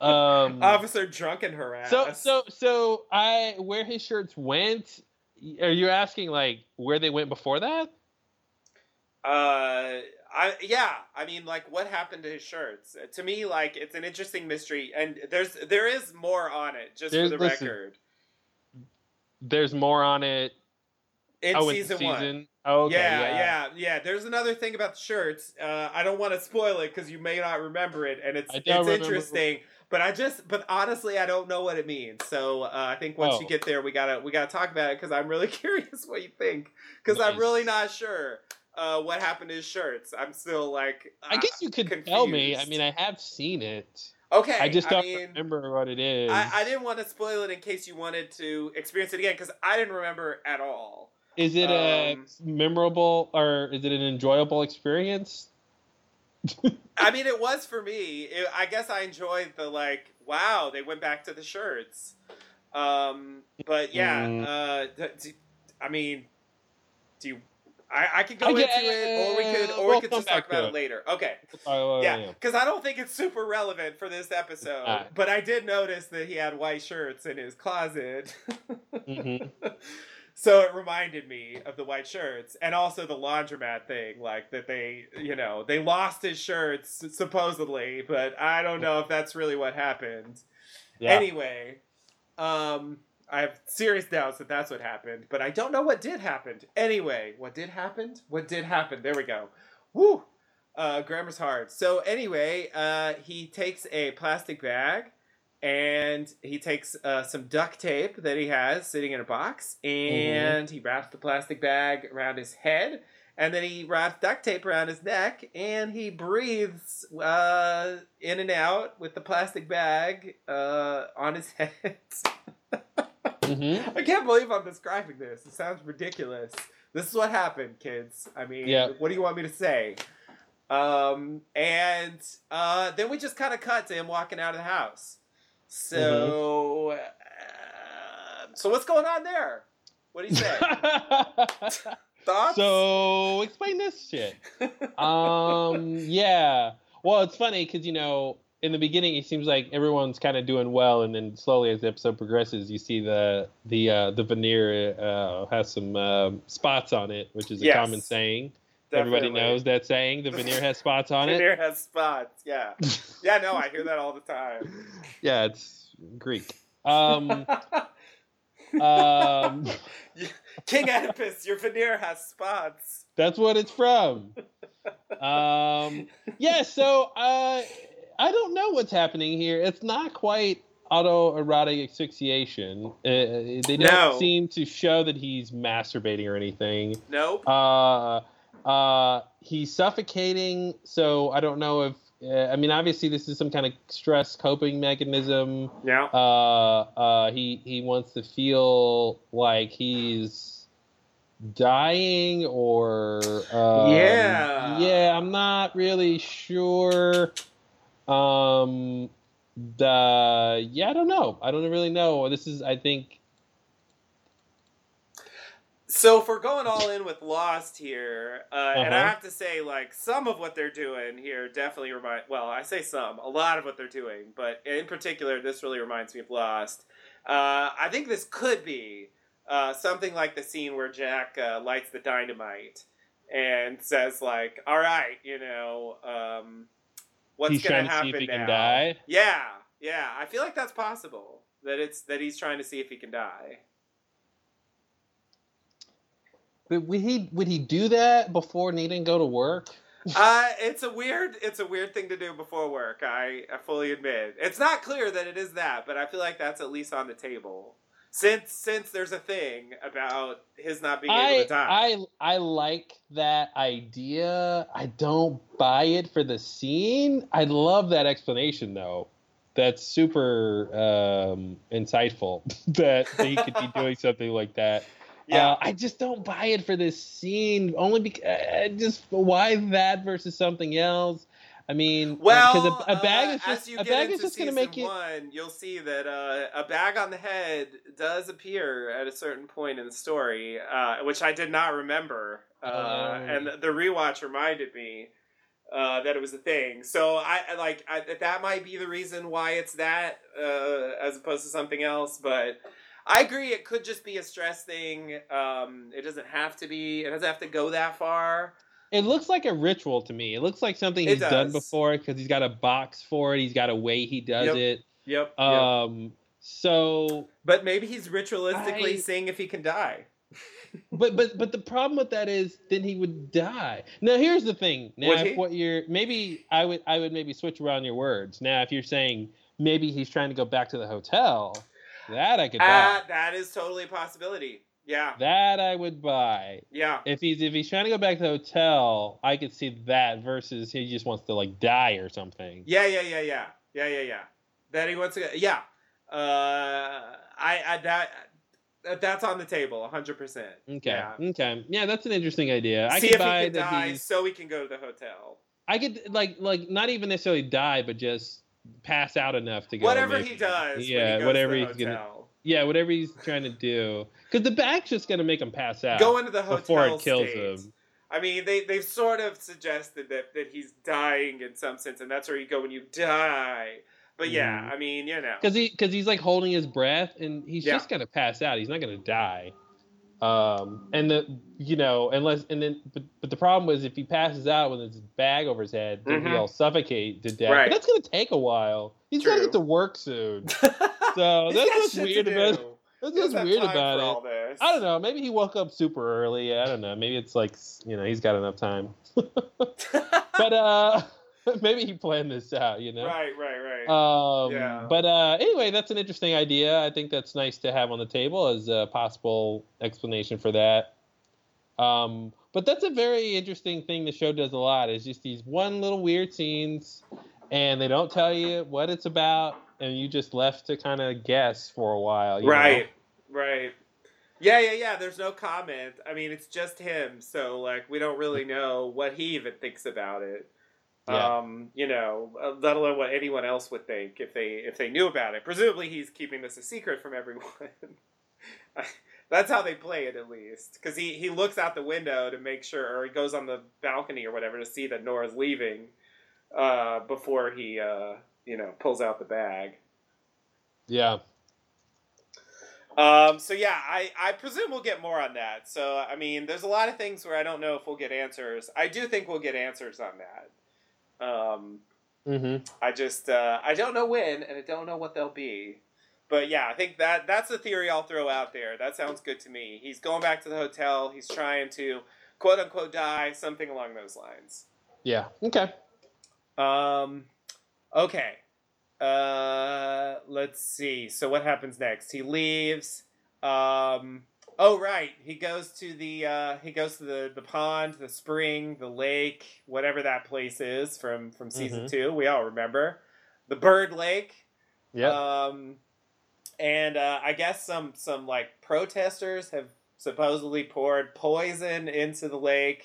Um, Officer drunken harass. so, so, so, I where his shirts went. Are you asking like where they went before that? uh, I yeah. I mean, like, what happened to his shirts? Uh, To me, like, it's an interesting mystery, and there's there is more on it. Just There's- for the listen, record, There's more on it. in oh, season, season. one. Oh, okay, yeah, yeah, yeah, yeah. There's another thing about the shirts. Uh, I don't want to spoil it because you may not remember it, and it's it's remember- interesting. But I just, but honestly, I don't know what it means. So uh, I think once you Oh. get there, we gotta we gotta talk about it because I'm really curious what you think because I'm really not sure uh, what happened to his shirts. I'm still like, I guess you could tell me. I mean, I have seen it. uh, okay. I just don't mean, remember what it is. I, I didn't want to spoil it in case you wanted to experience it again because I didn't remember at all. is it a um, memorable or is it an enjoyable experience? I mean, it was for me. It, I guess I enjoyed the like, wow, they went back to the shirts. Um, but yeah, Mm. uh, d- d- I mean, do you? I, I could go into it, or we could, or we'll we could just talk about it. it. later. Okay, yeah, because I don't think it's super relevant for this episode. not. But I did notice that he had white shirts in his closet. Mhm. So it reminded me of the white shirts and also the laundromat thing, like that they, you know, they lost his shirts supposedly, but I don't know if that's really what happened. Yeah. Anyway, um, I have serious doubts that that's what happened, but I don't know what did happen. Anyway, what did happen? What did happen? There we go. Woo! Uh, grammar's hard. So anyway, uh, he takes a plastic bag and he takes uh, some duct tape that he has sitting in a box and he wraps the plastic bag around his head and then he wraps duct tape around his neck and he breathes uh, in and out with the plastic bag uh, on his head. Mhm. I can't believe I'm describing this. It sounds ridiculous. This is what happened, kids. I mean, Yeah. what do you want me to say? Um, and uh, then we just kind of cut to him walking out of the house. So, uh, so what's going on there? What do you say? Thoughts? so explain this shit. Um, yeah. Well, it's funny because you know in the beginning it seems like everyone's kind of doing well, and then slowly as the episode progresses, you see the the uh, the veneer uh, has some uh, spots on it, which is a Yes. common saying. Everybody knows that saying. The veneer has spots on it. Veneer has spots. Yeah, yeah. No, I hear that all the time. Yeah, it's Greek. Um, um, King Oedipus, your veneer has spots. That's what it's from. um, yeah, so uh, I don't know what's happening here. It's not quite autoerotic asphyxiation. Uh, they don't No. seem to show that he's masturbating or anything. Nope. Uh, uh, he's suffocating, so I don't know if. Uh, I mean, obviously, this is some kind of stress coping mechanism Yeah. uh, uh, he he wants to feel like he's dying or um, Yeah. yeah i'm not really sure um the yeah i don't know i don't really know this is i think So if we're going all in with Lost here, uh, and I Uh-huh. have to say, like some of what they're doing here definitely remind. Well, I say some, a lot of what they're doing, but in particular, this really reminds me of Lost. Uh, I think this could be uh, something like the scene where Jack uh, lights the dynamite and says, like, "All right, you know, um, what's he's going trying to happen see if he now?" can die Yeah, yeah. I feel like that's possible. That it's that he's trying to see if he can die. but would he would he do that before needing to go to work uh, it's a weird it's a weird thing to do before work. I, I fully admit. It's not clear that it is that, but I feel like that's at least on the table. Since since there's a thing about his not being able to die. I I like that idea. I don't buy it for the scene. I love that explanation though. That's super um, insightful that he could be doing something like that. yeah. Uh, I just don't buy it for this scene. Only because uh, just why that versus something else. I mean, well, because a, a bag uh, is just you a bag is just going to make it. one, you'll see that uh, a bag on the head does appear at a certain point in the story, uh, which I did not remember, uh, Oh. and the rewatch reminded me uh, that it was a thing. So I I- like I, that might be the reason why it's that uh, as opposed to something else, but. I agree. It could just be a stress thing. Um, it doesn't have to be. It doesn't have to go that far. It looks like a ritual to me. It looks like something he's done before because he's got a box for it. He's got a way he does Yep. it. Yep. yep. Um, so But maybe he's ritualistically I- seeing if he can die. but but but the problem with that is then he would die. Now here's the thing. Now Would if he? what you're maybe I would I would maybe switch around your words. Now if you're saying maybe he's trying to go back to the hotel, that I could. Ah, that is totally a possibility. Yeah, that I would buy. yeah, If he's if he's trying to go back to the hotel, I could see that versus he just wants to like die or something. yeah, yeah, yeah, yeah, yeah, yeah, yeah. That he wants to. go Yeah, uh, I, I that that's on the table, hundred percent. Okay. Yeah. Okay. Yeah, that's an interesting idea. I See could if he buy can die, so we can go to the hotel. I could like like not even necessarily die, but just pass out enough to go. Whatever he does, Yeah, when he goes whatever to the he's gonna- hotel. Yeah, whatever he's trying to do, because the bag's just gonna make him pass out Go into the hotel before it kills state. him. I mean, they they've sort of suggested that that he's dying in some sense, and that's where you go when you die. But yeah, Mhm. I mean, you know, Because he because he's like holding his breath, and he's Yeah. just gonna pass out. He's not gonna die. Um, and the you know unless and then but, but the problem was if he passes out with his bag over his head, then Mhm. he'll suffocate to death. Right. But that's gonna take a while. He's gotta get to work soon. so that's what's weird about- That's what's weird about it. I don't know. Maybe he woke up super early. I don't know. Maybe it's like you know he's got enough time. but uh, maybe he planned this out. You know. right, right, right. Um, Yeah. But uh, anyway, that's an interesting idea. I think that's nice to have on the table as a possible explanation for that. Um, but that's a very interesting thing the show does a lot. Is just these one little weird scenes, and they don't tell you what it's about, and you just left to kind of guess for a while. you know? right, right. Yeah, yeah, yeah. There's no comment. I mean, it's just him, so like we don't really know what he even thinks about it. Yeah. Um, you know, uh, let alone what anyone else would think if they if they knew about it. Presumably, he's keeping this a secret from everyone. That's how they play it, at least, because he he looks out the window to make sure, or he goes on the balcony or whatever to see that Nora's leaving uh, before he uh, you know pulls out the bag. Yeah. Um, so yeah, I, I presume we'll get more on that. So I mean, there's a lot of things where I don't know if we'll get answers. I do think we'll get answers on that. Um, Mm-hmm. I just uh, I don't know when, and I don't know what they'll be. But yeah, I think that that's the theory I'll throw out there. That sounds good to me. He's going back to the hotel. He's trying to quote unquote die, something along those lines. Yeah. Okay. Um, okay. Uh, let's see. So what happens next? He leaves. Um, oh right, he goes to the uh, he goes to the the pond, the spring, the lake, whatever that place is from from season Mhm. two. We all remember the Bird Lake. Yeah. Um, and uh, I guess some some like protesters have supposedly poured poison into the lake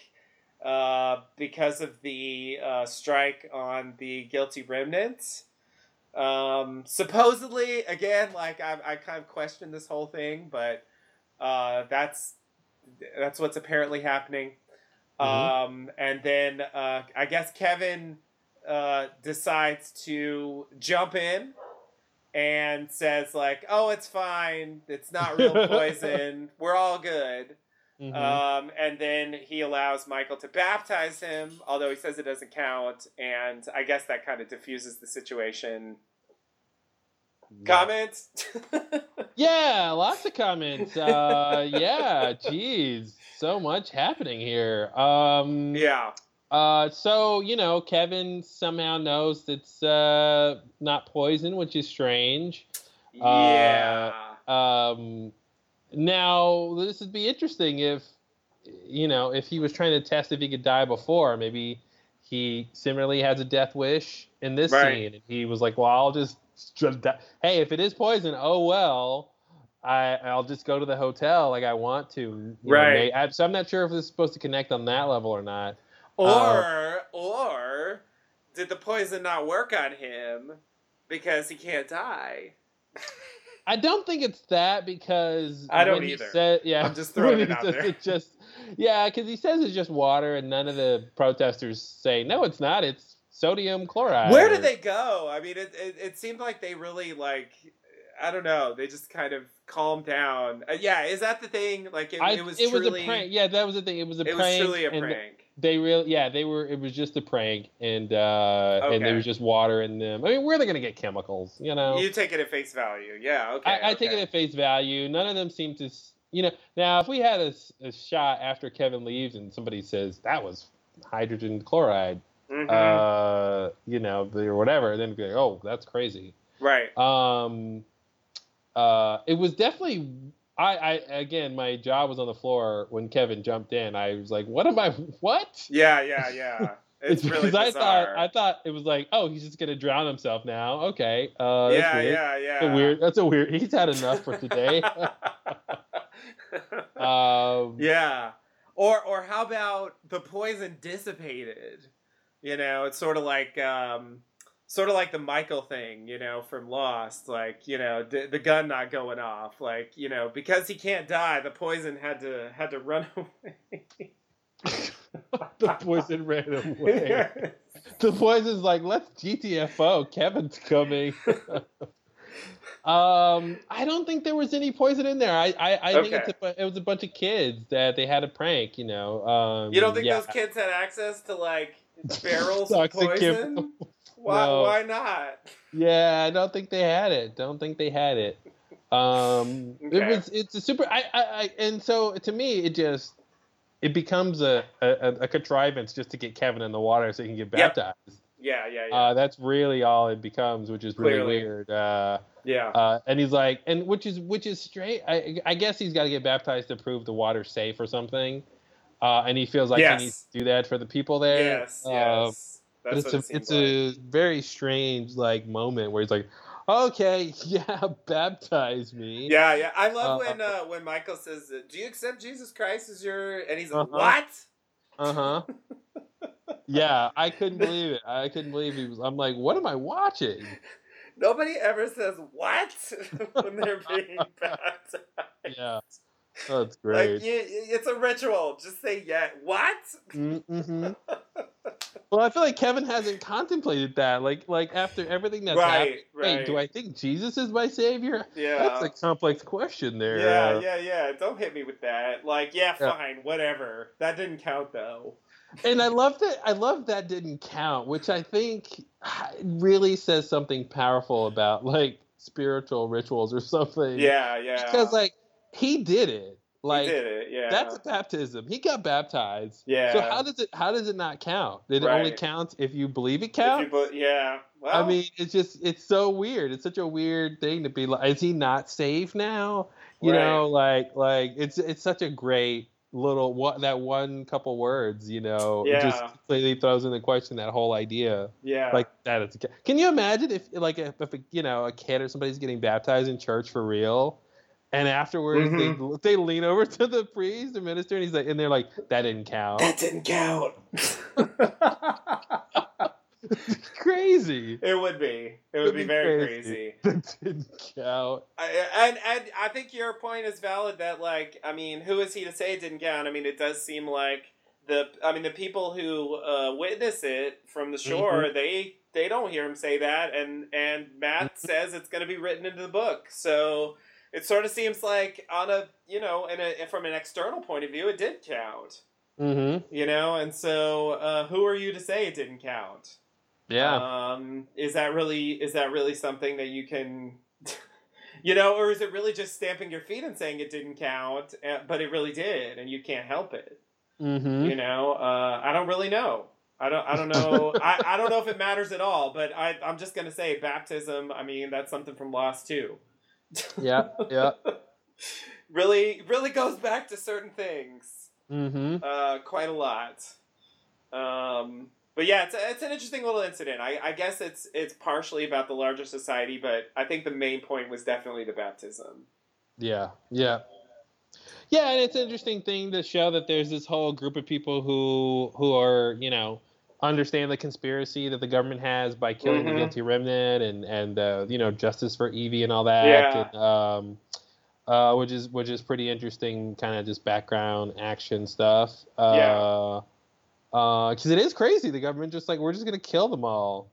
uh, because of the uh, strike on the guilty remnants. Um, supposedly, again, like I, I kind of question this whole thing, but uh, that's that's what's apparently happening. Mhm. Um, and then uh, I guess Kevin uh, decides to jump in and says like, "Oh, it's fine. It's not real poison. We're all good." Mhm. Um, and then he allows Michael to baptize him, although he says it doesn't count. And I guess that kind of diffuses the situation. Comments? Yeah, lots of comments. Uh, yeah, geez, so much happening here. Um, yeah. Uh, so you know, Kevin somehow knows it's uh not poison, which is strange. Yeah. Um, now this would be interesting if you know if he was trying to test if he could die before. Maybe he similarly has a death wish in this Right. scene, and he was like, "Well, I'll just, hey, if it is poison, oh well." I, I'll just go to the hotel like I want to. You know, Right. may- I, so I'm not sure if this is supposed to connect on that level or not. or uh, or did the poison not work on him because he can't die? I don't think it's that because I don't either. Said, yeah, I'm just throwing it out there. It's just yeah, because he says it's just water, and none of the protesters say no, it's not. It's sodium chloride. Where did they go? I mean, it, it, it seemed like they really like. I don't know. They just kind of calmed down. Uh, yeah, is that the thing? Like it, I, it was it truly. was a prank. Yeah, that was the thing. It was a it was truly a prank. They really, yeah, they were. It was just a prank, and uh and Okay. there was just water in them. I mean, where are they gonna get chemicals? You know, You take it at face value. Yeah. Okay. I, I take it at face value. None of them seem to you know, now if we had a shot after Kevin leaves and somebody says that was hydrogen chloride, Mhm. uh, you know, or whatever, then be like, oh, that's crazy. right. Um, uh, it was definitely. I, I again, my jaw was on the floor when Kevin jumped in. I was like, "What am I? What?" Yeah, yeah, yeah. It's really because bizarre. I thought I thought it was like, "Oh, he's just gonna drown himself now." Okay, uh, that's yeah, weird. yeah, yeah. That's a weird. That's a weird. He's had enough for today. um, yeah. Or or how about the poison dissipated? You know, it's sort of like um sort of like the Michael thing, you know, from Lost, like, you know, the, the gun not going off, like, you know, because he can't die, the poison had to had to run away. the poison ran away. the poison's like, let's GTFO. Kevin's coming. um, I don't think there was any poison in there. I, I, I think Okay. it's a, it was a bunch of kids that they had a prank. You know. Um, you don't think yeah. those kids had access to like barrels of poison? Why No. why not? Yeah, I don't think they had it. Don't think they had it. Um, it was it's a super. I, I, I and so to me it just it becomes a, a a contrivance just to get Kevin in the water so he can get Yep. baptized. Yeah, yeah, yeah. Uh, that's really all it becomes, which is really weird. Uh, yeah. uh, and he's like, and which is which is straight. I, I guess he's got to get baptized to prove the water's safe or something. Uh, and he feels like Yes. he needs to do that for the people there. yes, Uh, but That's it's a it it's like. a very strange like moment where he's like, okay, yeah, baptize me. Yeah, yeah. I love Uh, when uh, when Michael says, uh, "Do you accept Jesus Christ as your?" and he's like, Uh-huh. "What?" Uh huh. yeah, I couldn't believe it. I couldn't believe he was. I'm like, what am I watching? Nobody ever says "what" when they're being baptized. Yeah, that's Like great. you, it's a ritual. Just say yeah. What? Mm-hmm. well, I feel like Kevin hasn't contemplated that. Like, like after everything that's happened, right, right. wait, do I think Jesus is my savior? Yeah. That's a complex question there. yeah, Uh, yeah, yeah. Don't hit me with that. Like, yeah, Yeah. fine, whatever. That didn't count though. and I love that. I love that didn't count, which I think really says something powerful about like spiritual rituals or something. Yeah, yeah. Because like he did it. Like he did it. Yeah. that's a baptism. He got baptized. yeah. So how does it? How does it not count? It only Right. count if you believe it counts? put- yeah. Well, I mean, it's just it's so weird. It's such a weird thing to be like. Is he not saved now? You Right. know, like like it's it's such a great little what that one couple words. You know, it just Yeah. completely throws into question that whole idea. yeah. Like that. that is. Can you imagine if like if, if you know a kid or somebody's getting baptized in church for real? And afterwards, Mm-hmm. they they lean over to the priest, the minister, and he's like, and they're like, "That didn't count." that didn't count. Crazy. it would be. It would be be very crazy. crazy. That didn't count. I, and and I think your point is valid. That like, I mean, who is he to say it didn't count? I mean, it does seem like the. I mean, the people who uh, witness it from the shore, Mm-hmm. they they don't hear him say that, and and Matt says it's going to be written into the book. So it sort of seems like on a you know, in a from an external point of view, it did count. Mm-hmm. You know, and so uh, who are you to say it didn't count? Yeah. Um, is that really is that really something that you can, you know, or is it really just stamping your feet and saying it didn't count, uh, but it really did, and you can't help it? mm-hmm. You know, uh, I don't really know. I don't. I don't know. I, I don't know if it matters at all. But I, I'm just gonna say baptism. I mean, that's something from Lost too. Yeah. Yeah. really, really goes back to certain things Mm-hmm. uh, quite a lot. Um, but yeah, it's, it's an interesting little incident. I, I guess it's it's partially about the larger society, but I think the main point was definitely the baptism. Yeah. Yeah. Yeah, and it's an interesting thing to show that there's this whole group of people who who are, you know, understand the conspiracy that the government has by killing Mhm. the guilty remnant and and uh, you know justice for Evie and all that. Yeah. And, um, uh, which is which is pretty interesting, kind of just background action stuff. Uh, Yeah. Because it is crazy. The government just like we're just gonna kill them all.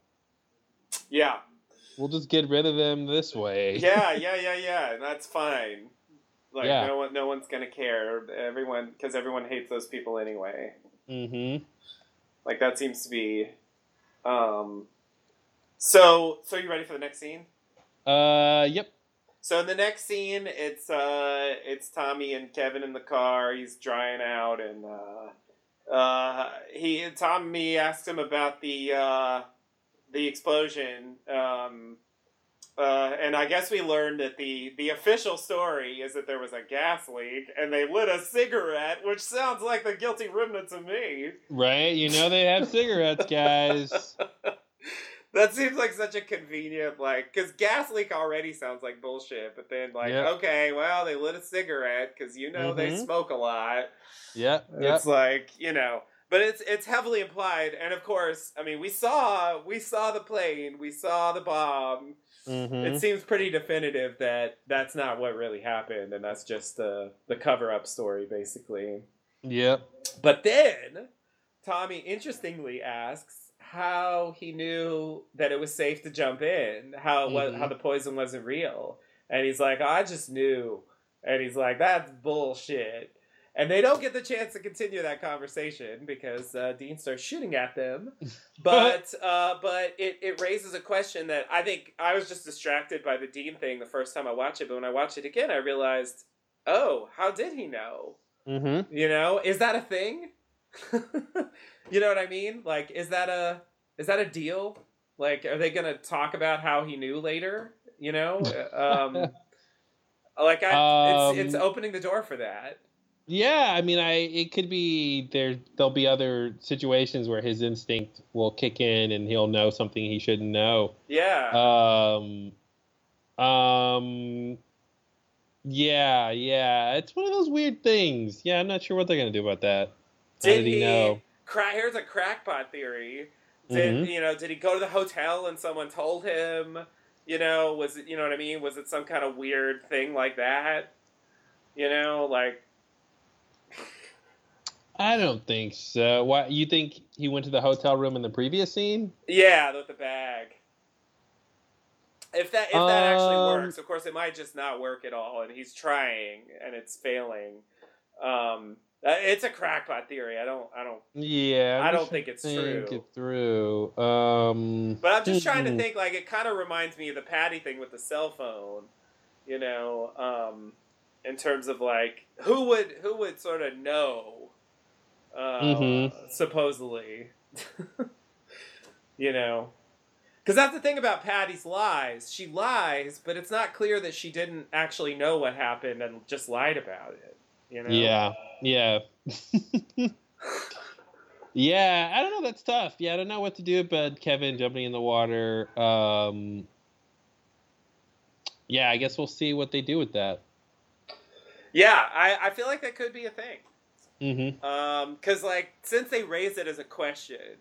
Yeah, We'll just get rid of them this way. yeah, yeah, yeah, yeah. That's fine. Like Yeah. no one, no one's gonna care. Everyone, because everyone hates those people anyway. Mm-hmm. Like that seems to be. Um, so, so you ready for the next scene? Uh. Yep. So in the next scene, it's uh, it's Tommy and Kevin in the car. He's drying out, and uh, uh, he Tommy asks him about the uh, the explosion. Um, uh, and I guess we learned that the the official story is that there was a gas leak and they lit a cigarette, which sounds like the guilty remnant to me. Right? You know they have cigarettes, guys. that seems like such a convenient like because gas leak already sounds like bullshit, but then like Yep. okay, well they lit a cigarette because you know they Mhm. smoke a lot. Yeah. Yep. It's like you know, but it's it's heavily implied, and of course, I mean we saw we saw the plane, we saw the bomb. Mhm. It seems pretty definitive that that's not what really happened, and that's just the the cover up story, basically. Yep. But then Tommy interestingly asks how he knew that it was safe to jump in, how was, Mhm. how the poison wasn't real, and he's like, "I just knew," and he's like, "That's bullshit." And they don't get the chance to continue that conversation because uh, Dean starts shooting at them. But uh, but it, it raises a question that I think I was just distracted by the Dean thing the first time I watched it, but when I watched it again, I realized, oh, how did he know? Mhm. You know, is that a thing? you know what I mean? Like, is that a is that a deal? Like, are they gonna talk about how he knew later? You know, um, like I, it's it's Um, opening the door for that. Yeah, I mean, I it could be there. There'll be other situations where his instinct will kick in, and he'll know something he shouldn't know. Yeah, Um, um, yeah, yeah. It's one of those weird things. Yeah, I'm not sure what they're gonna do about that. How did he know? Cra- here's a crackpot theory. Did Mhm. you know? Did he go to the hotel and someone told him? You know, was it? You know what I mean? Was it some kind of weird thing like that? You know, like I don't think so. Why you think he went to the hotel room in the previous scene? yeah, with the bag. If that if that actually Um, works, of course, it might just not work at all, and he's trying and it's failing. Um, uh, it's a crackpot theory. I don't. I don't. Yeah, I don't think it's to true. It through. Um, But I'm just trying to hmm. think like it kind of reminds me of the Patti thing with the cell phone, you know, um, in terms of like who would who would sort of know, uh, Mhm. supposedly, you know, because that's the thing about Patti's lies. She lies, but it's not clear that she didn't actually know what happened and just lied about it. You know? Yeah, yeah. yeah, I don't know. That's tough. Yeah, I don't know what to do about Kevin jumping in the water. Um, yeah, I guess we'll see what they do with that. Yeah, I, I feel like that could be a thing. Mm-hmm. Um, cause like since they raised it as a question,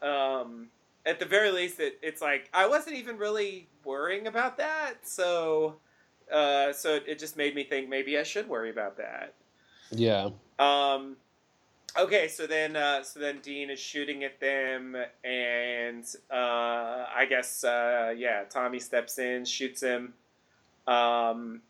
um, at the very least, it, it's like I wasn't even really worrying about that. So, uh, so it, it just made me think maybe I should worry about that. Yeah. Um, okay, so then, uh, so then Dean is shooting at them, and uh, I guess, uh, yeah, Tommy steps in, shoots him, um,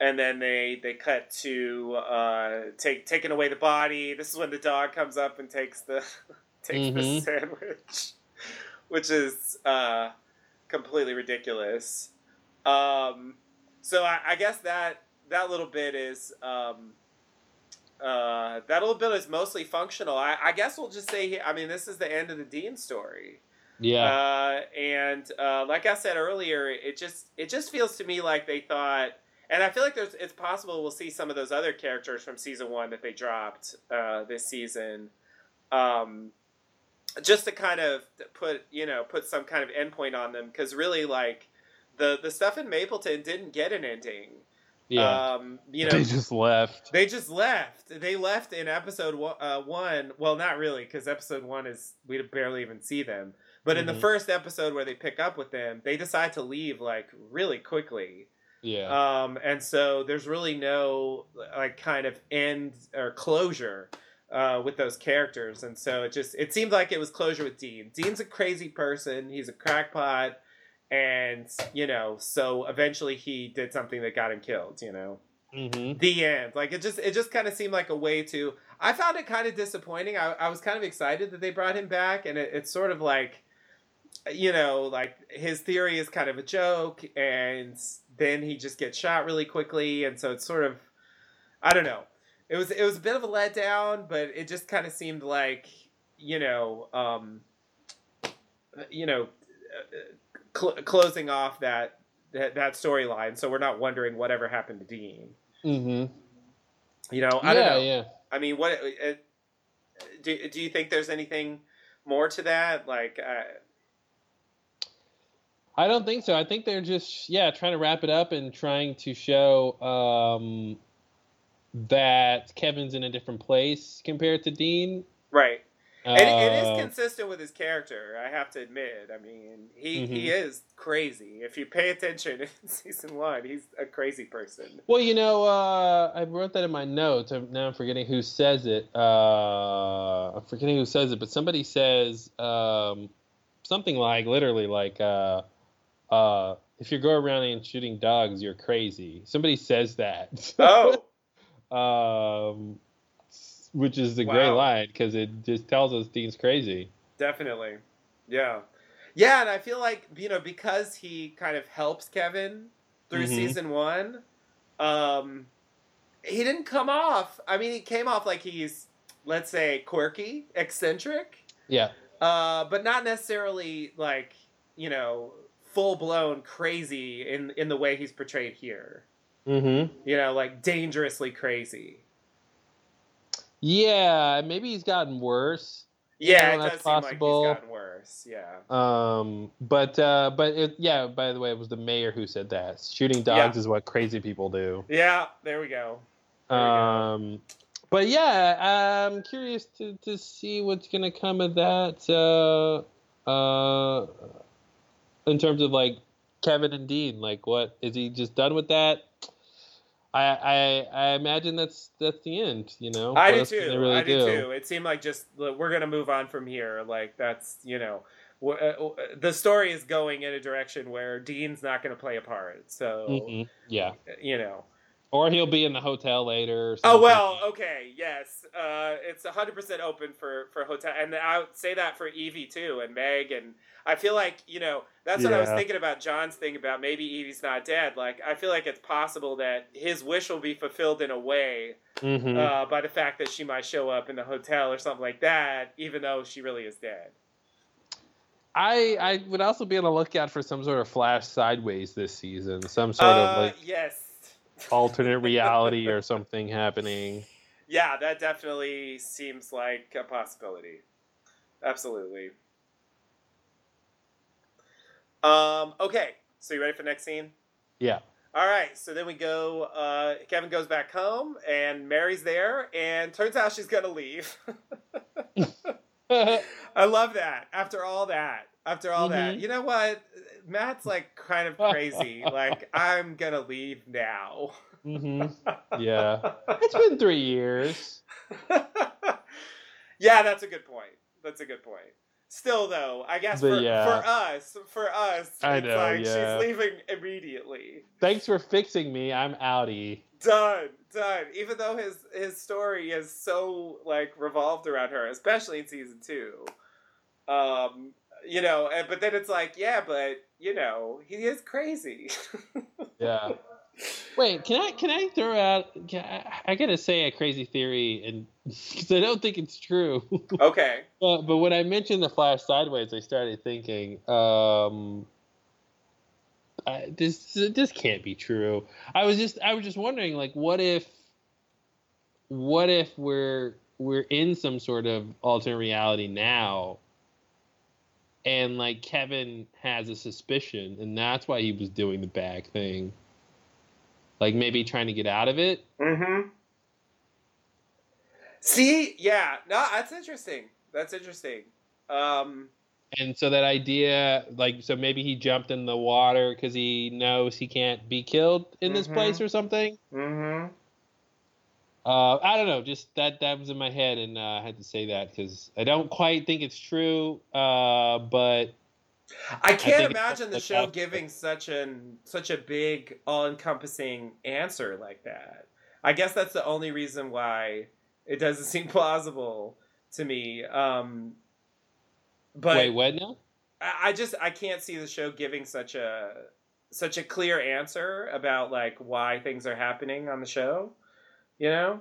and then they they cut to uh, take taking away the body. This is when the dog comes up and takes the takes the Mhm. sandwich, which is uh, completely ridiculous. Um, so I, I guess that that little bit is. Um, uh, that little bit is mostly functional. I, I guess we'll just say, I mean, this is the end of the Dean story. Yeah. Uh, and uh, like I said earlier, it just it just feels to me like they thought, and I feel like there's it's possible we'll see some of those other characters from season one that they dropped uh, this season, um, just to kind of put you know put some kind of endpoint on them because really like the the stuff in Mapleton didn't get an ending. yeah. Um, you know, they just left. they just left. They left in episode one. Uh, one well, not really, because episode one is we barely even see them. But in the Mhm. first episode where they pick up with them, they decide to leave like really quickly. Yeah. Um, and so there's really no like kind of end or closure uh, with those characters. And so it just it seemed like it was closure with Dean. Dean's a crazy person. He's a crackpot, and you know, so eventually he did something that got him killed. You know mm-hmm. the end. Like it just it just kind of seemed like a way to. I found it kind of disappointing. I, I was kind of excited that they brought him back, and it, it's sort of like you know, like his theory is kind of a joke, and then he just gets shot really quickly, and so it's sort of, I don't know. It was it was a bit of a letdown, but it just kind of seemed like, you know, um, you know, cl- closing off that that, that storyline, so we're not wondering whatever happened to Dean. Mm-hmm. You know, I don't know. yeah. I mean, what uh, do do you think there's anything more to that? Like, uh, I don't think so. I think they're just yeah trying to wrap it up and trying to show um, that Kevin's in a different place compared to Dean. right? And it Uh, is consistent with his character. I have to admit. I mean, he he Mhm. is crazy. If you pay attention in season one, he's a crazy person. Well, you know, uh, I wrote that in my notes. Now I'm forgetting who says it. Uh, I'm forgetting who says it, but somebody says um, something like, literally, like, uh, if you go around and shooting dogs, you're crazy. Somebody says that. Oh, um, which is a great Wow. line because it just tells us Dean's crazy. definitely. Yeah, yeah, and I feel like you know because he kind of helps Kevin through Mhm. season one. Um, he didn't come off. I mean, he came off like he's let's say quirky, eccentric. Yeah. uh, but not necessarily like you know full blown crazy in in the way he's portrayed here. Mm-hmm. You know, like dangerously crazy. Yeah, maybe he's gotten worse. Yeah, know, it that's possible. like he's gotten worse. Yeah. Um, but uh, but it, yeah. By the way, it was the mayor who said that shooting dogs is what crazy people do. Yeah. There we go. There we go. Um, but yeah, I'm curious to, to see what's gonna come of that. Uh, uh, in terms of like Kevin and Dean, like what is he just done with that? I I, I imagine that's that's the end. You know, I What do too. really I do, too. It seemed like just we're gonna move on from here. Like that's you know. uh, The story is going in a direction where Dean's not going to play a part, so Mhm, Yeah, you know. or he'll be in the hotel later. Oh well, okay, yes, uh, it's hundred percent open for for hotel, and I would say that for Evie too, and Meg, and I feel like you know that's what I was thinking about John's thing about maybe Evie's not dead. Like I feel like it's possible that his wish will be fulfilled in a way Mhm. uh, by the fact that she might show up in the hotel or something like that, even though she really is dead. I I would also be on the lookout for some sort of flash sideways this season, some sort uh, of like yes, alternate reality or something happening. yeah, that definitely seems like a possibility. Absolutely. Um, okay, so you ready for the next scene? Yeah. All right, so then we go. Uh, Kevin goes back home, and Mary's there, and turns out she's gonna leave. I love that. After all that, after all that, Mhm. you know what? Matt's like kind of crazy. like I'm gonna leave now. hmm Yeah. It's been three years. yeah, that's a good point. That's a good point. Still, though, I guess But for, yeah. for us, for us, I it's know, like yeah. she's leaving immediately. Thanks for fixing me. I'm outie. Done, done. Even though his his story is so like revolved around her, especially in season two. Um, you know, and, but then it's like, yeah, but you know, he is crazy. Yeah. Wait, can I can I throw out? Can I, I gotta say a crazy theory, and because I don't think it's true. okay. but but when I mentioned the flash sideways, I started thinking, um, I, this this can't be true. I was just I was just wondering, like, what if, what if we're we're in some sort of alternate reality now, and like Kevin has a suspicion, and that's why he was doing the bag thing. Like maybe trying to get out of it. Mm-hmm. See, yeah, no, that's interesting. That's interesting. Um, And so that idea, like, so maybe he jumped in the water because he knows he can't be killed in this Mhm. place or something. mm-hmm. Uh, I don't know. Just that that was in my head, and uh, I had to say that because I don't quite think it's true. Uh, but I can't it's imagine the show giving such an such a big, all-encompassing answer like that. I guess that's the only reason why it doesn't seem plausible to me. Um, but wait, what now? I I just I can't see the show giving such a such a clear answer about like why things are happening on the show. You know?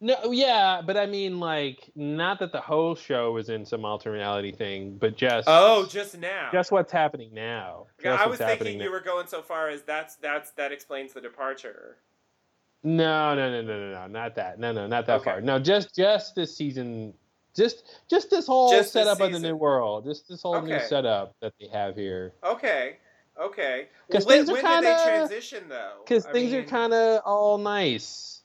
No, yeah, but I mean, like, not that the whole show is in some alternate reality thing, but just Oh, just now. just what's happening now. Yeah, I was thinking you were going so far as that's that's that explains the departure. No, no, no, no, no, no, not that. No, no, not that Okay. far. No, just just this season, just just this whole Just this setup of the new world, just this whole new setup that they have here. Okay. Okay. 'Cause when things are when did they kinda- transition though? Because things are kind of all nice,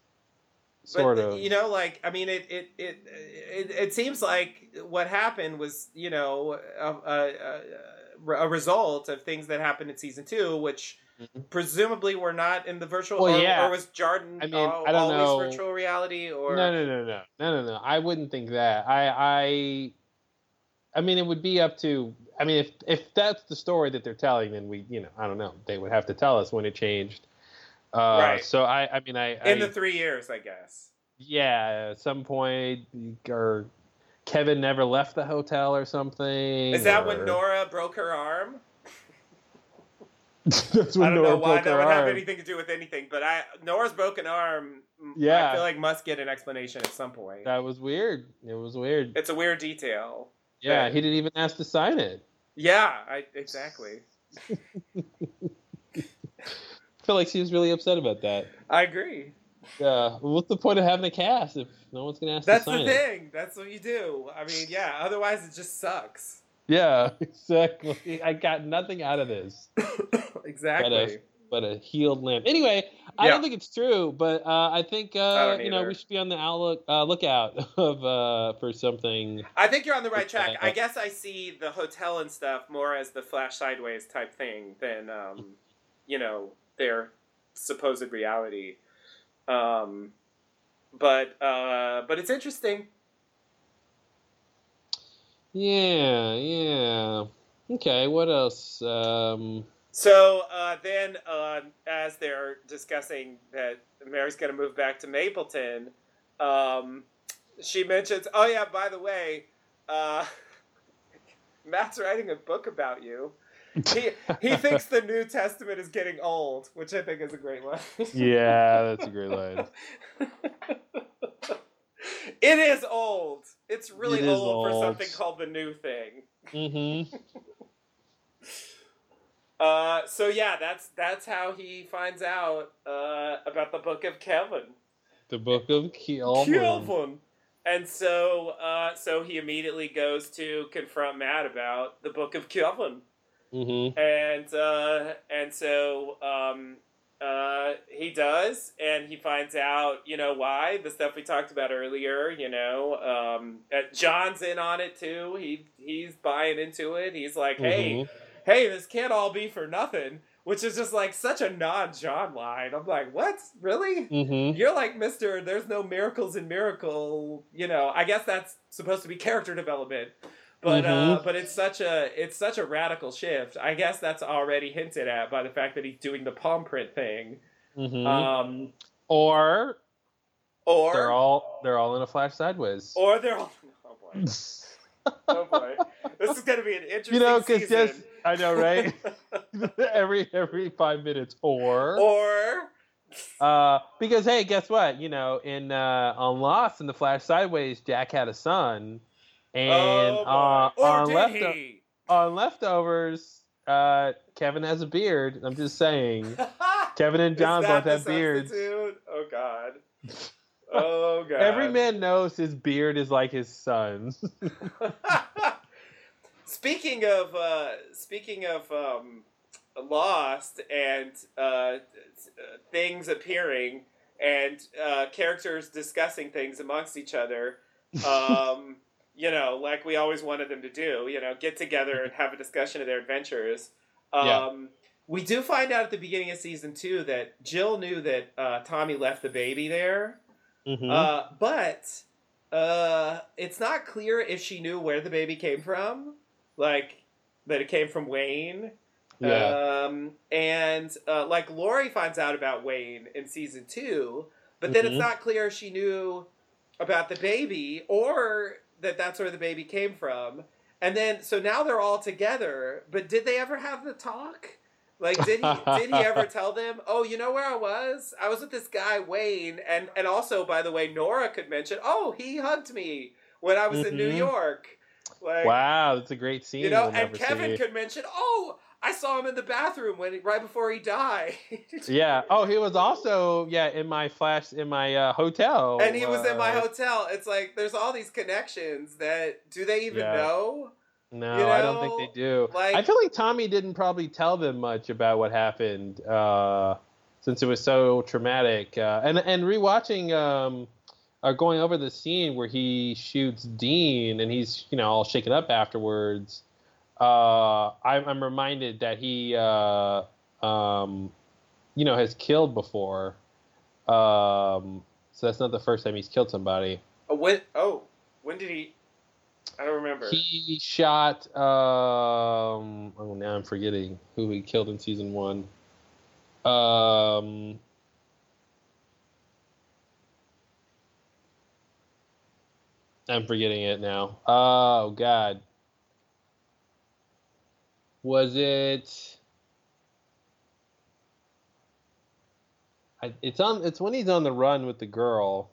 but, sort of. You know, like I mean, it it, it it it seems like what happened was you know a, a, a, a result of things that happened in season two, which Mhm. presumably were not in the virtual. Well, or, yeah. or was Jarden I mean, al- I don't always know. virtual reality? Or No, no, no, no, no, no, no. I wouldn't think that. I, I, I mean, it would be up to. I mean, if if that's the story that they're telling, then we, you know, I don't know. They would have to tell us when it changed. Uh, Right. So I, I mean, I, in I the three years, I guess. yeah, at some point, or Kevin never left the hotel or something. Is that or- when Nora broke her arm? that's when I don't Nora know why broke that would have arm. anything to do with anything, but I Nora's broken arm. Yeah. I feel like must get an explanation at some point. That was weird. It was weird. It's a weird detail. Yeah, he didn't even ask to sign it. Yeah, I exactly. I feel like she was really upset about that. I agree. Yeah. What's the point of having a cast if no one's gonna ask That's the sign it? thing. That's what you do. I mean, yeah. Otherwise, it just sucks. Yeah, exactly. I got nothing out of this exactly. but a healed limb. Anyway, I Yeah. don't think it's true, but uh, I think uh, don't you know we should be on the outlook uh, lookout of uh, for something. I think you're on the right track. Uh, I guess I see the hotel and stuff more as the flash sideways type thing than, um, you know, their supposed reality. Um, but uh, but it's interesting. Yeah, yeah. Okay, what else? Um, So uh, then, uh, as they're discussing that Mary's going to move back to Mapleton, um, she mentions, "Oh yeah, by the way, uh, Matt's writing a book about you." He he thinks the New Testament is getting old, which I think is a great line. yeah, that's a great line. it is old. It's really It is old, for something called the new thing. Mm-hmm. Uh, so yeah, that's that's how he finds out uh, about the book of Kevin. The Book of Kelvin. Kelvin. And so, uh, so he immediately goes to confront Matt about the book of Kevin, Mm-hmm. and uh, and so um, uh, he does, and he finds out, you know, why the stuff we talked about earlier. You know, um, uh, John's in on it too. He he's buying into it. He's like, hey Mm-hmm. hey, this can't all be for nothing, which is just like such a non John line. I'm like, what? Really? Mm-hmm. You're like Mister. There's no miracles in miracle. You know, I guess that's supposed to be character development, but uh, Mhm. but it's such a it's such a radical shift. I guess that's already hinted at by the fact that he's doing the palm print thing. Mm-hmm. Um, or or they're all they're all in a flash sideways. or they're all. Oh boy! Oh boy! This is gonna be an interesting. you know, because just I know, right? every every five minutes, or or uh, because hey, guess what? You know, in uh, on Lost in the Flash Sideways, Jack had a son, and oh, uh, on lefto- on leftovers, uh, Kevin has a beard. I'm just saying, Kevin and John both have beards. substitute? Oh god. Oh god. Every man knows his beard is like his son's. speaking of uh, speaking of um, Lost and uh, things appearing and uh, characters discussing things amongst each other, um, you know, like we always wanted them to do, you know, get together and have a discussion of their adventures. Um, Yeah. We do find out at the beginning of season two that Jill knew that uh, Tommy left the baby there. Mhm. Uh, but uh, it's not clear if she knew where the baby came from, like that it came from Wayne. yeah. Um, and uh, like Laurie finds out about Wayne in season two, but then Mhm. it's not clear if she knew about the baby or that that's where the baby came from. And then so now they're all together, but did they ever have the talk? Like did he did he ever tell them, "Oh, you know where I was? I was with this guy Wayne." And and also by the way, Nora could mention, "Oh, he hugged me when I was in New Mhm. York." Like wow, that's a great scene. you know, and Kevin see. could mention, "Oh, I saw him in the bathroom when he, right before he died." Yeah. Oh, he was also yeah in my flash in my uh, hotel. and he was in my uh, hotel. It's like there's all these connections that do they even Yeah. know? No, you I don't think they do. like- I feel like Tommy didn't probably tell them much about what happened uh, since it was so traumatic. Uh, and and rewatching, um, or going over the scene where he shoots Dean and he's you know all shaken up afterwards. Uh, I'm, I'm reminded that he, uh, um, you know, has killed before. Um, so that's not the first time he's killed somebody. Oh, when? Oh, when did he? I don't remember. He shot. Um, oh, now I'm forgetting who he killed in season one. Um, I'm forgetting it now. Oh God, was it? I, it's on. It's when he's on the run with the girl.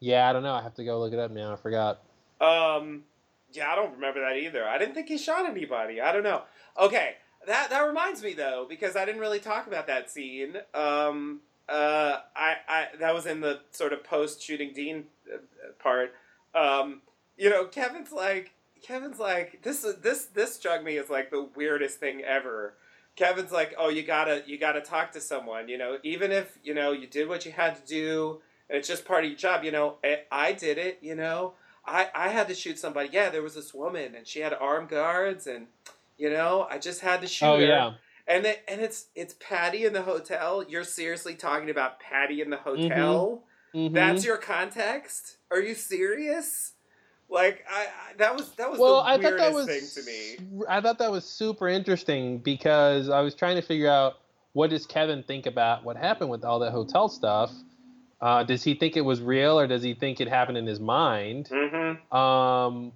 Yeah, I don't know. I have to go look it up now. I forgot. Um, yeah, I don't remember that either. I didn't think he shot anybody. I don't know. Okay, that that reminds me though, because I didn't really talk about that scene. Um, uh, I, I that was in the sort of post shooting Dean uh, part. Um, you know, Kevin's like Kevin's like this is this this struck me as like the weirdest thing ever. Kevin's like, oh, you gotta you gotta talk to someone. You know, even if you know you did what you had to do, and it's just part of your job. You know, I, I did it. You know, I, I had to shoot somebody. Yeah, there was this woman and she had armed guards and you know, I just had to shoot Oh her. yeah. And then, and it's it's Patti in the hotel. You're seriously talking about Patti in the hotel? Mhm. That's your context? Are you serious? Like I, I that was that was well, the I thought weirdest that was. thing to me. I thought that was super interesting because I was trying to figure out what does Kevin think about what happened with all that hotel stuff. Uh, does he think it was real or does he think it happened in his mind? Mm-hmm. Um,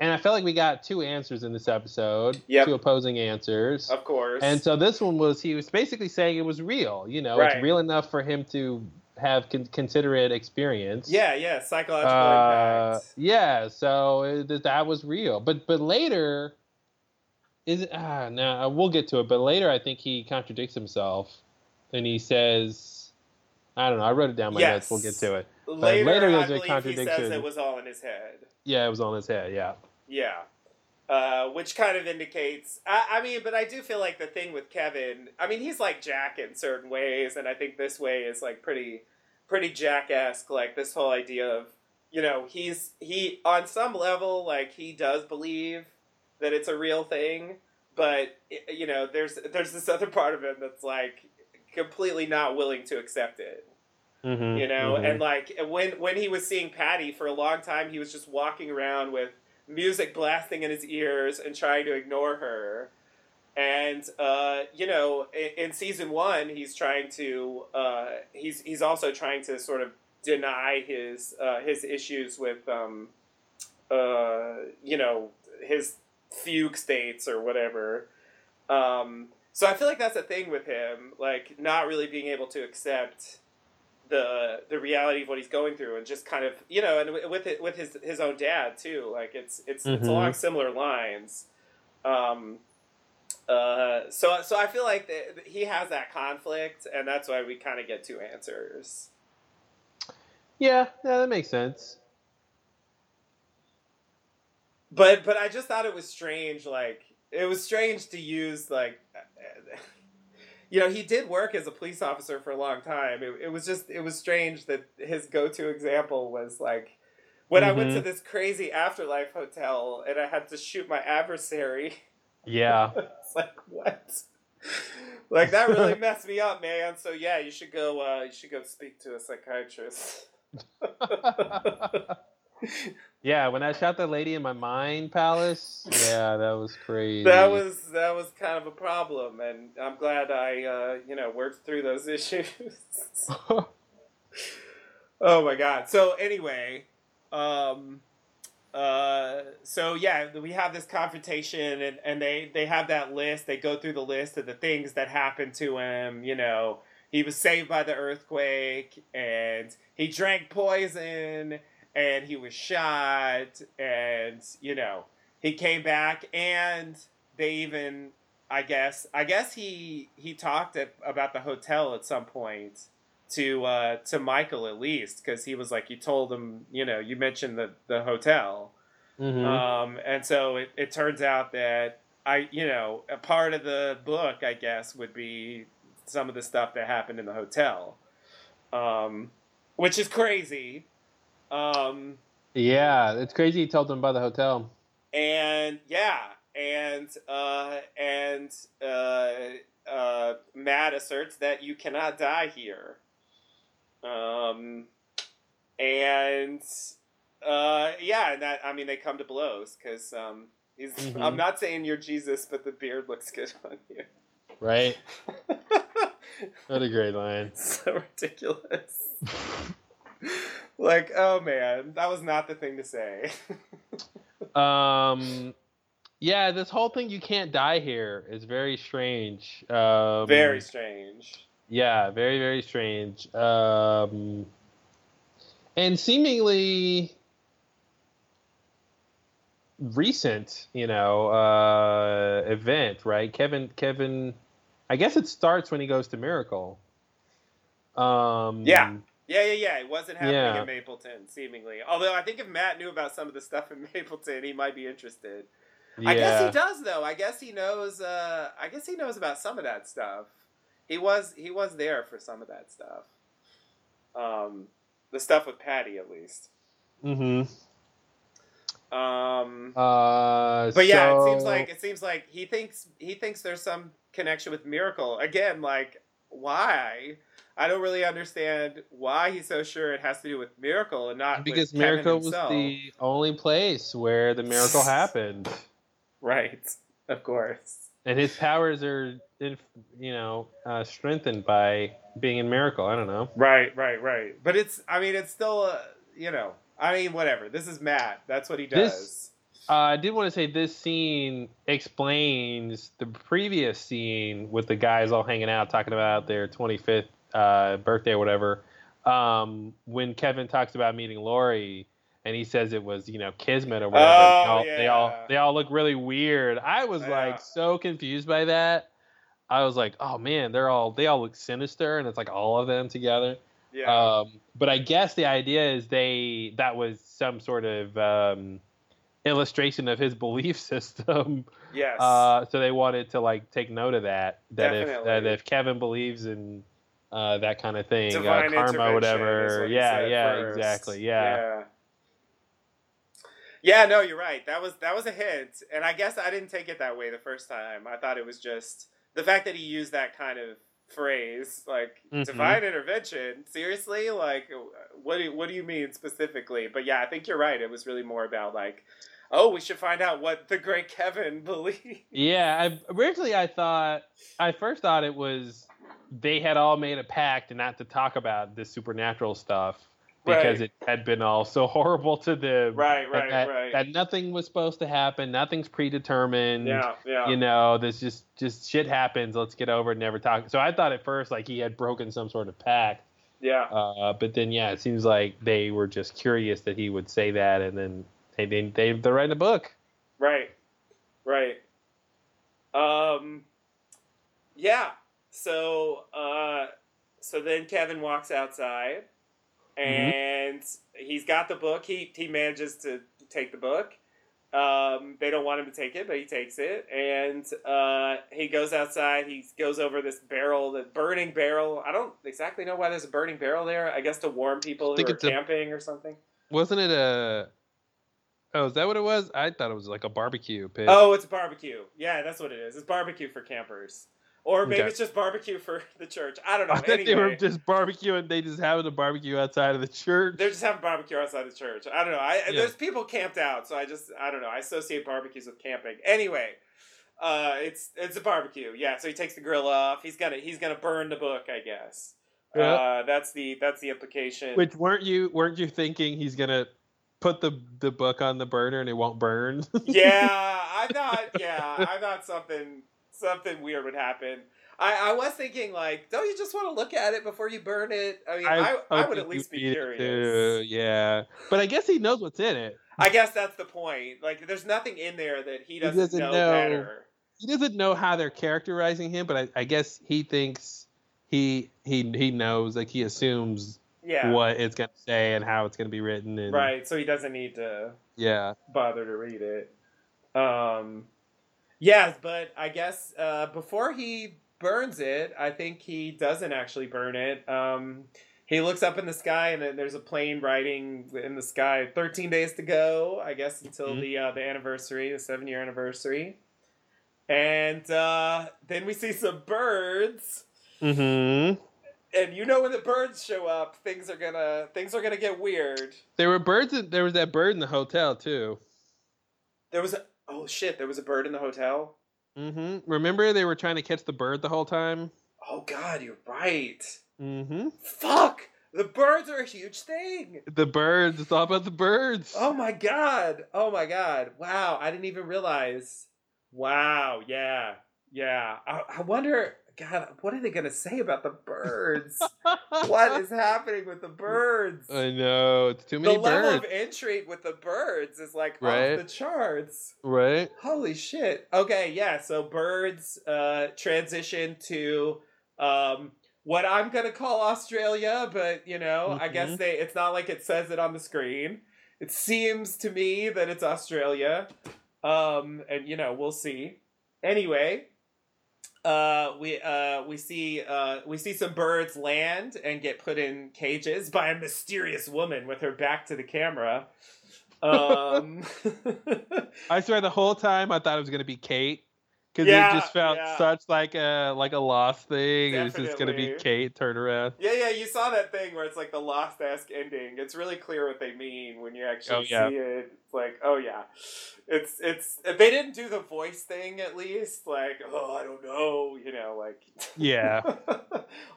and I felt like we got two answers in this episode, Yep. two opposing answers. Of course. And so this one was he was basically saying it was real. You know, Right. it's real enough for him to have con- consider it experience. yeah, yeah, psychological Uh, impact. yeah. So it, that- that was real. But but later, is it? Ah, no, we'll get to it. But later, I think he contradicts himself, and he says, I don't know. I wrote it down my Yes. notes. We'll get to it. Later, later there's a believe he says contradiction. it was all in his head. Yeah, it was all in his head. Yeah. Yeah. Uh, which kind of indicates, I, I mean, but I do feel like the thing with Kevin, I mean, he's like Jack in certain ways, and I think this way is like pretty, pretty Jack-esque. Like this whole idea of, you know, he's he on some level, like he does believe that it's a real thing, but you know, there's there's this other part of him that's like completely not willing to accept it. Mm-hmm, you know? and like when when he was seeing Patti for a long time he was just walking around with music blasting in his ears and trying to ignore her and uh, you know in, in season one he's trying to uh, he's he's also trying to sort of deny his uh, his issues with um, uh, you know his fugue states or whatever um, so i feel like that's a thing with him like not really being able to accept the the reality of what he's going through and just kind of you know and with it with his his own dad too like it's it's it's Mhm. along similar lines um uh so so i feel like that he has that conflict and that's why we kind of get two answers. Yeah, yeah, that makes sense. but but i just thought it was strange like it was strange to use like you know he did work as a police officer for a long time. It, it was just it was strange that his go-to example was like when i went to this crazy afterlife hotel and i had to shoot my adversary Yeah. it's like what? Like that really messed me up man. So yeah you should go uh you should go speak to a psychiatrist. Yeah, when I shot the lady in my mind palace, yeah, that was crazy. that was that was kind of a problem and i'm glad i uh you know worked through those issues. Oh my god. So anyway um uh, so yeah, we have this confrontation, and, and they they have that list. They go through the list of the things that happened to him. You know, he was saved by the earthquake, and he drank poison, and he was shot, and you know, he came back, and they even, I guess, I guess he he talked at, about the hotel at some point to uh, to Michael at least because he was like you told him you know you mentioned the the hotel, Mhm. um, and so it, it turns out that I you know a part of the book I guess would be some of the stuff that happened in the hotel, um, which is crazy. Um, yeah, it's crazy. He told them about the hotel. and yeah, and uh, and uh, uh, Matt asserts that you cannot die here. Um, and uh, yeah, and that I mean they come to blows because um, he's. Mhm. I'm not saying you're Jesus, but the beard looks good on you. Right? What a great line. so ridiculous. like, oh man, that was not the thing to say. Um, yeah, this whole thing you can't die here is very strange. Um, Very strange. Yeah, very very strange. Um, and seemingly recent, you know, uh, event, right? Kevin Kevin I guess it starts when he goes to Miracle. Um Yeah. Yeah, yeah, yeah. It wasn't happening Yeah. in Mapleton, seemingly. Although I think if Matt knew about some of the stuff in Mapleton, he might be interested. I guess he does, though. I guess he knows. Uh, I guess he knows about some of that stuff. He was he was there for some of that stuff. Um, the stuff with Patti, at least. Mhm. Um, Uh but yeah, so- it seems like it seems like he thinks he thinks there's some connection with Miracle. Again, like why? I don't really understand why he's so sure it has to do with Miracle and not because Miracle was the only place where the miracle happened. right, of course. and his powers are you know uh, strengthened by being in miracle i don't know Right, right, right. But it's I mean it's still uh, you know I mean whatever. This is Matt. That's what he does. This- uh, i did want to say this scene explains the previous scene with the guys all hanging out talking about their 25th uh, birthday or whatever um, when kevin talks about meeting Laurie and he says it was you know kismet or whatever Oh, they, all, they all they all look really weird i was Yeah. like so confused by that i was like oh man they're all they all look sinister and it's like all of them together yeah. Um, but I guess the idea is they that was some sort of um, illustration of his belief system. yes. Uh, so they wanted to like take note of that. That if that if Kevin believes in uh, that kind of thing, uh, karma, whatever. what Yeah, yeah, first. exactly. Yeah. yeah. Yeah, no, you're right. That was that was a hint, and I guess I didn't take it that way the first time. I thought it was just the fact that he used that kind of phrase, like Mhm. divine intervention. Seriously, like what do what do you mean specifically? But yeah, I think you're right. It was really more about like, oh, we should find out what the great Kevin believed. Yeah, I, originally I thought I first thought it was they had all made a pact not to talk about this supernatural stuff because Right. it had been all so horrible to them. Right, right, that, right. that nothing was supposed to happen, nothing's predetermined. Yeah, yeah. You know, this just just shit happens. Let's get over it. and Never talk. So I thought at first like he had broken some sort of pact, yeah. uh, but then yeah, it seems like they were just curious that he would say that, and then they they, they they're writing a book. Right. Right. Um yeah. So uh so then Kevin walks outside and he's got the book. He he manages to take the book. Um, they don't want him to take it, but he takes it, and uh, he goes outside. He goes over this barrel, the burning barrel. I don't exactly know why there's a burning barrel there. I guess to warm people who are it's a- camping or something. Wasn't it a? Oh, is that what it was? I thought it was like a barbecue pit. Oh, it's a barbecue. Yeah, that's what it is. It's barbecue for campers. Or maybe Okay. it's just barbecue for the church. I don't know. I thought they were Anyway, just barbecuing. They just having a barbecue outside of the church. they're just having barbecue outside the church. I don't know. I Yeah. there's people camped out, so I just I don't know. I associate barbecues with camping. Anyway, uh, it's it's a barbecue. Yeah, so he takes the grill off. He's gonna he's gonna burn the book, I guess. Yeah. Uh, that's the that's the implication. Which weren't you weren't you thinking he's gonna put the the book on the burner and it won't burn. yeah, I thought. Yeah, I thought something something weird would happen. I, I was thinking like, don't you just want to look at it before you burn it? I mean, I, I, I would at least be curious. Yeah, but I guess he knows what's in it. I guess that's the point. Like, there's nothing in there that he doesn't, he doesn't know, know, better. He doesn't know how they're characterizing him, but I, I guess he thinks he he he knows. Like he assumes yeah. what it's gonna say and how it's gonna be written. And, right, so he doesn't need to yeah bother to read it. Um, yes, but I guess uh, before he burns it, I think he doesn't actually burn it. Um, he looks up in the sky and then there's a plane riding in the sky. Thirteen days to go, I guess, until mm-hmm. the uh, the anniversary, the seven year anniversary. And uh, then we see some birds. Mm-hmm and you know when the birds show up, things are gonna things are gonna get weird. There were birds. In, there was that bird in the hotel too. There was a oh shit! There was a bird in the hotel. Mm-hmm. Remember they were trying to catch the bird the whole time. Oh god, you're right. Mm-hmm. Fuck. The birds are a huge thing. The birds. It's all about the birds. Oh my god. Oh my god. Wow. I didn't even realize. Wow. Yeah. Yeah. I, I wonder. God, what are they going to say about the birds? what is happening with the birds? I know it's too many. The birds. level of intrigue with the birds is like right? off the charts. Right. Holy shit. Okay, yeah. So birds uh, transition to um, what I'm gonna call Australia, but you know, mm-hmm. I guess they. It's not like it says it on the screen. It seems to me that it's Australia, um, and you know, we'll see. Anyway, uh, we uh, we see uh, we see some birds land and get put in cages by a mysterious woman with her back to the camera. Um, I swear, the whole time I thought it was gonna be Kate because yeah, it just felt yeah. such like a like a lost thing. Definitely. It was just gonna be Kate turn around. Yeah, yeah, you saw that thing where it's like the lost esque ending. It's really clear what they mean when you actually oh, yeah. see it. It's like, oh yeah, it's it's they didn't do the voice thing at least. Like, oh, I don't know, you know, like yeah,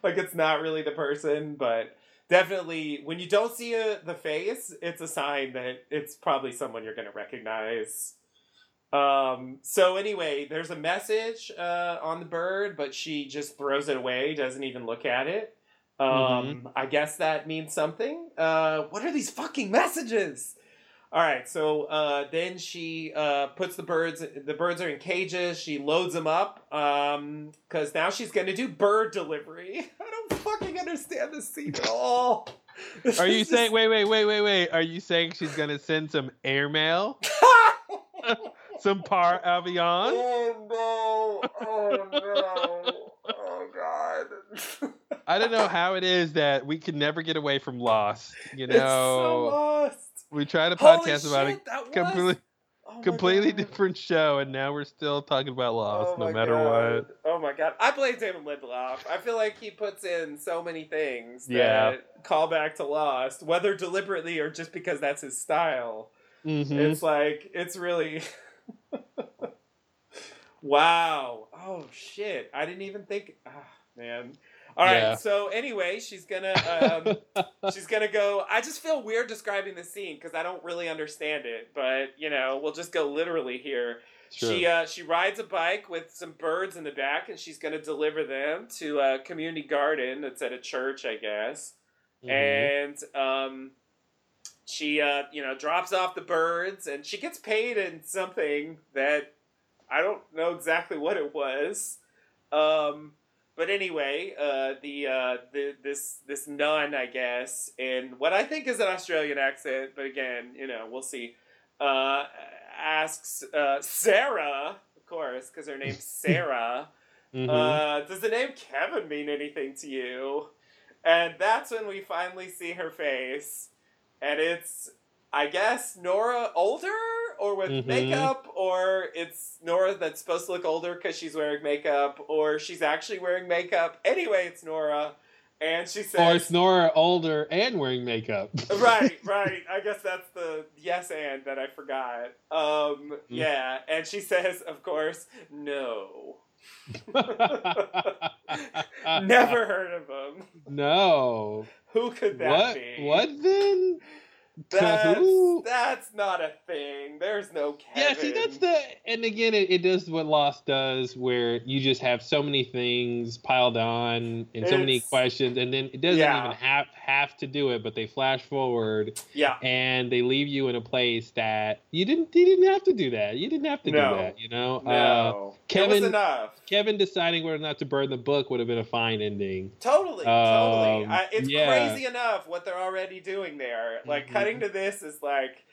like it's not really the person, but definitely when you don't see a, the face, it's a sign that it's probably someone you're gonna recognize. Um, so anyway, there's a message uh, on the bird, but she just throws it away, doesn't even look at it. Um, mm-hmm. I guess that means something. Uh, what are these fucking messages? All right, so uh, then she uh, puts the birds. The birds are in cages. She loads them up because um, now she's going to do bird delivery. I don't fucking understand this scene at all. Are you saying? Wait, wait, wait, wait, wait. Are you saying she's going to send some airmail? some par avion. Oh no! Oh no! Oh god! I don't know how it is that we can never get away from Lost. You know, so Lost. We tried a podcast about it. Completely, oh completely god. different show, and now we're still talking about Lost, oh no matter god. what. Oh my god! I blame David Lindelof. I feel like he puts in so many things that yeah. call back to Lost, whether deliberately or just because that's his style. Mm-hmm. It's like it's really wow. Oh shit. I didn't even think oh, man. All right. Yeah. So anyway, she's gonna um, she's gonna go. I just feel weird describing the scene because I don't really understand it. But you know, we'll just go literally here. Sure. She uh, she rides a bike with some birds in the back, and she's gonna deliver them to a community garden that's at a church, I guess. Mm-hmm. And um, she uh, you know drops off the birds and she gets paid in something that I don't know exactly what it was. Um, but anyway, uh, the, uh, the this this nun, I guess, in what I think is an Australian accent, but again, you know, we'll see. Uh, asks uh, Sarah, of course, because her name's Sarah. mm-hmm. Uh, does the name Kevin mean anything to you? And that's when we finally see her face and it's I guess Nora older or with mm-hmm. makeup, or it's Nora that's supposed to look older because she's wearing makeup, or she's actually wearing makeup. Anyway, it's Nora, and she says, "Or it's Nora older and wearing makeup." right, right. I guess that's the yes and that I forgot. Um, mm. yeah, and she says, of course, no. Never heard of him. No. Who could that what, be? What then? That's, that's not a thing. There's no Kevin. Yeah, see, that's the, and again, it, it does what Lost does, where you just have so many things piled on and so many questions, and then it doesn't Yeah. even have have to do it, but they flash forward yeah. and they leave you in a place that you didn't, you didn't have to do that. You didn't have to No. do that, you know. Uh, No, it Kevin- was enough. Kevin deciding whether or not to burn the book would have been a fine ending. Totally, totally. Um, I, it's yeah. crazy enough what they're already doing there. Like Mhm. cutting to this is like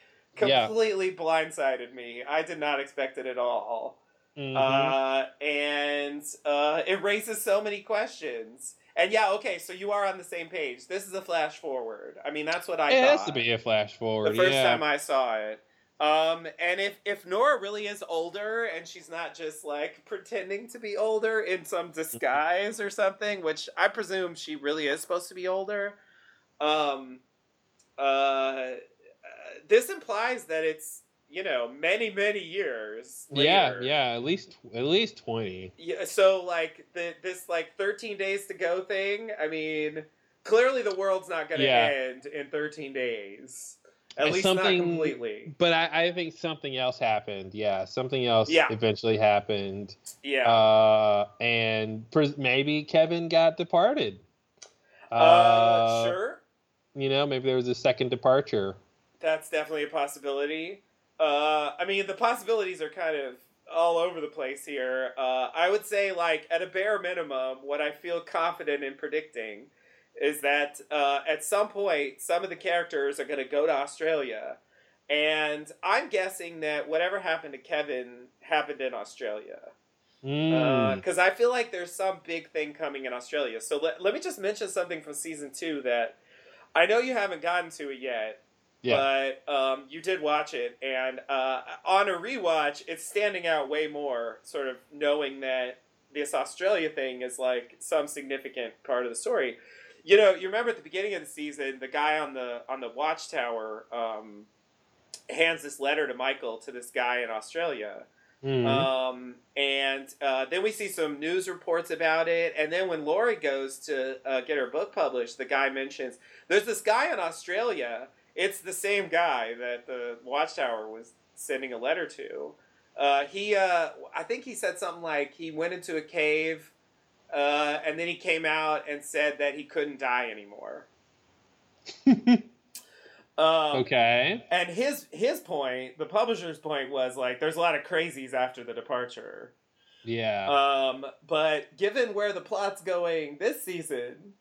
Yeah. completely blindsided me. I did not expect it at all. Mhm. Uh, and uh, it raises so many questions. And yeah, okay, so you are on the same page. This is a flash forward. I mean, that's what I it thought has to be a flash forward. the first yeah. time I saw it. Um, and if if Nora really is older and she's not just like pretending to be older in some disguise or something, which I presume she really is supposed to be older, um, uh, uh, this implies that it's you know many many years. yeah, later. yeah, at least at least twenty. Yeah, so like the this like 13 days to go thing, I mean, clearly the world's not going to Yeah. end in 13 days. At least not completely. But I, I think something else happened. Yeah, something else Yeah. eventually happened. Yeah. Uh, and pres- maybe Kevin got departed. Uh, sure. You know, maybe there was a second departure. That's definitely a possibility. Uh, I mean, the possibilities are kind of all over the place here. Uh, I would say, like, at a bare minimum, what I feel confident in predicting is that uh, at some point, some of the characters are going to go to Australia. And I'm guessing that whatever happened to Kevin happened in Australia. Mm. Because I feel like there's some big thing coming in Australia. So let, let me just mention something from season two that I know you haven't gotten to it yet, yeah. but um, you did watch it, and uh, on a rewatch, it's standing out way more. Sort of knowing that this Australia thing is like some significant part of the story. You know, you remember at the beginning of the season, the guy on the on the watchtower um, hands this letter to Michael to this guy in Australia. Mhm. Um, and uh, then we see some news reports about it. And then when Laurie goes to uh, get her book published, the guy mentions there's this guy in Australia. It's the same guy that the Watchtower was sending a letter to. Uh, he, uh, I think he said something like he went into a cave, uh, and then he came out and said that he couldn't die anymore. Um, okay. and his his point, the publisher's point was like, there's a lot of crazies after the departure. Yeah. Um, but given where the plot's going this season,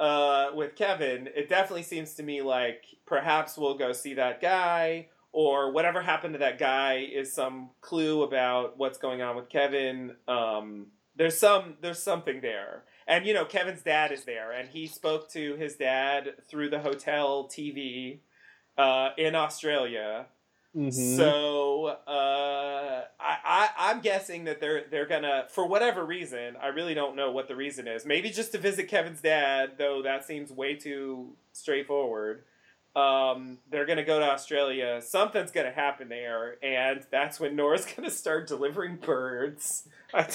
uh, with Kevin, it definitely seems to me like perhaps we'll go see that guy, or whatever happened to that guy is some clue about what's going on with Kevin. Um, there's some there's something there. And you know, Kevin's dad is there, and he spoke to his dad through the hotel TV uh, in Australia. Mhm. So uh, I, I I'm guessing that they're they're gonna for whatever reason I really don't know what the reason is. Maybe just to visit Kevin's dad, though that seems way too straightforward. Um, they're gonna go to Australia. Something's gonna happen there, and that's when Nora's gonna start delivering birds. I,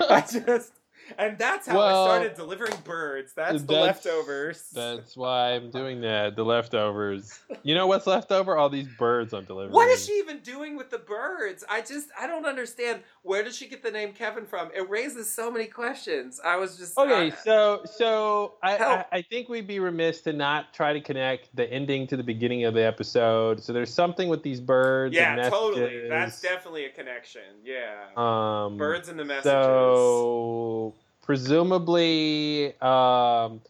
I just and that's how Well, I started delivering birds. That's the that's- leftovers. That's why I'm doing that. The leftovers. You know what's left over? All these birds I'm delivering. What is she even doing with the birds? I just I don't understand. Where did she get the name Kevin from? It raises so many questions. I was just Okay, I- so so I, I I think we'd be remiss to not try to connect the ending to the beginning of the episode. So there's something with these birds. yeah, totally. That's definitely a connection. Yeah, um birds and the messages. So presumably, um,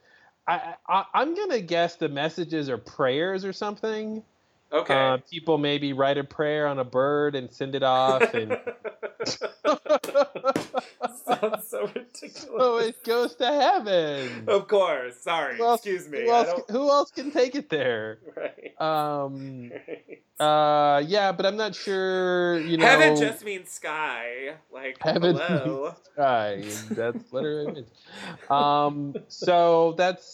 I, I I'm gonna guess the messages are prayers or something. Okay. Uh, people maybe write a prayer on a bird and send it off, and Sounds so ridiculous. so it goes to heaven. Of course. Sorry. Else- Excuse me. Who else, who else can take it there? Right. Um, right. uh, yeah, but I'm not sure. You know, Heaven just means sky. Like Heaven hello. Right, that's literally it. Um, so that's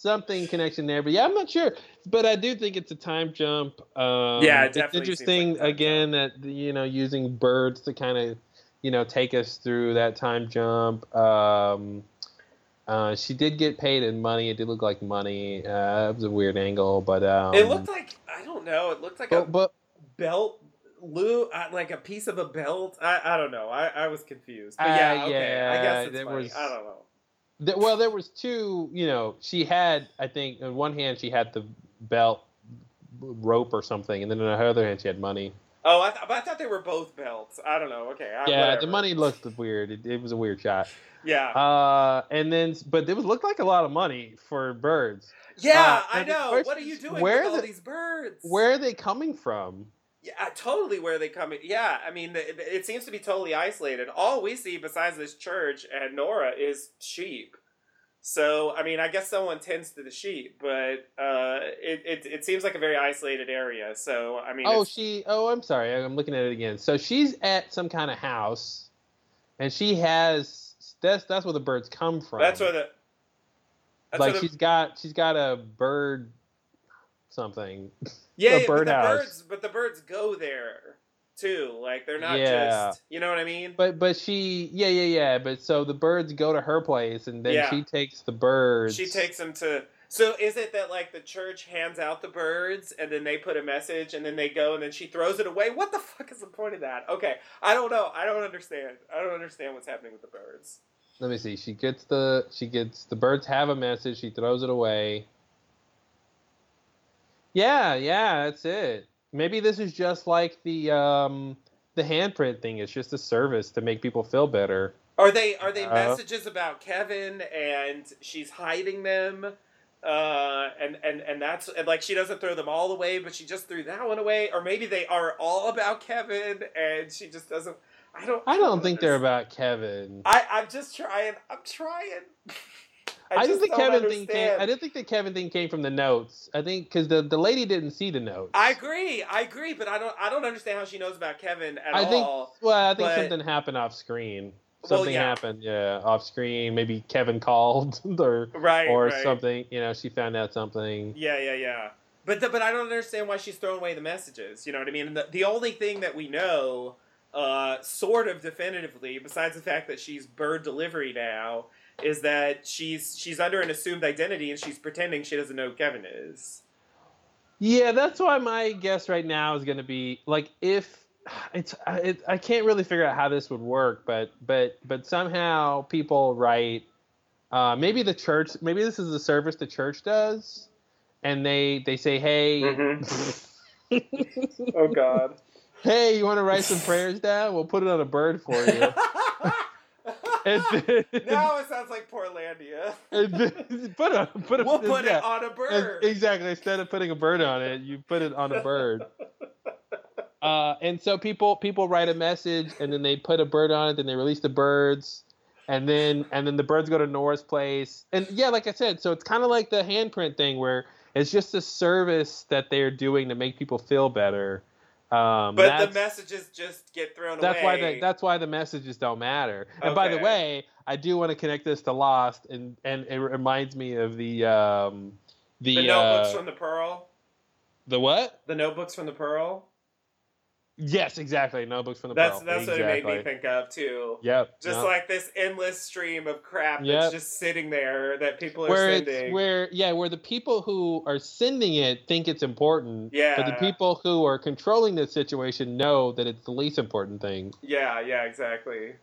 something connection there, but yeah, I'm not sure. But I do think it's a time jump. Um, Yeah, it it's interesting like again that you know using birds to kind of you know take us through that time jump. Um, Uh, she did get paid in money. It did look like money. Uh, it was a weird angle, but um, it looked like I don't know. It looked like but, a but belt, Lou, uh, like a piece of a belt. I, I don't know. I, I was confused. But Uh, yeah, okay. I guess it's funny. was- I don't know. Th- well, there was two. You know, she had. I think on one hand she had the belt rope or something, and then on the other hand she had money. Oh, I, th- I thought they were both belts. I don't know. Okay. I, yeah, whatever. the money looked weird. It, it was a weird shot. Yeah. Uh, and then, but it was looked like a lot of money for birds. yeah, uh, I know. What are you doing where with all these birds? Where are they coming from? Yeah, totally. Where they coming? Yeah, I mean, it, it seems to be totally isolated. All we see besides this church and Nora is sheep. So, I mean, I guess someone tends to the sheep, but uh, it, it it seems like a very isolated area. So, I mean, Oh, she. Oh, I'm sorry. I'm looking at it again. So she's at some kind of house, and she has. That's that's where the birds come from. that's where the that's like where the, she's got she's got a bird something. yeah, yeah, but the birds, but the birds go there too. Like they're not Yeah. just, you know what I mean? But but she yeah yeah yeah. But so the birds go to her place, and then Yeah. she takes the birds. She takes them to. So is it that like the church hands out the birds and then they put a message and then they go and then she throws it away? What the fuck is the point of that? Okay, I don't know. I don't understand. I don't understand what's happening with the birds. Let me see. She gets the she gets the birds have a message. She throws it away. Yeah, yeah, that's it. Maybe this is just like the um the handprint thing. It's just a service to make people feel better. Are they are they Uh, messages about Kevin and she's hiding them? Uh, and and and that's and like she doesn't throw them all away, but she just threw that one away. Or maybe they are all about Kevin and she just doesn't. I don't. I don't think they're about Kevin. I I'm just trying. I'm trying. I, just think the don't Kevin thing came. I didn't think the Kevin thing came from the notes. I think because the the lady didn't see the notes. I agree. I agree, but I don't. I don't understand how she knows about Kevin at I think- all. Well, I think but- something happened off screen. Well, Something yeah. happened, yeah, off screen. Maybe Kevin called or Right. or right. something. You know, she found out something. Yeah, yeah, yeah. But the, but I don't understand why she's throwing away the messages. You know what I mean? And the, the only thing that we know, uh, sort of definitively, besides the fact that she's bird delivery now, is that she's she's under an assumed identity and she's pretending she doesn't know who Kevin is. Yeah, that's why my guess right now is going to be like if it's it, I can't really figure out how this would work, but but but somehow people write uh, maybe the church maybe this is a service the church does, and they they say hey Oh God. hey you want to write some prayers down? We'll put it on a bird for you. And then- now it sounds like Portlandia. and then- put a put a We'll put yeah. it on a bird. Exactly. Instead of putting a bird on it, you put it on a bird. Uh, and so people people write a message, and then they put a bird on it. Then they release the birds, and then and then the birds go to Nora's place. And yeah, like I said, so it's kind of like the handprint thing, where it's just a service that they're doing to make people feel better. Um, But the messages just get thrown that's away. why the, that's why the messages don't matter. And by the way, I do want to connect this to Lost, and and it reminds me of the um, the the notebooks uh, from the Pearl. the what? The notebooks from the Pearl. Yes, exactly. Notebooks from the That's that's exactly. what it made me think of too. Yep. Just yep. like this endless stream of crap Yep. that's just sitting there that people are where sending. it's where yeah where the people who are sending it think it's important Yeah. but the people who are controlling the situation know that it's the least important thing yeah, yeah, exactly.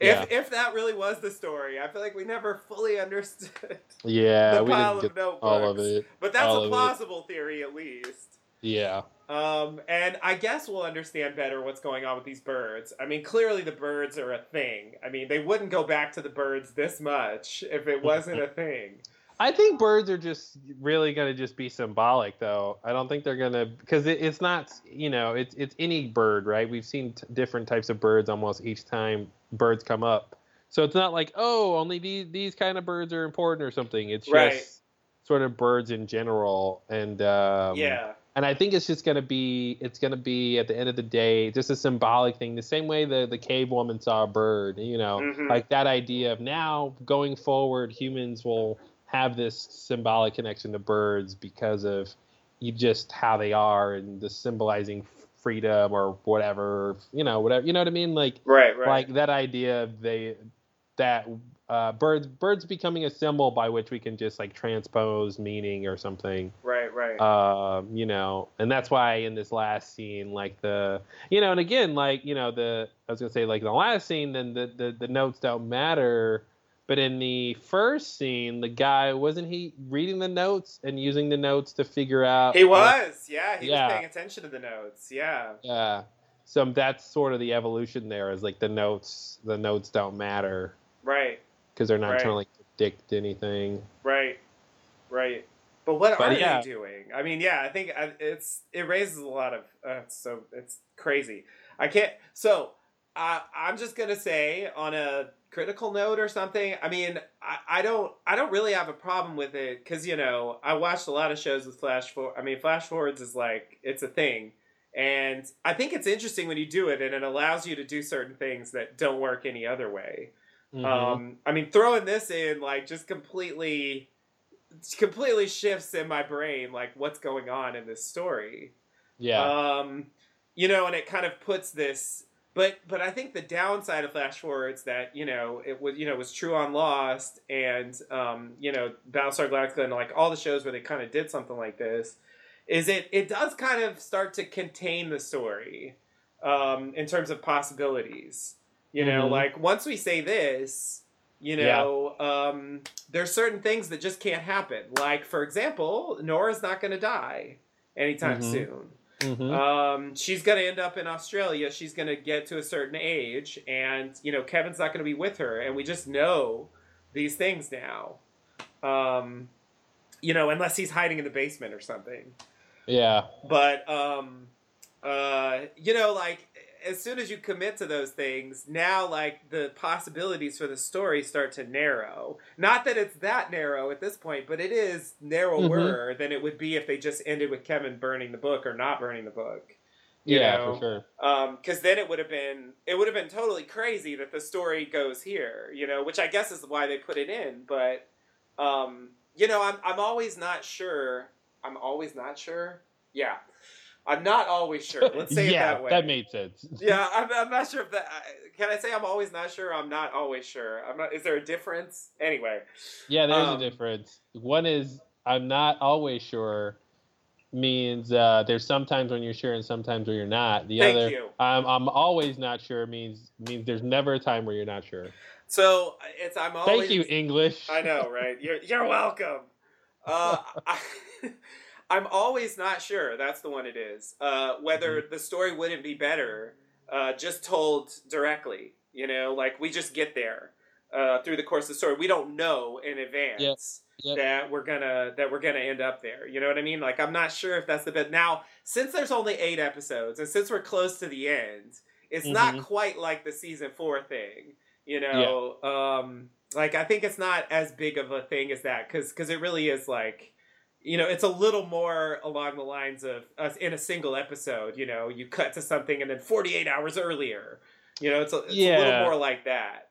Yeah. If if that really was the story, I feel like we never fully understood yeah the we pile of notebooks. all of it But that's all a plausible theory at least. Yeah Um, and I guess we'll understand better what's going on with these birds. I mean, clearly the birds are a thing. I mean, they wouldn't go back to the birds this much if it wasn't a thing. I think birds are just really going to just be symbolic, though. I don't think they're going to because it, it's not, you know, it's it's any bird, right? We've seen t- different types of birds almost each time birds come up, so it's not like oh, only these these kind of birds are important or something. It's just Right. sort of birds in general, and um, yeah. And I think it's just going to be it's going to be at the end of the day just a symbolic thing, the same way the the cave woman saw a bird, you know, Mhm. like that idea of now going forward, humans will have this symbolic connection to birds because of you just how they are and the symbolizing freedom or whatever, you know, whatever, you know what I mean? Like Right, right. like that idea of they that uh, birds birds becoming a symbol by which we can just like transpose meaning or something. Right, right. Um, you know, and that's why in this last scene, like the, you know, and again, like you know, the I was gonna say like the last scene, then the the, the notes don't matter. But in the first scene, the guy wasn't he reading the notes and using the notes to figure out. he was, yeah, he yeah. was paying attention to the notes. Yeah. Yeah. So that's sort of the evolution there. Is like the notes, the notes don't matter Right, because they're not Right. trying to like predict anything. right, right. But what But are yeah. they doing? I mean, yeah, I think uh, it's it raises a lot of uh, so it's crazy. I can't. So I I'm just gonna say on a critical note or something. I mean, I, I don't I don't really have a problem with it because you know I watched a lot of shows with flash forward. I mean, flash forwards is like it's a thing. And I think it's interesting when you do it, and it allows you to do certain things that don't work any other way. Mhm. Um, I mean, throwing this in like just completely, completely shifts in my brain like what's going on in this story. yeah. Um, you know, and it kind of puts this. But but I think the downside of flash forwards that you know it was you know was true on Lost and um, you know Battlestar Galactica and like all the shows where they kind of did something like this is it it does kind of start to contain the story um, in terms of possibilities. You know, Mhm. like once we say this, you know, um, there's certain things that just can't happen. Like for example, Nora's not going to die anytime Mhm. soon. Mhm. Um, she's going to end up in Australia. She's going to get to a certain age, and you know Kevin's not going to be with her, and we just know these things now. Um, you know, unless he's hiding in the basement or something. yeah. But um, uh, you know, like as soon as you commit to those things, now like the possibilities for the story start to narrow. Not that it's that narrow at this point, but it is narrower than it would be if they just ended with Kevin burning the book or not burning the book. Yeah, know? for sure. because then it would have been it would have been totally crazy that the story goes here, you know, which I guess is why they put it in. But um, you know, I'm I'm always not sure. I'm always not sure. Yeah, I'm not always sure. Let's say yeah, it that way. That made sense. yeah, I'm, I'm not sure if that. Can I say I'm always not sure? I'm not always sure. I'm not. Is there a difference? Anyway, Yeah, there's Um, a difference. One is I'm not always sure means uh, there's sometimes when you're sure and sometimes when you're not. The Thank other you. I'm I'm always not sure means means there's never a time where you're not sure. so it's I'm always. Thank you, English. I know, right? You're you're welcome. Uh, I, I'm always not sure. That's the one it is. Uh, whether Mm-hmm. the story wouldn't be better, uh, just told directly. You know, like we just get there uh, through the course of the story. We don't know in advance Yep. that we're gonna that we're gonna end up there. You know what I mean? Like I'm not sure if that's the best. Now, since there's only eight episodes, and since we're close to the end, it's not Mhm. quite like the season four thing. You know, um, like I think it's not as big of a thing as that because because it really is like, you know, it's a little more along the lines of us in a single episode. You know, you cut to something and then 48 hours earlier. You know, it's a, it's a little more like that.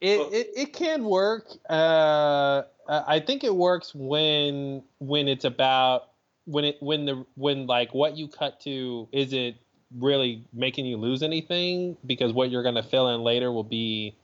It, it it can work. Uh, I think it works when when it's about when it when the when like what you cut to isn't really making you lose anything because what you're gonna fill in later will be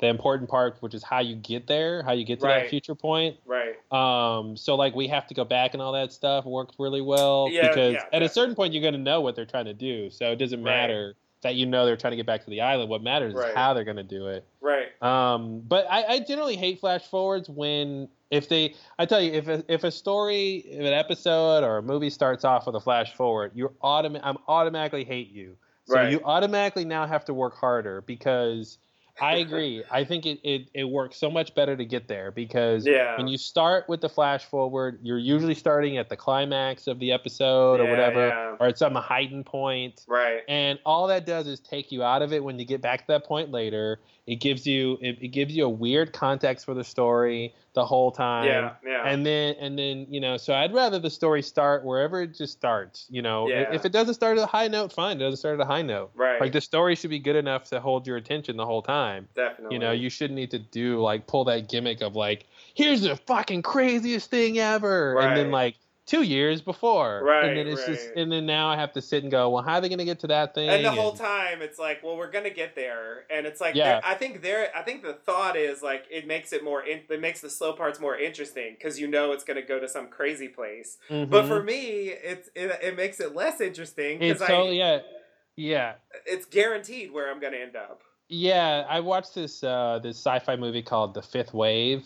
the important part, which is how you get there, how you get to Right. that future point. Right. Um, so like we have to go back and all that stuff worked really well Yeah, because yeah, at a certain point you're gonna know what they're trying to do. So it doesn't Right. matter that you know they're trying to get back to the island. What matters Right. is how they're gonna do it. Right. Um, but I, I generally hate flash forwards when if they I tell you if a, if a story if an episode or a movie starts off with a flash forward, you're automa- I'm automatically hate you. So Right. you automatically now have to work harder because I agree. I think it, it, it works so much better to get there because Yeah. when you start with the flash forward, you're usually starting at the climax of the episode or whatever, yeah. or at some hiding point. Right. And all that does is take you out of it when you get back to that point later. It gives you it, it gives you a weird context for the story the whole time. Yeah. Yeah. And then and then you know, so I'd rather the story start wherever it just starts. You know, Yeah. if it doesn't start at a high note, fine. It doesn't start at a high note. right. Like the story should be good enough to hold your attention the whole time. Definitely. You know, you shouldn't need to do like pull that gimmick of like, here's the fucking craziest thing ever, right. and then like two years before. Right, And then it's right. just and then now I have to sit and go, well, how are they gonna get to that thing? and the whole time it's like well we're gonna get there and it's like Yeah. i think there i think the thought is like it makes it more in, it makes the slow parts more interesting because you know it's gonna go to some crazy place Mhm. but for me it's it, it makes it less interesting because i yeah. Yeah. it's guaranteed where i'm gonna end up Yeah, I watched this uh, this sci-fi movie called The Fifth Wave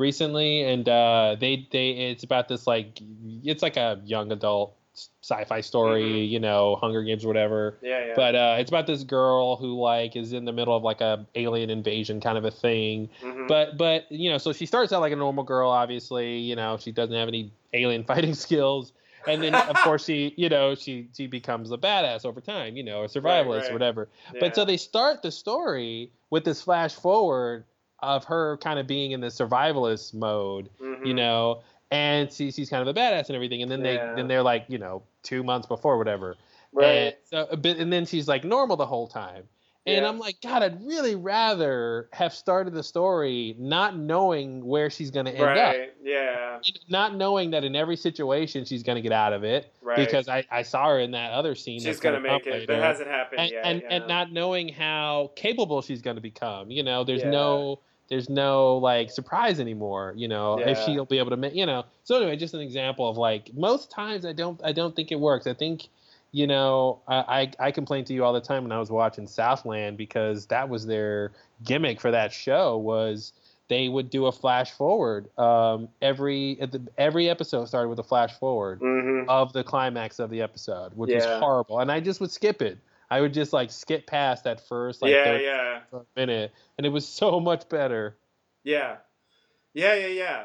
recently, and uh, they they it's about this like it's like a young adult sci-fi story, Mhm. you know, Hunger Games or whatever. yeah yeah But uh, it's about this girl who like is in the middle of like a alien invasion kind of a thing. Mhm. But but you know, so she starts out like a normal girl, obviously. You know, she doesn't have any alien fighting skills. And then of course she, you know, she she becomes a badass over time, you know, a survivalist right. or whatever. Yeah. But so they start the story with this flash forward of her kind of being in the survivalist mode, Mhm. you know, and she, she's kind of a badass and everything. And then they then they're like, you know, two months before whatever. right And so a bit, and then she's like normal the whole time. And Yeah. I'm like, God, I'd really rather have started the story not knowing where she's going to end up, right yeah not knowing that in every situation she's going to get out of it. right Because I, I saw her in that other scene. she's gonna make it later that hasn't happened and yet and, yeah. and not knowing how capable she's going to become. You know, there's Yeah. no there's no like surprise anymore. You know, if she'll be able to make. You know, so anyway, just an example of like most times I don't I don't think it works. I think. You know, I, I I complained to you all the time when I was watching Southland because that was their gimmick for that show was they would do a flash forward. Um, every the, every episode started with a flash forward Mhm. of the climax of the episode, which was horrible. And I just would skip it. I would just like skip past that first like yeah yeah minute, and it was so much better. Yeah, yeah, yeah, yeah.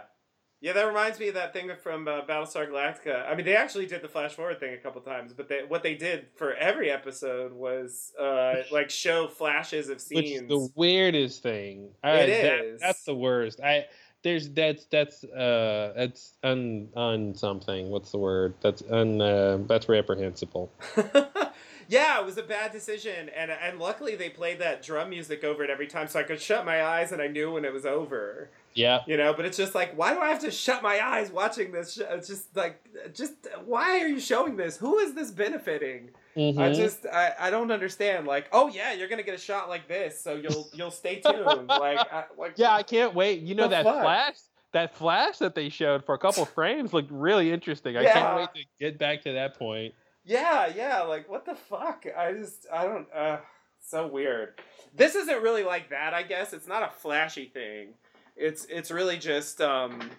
Yeah, that reminds me of that thing from uh, Battlestar Galactica. I mean, they actually did the flash forward thing a couple times, but they, what they did for every episode was uh, like show flashes of Which scenes. is the weirdest thing. I, It that- is. that's the worst. I there's that's that's uh that's un un something. What's the word? That's un uh, that's reprehensible. yeah, it was a bad decision, and and luckily they played that drum music over it every time, so I could shut my eyes and I knew when it was over. Yeah. You know, but it's just like, why do I have to shut my eyes watching this? Show? It's just like, just why are you showing this? Who is this benefiting? I Mhm. just I, I don't understand. Like, oh yeah, you're gonna get a shot like this, so you'll you'll stay tuned. like, I, like yeah, I can't wait. You know that fuck? flash that flash that they showed for a couple frames looked really interesting. I Yeah. can't wait to get back to that point. Yeah, yeah. Like, what the fuck? I just I don't. uh So weird. This isn't really like that. I guess it's not a flashy thing. It's it's really just um.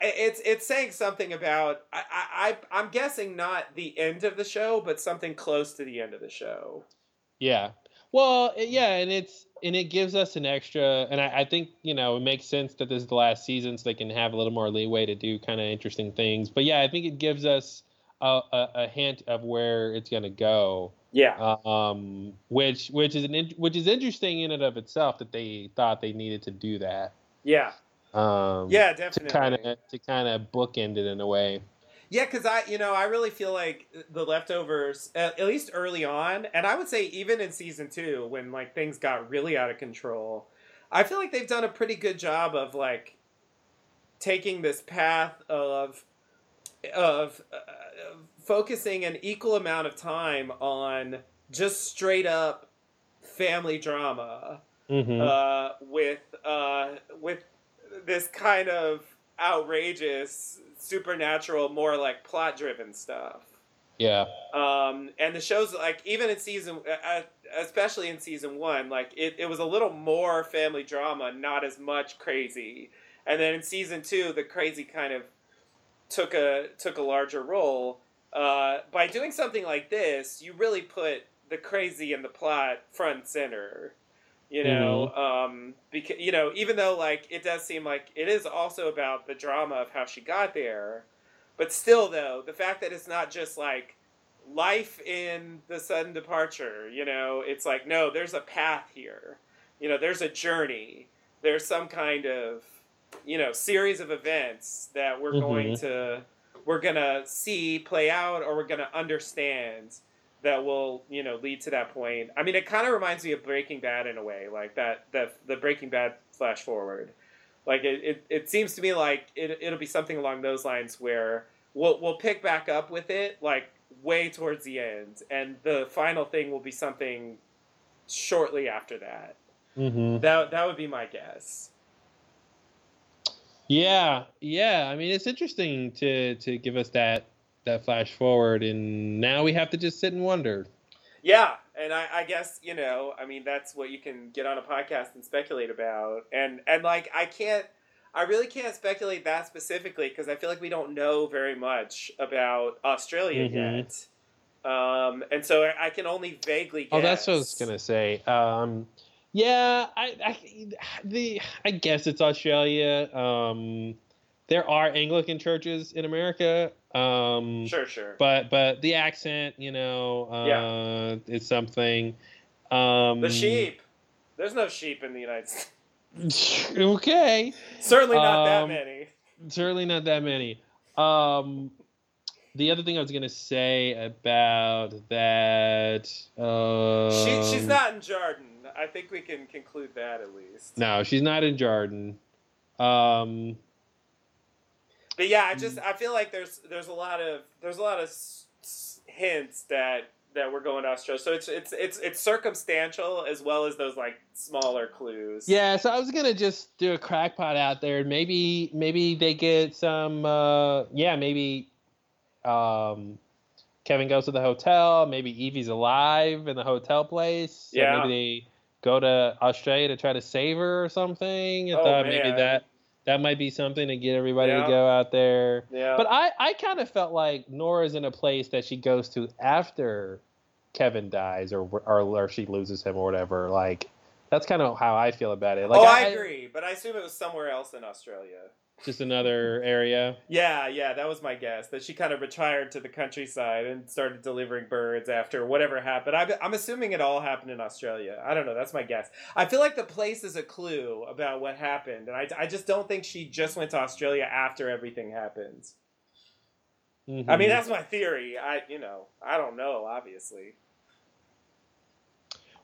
It's it's saying something about I, I I'm guessing not the end of the show, but something close to the end of the show. Yeah. Well, yeah, and it's and it gives us an extra, and I, I think you know it makes sense that this is the last season, so they can have a little more leeway to do kind of interesting things. But yeah, I think it gives us a, a, a hint of where it's going to go, Yeah. um, which which is an in, which is interesting in and of itself that they thought they needed to do that. Yeah. Um, Yeah. To Definitely. kind of to kind of bookend it in a way. Yeah, because I, you know, I really feel like the leftovers, at, at least early on, and I would say even in season two, when like things got really out of control, I feel like they've done a pretty good job of like taking this path of of uh, focusing an equal amount of time on just straight up family drama hmm uh, with uh, with this kind of outrageous supernatural, more like plot driven stuff. yeah. Um, and the show's like even in season, uh, especially in season one, like it, it was a little more family drama, not as much crazy. And then in season two, the crazy kind of took a took a larger role. Uh, by doing something like this, you really put the crazy and the plot front and center. You know, um, because you know, even though like it does seem like it is also about the drama of how she got there, but still, though, the fact that it's not just like life in the sudden departure, you know, it's like, no, there's a path here. You know, there's a journey. There's some kind of, you know, series of events that we're Mhm. going to, we're going to see play out or we're going to understand that will, you know, lead to that point. I mean, it kind of reminds me of Breaking Bad in a way, like that, the, the Breaking Bad flash forward. Like, it, it, it seems to me like it, it'll be something along those lines where we'll we'll pick back up with it like way towards the end, and the final thing will be something shortly after that. Mm-hmm. That that would be my guess. Yeah, yeah. I mean, it's interesting to to give us that that flash forward, and now we have to just sit and wonder. Yeah, and I, I guess you know, I mean, that's what you can get on a podcast and speculate about, and and like I can't, I really can't speculate that specifically because I feel like we don't know very much about Australia Mhm. yet, um, and so I, I can only vaguely. Guess. Oh, that's what I was gonna say. Um, yeah, I, I the I guess it's Australia. Um, there are Anglican churches in America. Um, Sure, sure. but but the accent, you know, uh, is something. Um, the sheep. There's no sheep in the United States. okay, Certainly not that Um, many. certainly not that many. Um, the other thing I was gonna say about that. Um, She, she's not in Jarden. I think we can conclude that at least. No, she's not in Jarden. Um, But yeah, I just I feel like there's there's a lot of there's a lot of s- s- hints that that we're going to Australia. So it's it's it's it's circumstantial as well as those like smaller clues. yeah, so I was gonna just do a crackpot out there. Maybe maybe they get some. Uh, yeah, maybe um, Kevin goes to the hotel. Maybe Evie's alive in the hotel place. So Yeah. Maybe they go to Australia to try to save her or something. I Oh, thought maybe that that might be something to get everybody Yeah. to go out there. Yeah. But I, I kind of felt like Nora's in a place that she goes to after Kevin dies or or, or she loses him or whatever. Like that's kind of how I feel about it. Like oh, I, agree, but I assume it was somewhere else in Australia. Just another area. Yeah, yeah, that was my guess. That she kind of retired to the countryside and started delivering birds after whatever happened. I'm, I'm assuming it all happened in Australia. I don't know. That's my guess. I feel like the place is a clue about what happened, and I, I just don't think she just went to Australia after everything happened. I mean, Mhm. that's my theory. I, you know, I don't know. Obviously,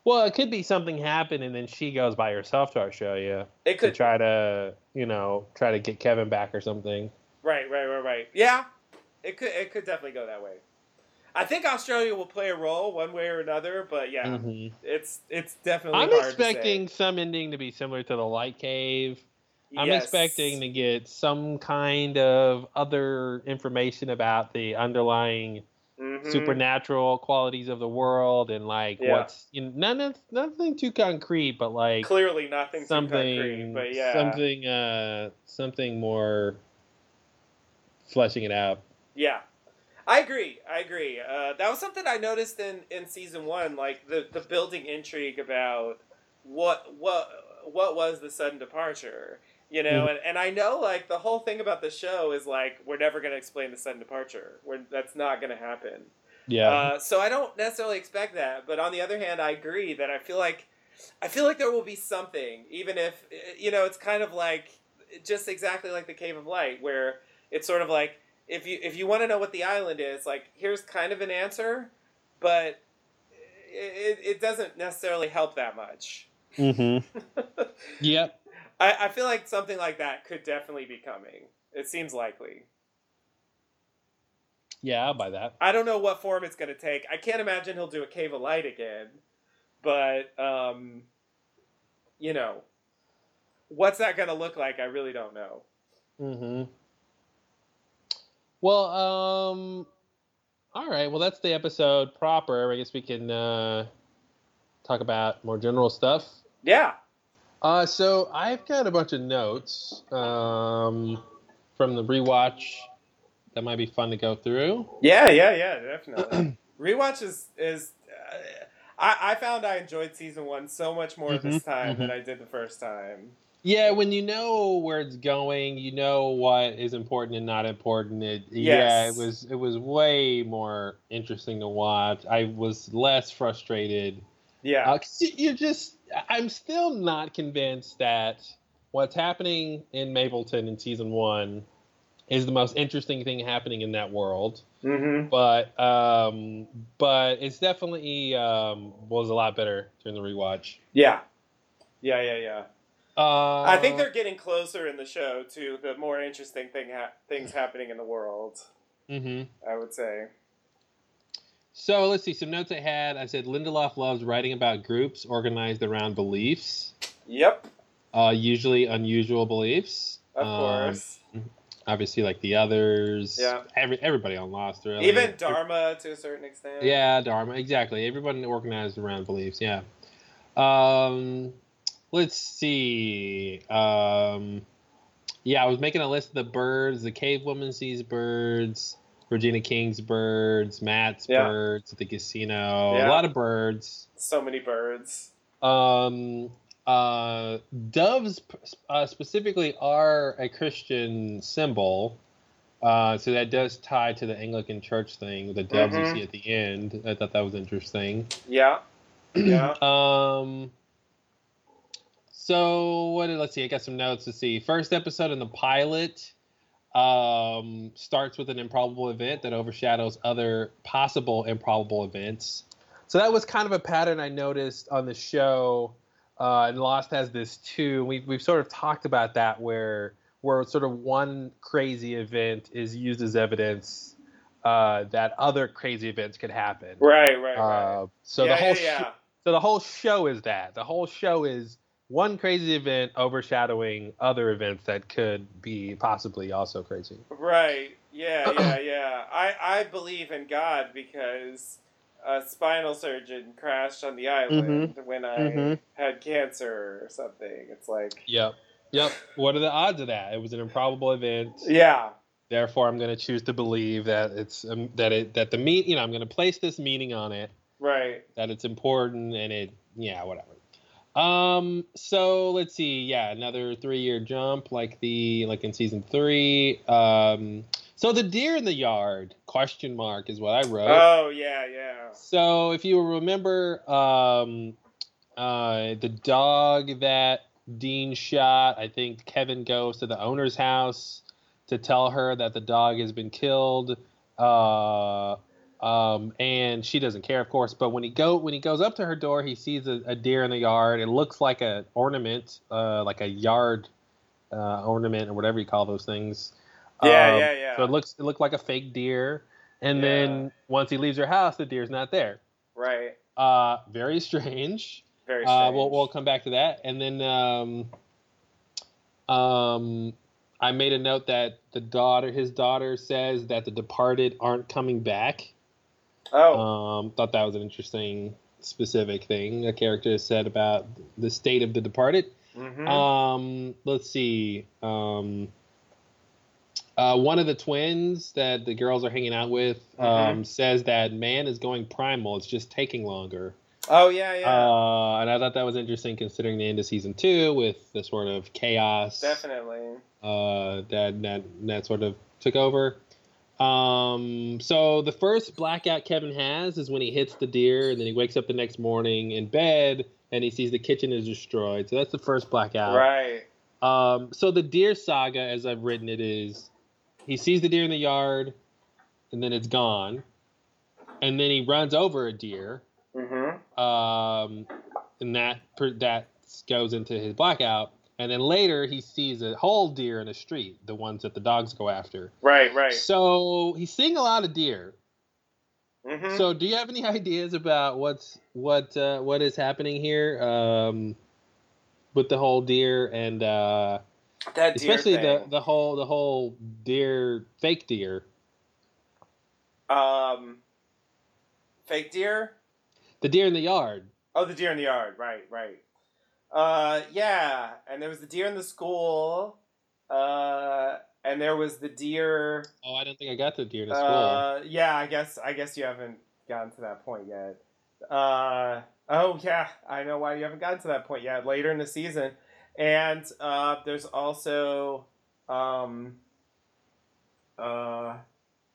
well, it could be something happened and then she goes by herself to Australia it to could. try to you know try to get Kevin back or something. Right, right, right, right. Yeah, it could. It could definitely go that way. I think Australia will play a role one way or another, but yeah, Mhm. it's it's definitely. I'm to expecting some ending to be similar to the Light Cave. I'm Yes. expecting to get some kind of other information about the underlying Mhm. supernatural qualities of the world and like Yeah. what's you know, none of, nothing too concrete, but like Clearly, nothing too something concrete, but yeah, something uh something more fleshing it out. yeah. I agree. I agree. Uh, that was something I noticed in, in season one, like the, the building intrigue about what what what was the sudden departure, you know, Mm-hmm. and, and I know like the whole thing about the show is like we're never going to explain the sudden departure. We're, that's not going to happen. Yeah. Uh, so I don't necessarily expect that, but on the other hand, I agree that I feel like I feel like there will be something, even if you know it's kind of like just exactly like the Cave of Light, where it's sort of like if you if you want to know what the island is, like here's kind of an answer, but it, it doesn't necessarily help that much. mhm. Yep. I, I feel like something like that could definitely be coming. It seems likely. Yeah, I'll buy that. I don't know what form it's going to take. I can't imagine he'll do a Cave of Light again, but um, you know, what's that going to look like? I really don't know. Mhm. Well, um all right. Well, that's the episode proper. I guess we can uh talk about more general stuff. Yeah. Uh, so I've got a bunch of notes um, from the rewatch that might be fun to go through. Yeah, yeah, yeah, definitely. Rewatch is is. Uh, I I found I enjoyed season one so much more this Mhm, time than I did the first time. Yeah, when you know where it's going, you know what is important and not important. It, Yeah, it was it was way more interesting to watch. I was less frustrated. Yeah. Uh, you, you just, I'm still not convinced that what's happening in Mapleton in season one is the most interesting thing happening in that world. mm-hmm. but um, but it's definitely um, was a lot better during the rewatch. Yeah. Yeah, yeah, yeah. Uh, I think they're getting closer in the show to the more interesting thing ha- things happening in the world. Mm-hmm. I would say. So let's see some notes I had. I said Lindelof loves writing about groups organized around beliefs, Yep, uh, usually unusual beliefs. of Um, course. Obviously, like the others. Yeah. Every everybody on Lost, really. Even Dharma to a certain extent. Yeah, Dharma. Exactly. Everybody organized around beliefs. Yeah. Um, let's see. Um, yeah, I was making a list of the birds. The cave woman sees birds. Regina King's birds. Matt's Yeah. birds at the casino. Yeah. A lot of birds. So many birds. Um, uh, doves uh, specifically are a Christian symbol. Uh, so that does tie to the Anglican Church thing, with the doves Mhm. you see at the end. I thought that was interesting. Yeah. Yeah. Um. So what? Did, let's see. I got some notes to see. First episode in the pilot um, starts with an improbable event that overshadows other possible improbable events. So that was kind of a pattern I noticed on the show. Uh, and Lost has this too. We've we've sort of talked about that where where sort of one crazy event is used as evidence uh, that other crazy events could happen. Right. Right. Right. Uh, so yeah, the whole yeah, yeah. sh- so the whole show is that the whole show is one crazy event overshadowing other events that could be possibly also crazy. Right. Yeah, yeah, yeah. I, I believe in God because a spinal surgeon crashed on the island when I Mhm. had cancer or something. It's like, Yep. Yep. What are the odds of that? It was an improbable event. yeah, Therefore, I'm going to choose to believe that it's um, that it that the mean you know I'm going to place this meaning on it right. that it's important and it yeah whatever. Um. So let's see. Yeah, another three year jump like the like in season three. Um. So the deer in the yard question mark is what I wrote. Oh, yeah, yeah. So if you remember, um, uh, the dog that Dean shot, I think Kevin goes to the owner's house to tell her that the dog has been killed. Uh, um, and she doesn't care, of course. But when he go when he goes up to her door, he sees a, a deer in the yard. It looks like an ornament, uh, like a yard uh, ornament or whatever you call those things. Yeah, Um, yeah, yeah. So it looks it looked like a fake deer. And Yeah. then once he leaves her house, the deer's not there. Right. Uh, very strange. Very strange. Uh, we'll, we'll come back to that. And then um, um, I made a note that the daughter, his daughter, says that the departed aren't coming back. Oh, Um, thought that was an interesting, specific thing a character said about the state of the departed. mhm. Um, let's see. Um, uh, one of the twins that the girls are hanging out with um, says that man is going primal. It's just taking longer. oh, yeah, yeah. Uh, and I thought that was interesting considering the end of season two with the sort of chaos Definitely. uh, that, that that sort of took over. Um, so the first blackout Kevin has is when he hits the deer, and then he wakes up the next morning in bed and he sees the kitchen is destroyed. So that's the first blackout. Right. Um, so the deer saga, as I've written it, is he sees the deer in the yard, and then it's gone, and then he runs over a deer, Mm-hmm. um, and that that goes into his blackout, and then later he sees a whole deer in the street, the ones that the dogs go after. Right, right. So he's seeing a lot of deer. Mm-hmm. So do you have any ideas about what's what uh, what is happening here um, with the whole deer and uh, that deer especially the the whole the whole deer fake deer um, fake deer. the deer in the yard Oh, the deer in the yard. Right, right. Uh, yeah, and there was the deer in the school. Uh, and there was the deer. oh i don't think i got the deer to school Uh, yeah, I guess I guess you haven't gotten to that point yet. Uh, oh yeah, I know why you haven't gotten to that point yet. Later in the season, and uh, there's also um, uh,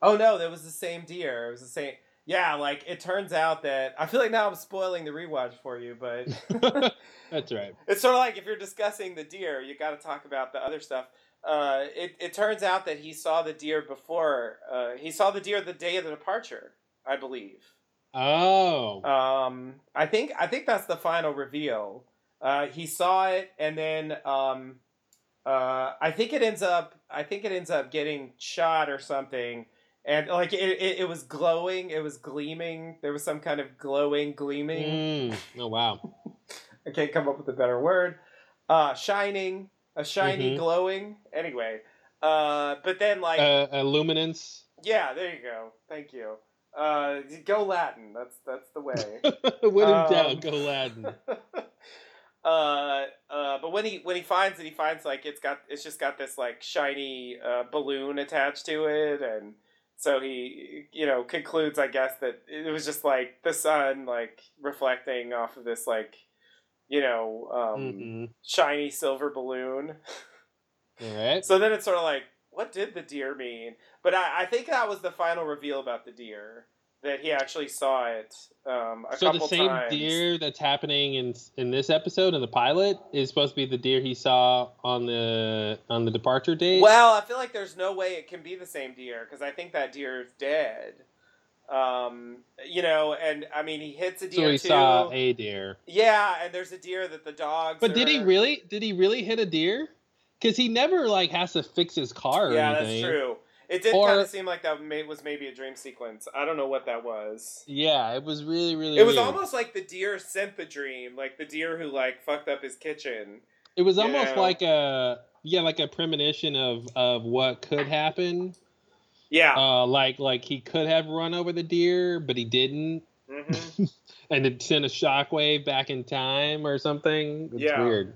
oh no, that was the same deer. It was the same. Yeah, like it turns out that I feel like now I'm spoiling the rewatch for you, but that's right it's sort of like if you're discussing the deer, you got to talk about the other stuff. Uh, it, it turns out that he saw the deer before. Uh, he saw the deer the day of the departure, I believe. oh Um, I think I think that's the final reveal. Uh, he saw it, and then um, uh, I think it ends up I think it ends up getting shot or something, and like it, it, it was glowing, it was gleaming. There was some kind of glowing, gleaming. Mm. Oh wow. I can't come up with a better word. Uh, shining, a shiny, Mhm. glowing. Anyway, uh, but then like uh, a luminance. yeah, there you go. Thank you. Uh, go Latin. That's that's the way. when in Um, doubt, go Latin. uh, uh, but when he when he finds it, he finds like it's got it's just got this like shiny uh, balloon attached to it, and so he you know concludes, I guess, that it was just like the sun like reflecting off of this like you know um, Mhm. shiny silver balloon. All right. So then it's sort of like, what did the deer mean? But I, I think that was the final reveal about the deer that he actually saw it um, a So the same times. deer that's happening in in this episode in the pilot is supposed to be the deer he saw on the on the departure date. Well, I feel like there's no way it can be the same deer because I think that deer is dead. Um, you know, and I mean, he hits a deer. so he too. saw a deer. Yeah, and there's a deer that the dogs. But did he really? Did he really hit a deer? Because he never like has to fix his car or Yeah, anything. that's true. It did kind of seem like that may, was maybe a dream sequence. I don't know what that was. Yeah, it was really really. It was weird. almost like the deer sent the dream, like the deer who like fucked up his kitchen. It was almost know. like a yeah, like a premonition of of what could happen. Yeah. Uh, like like he could have run over the deer, but he didn't, hmm and it sent a shockwave back in time or something. It's Yeah. weird.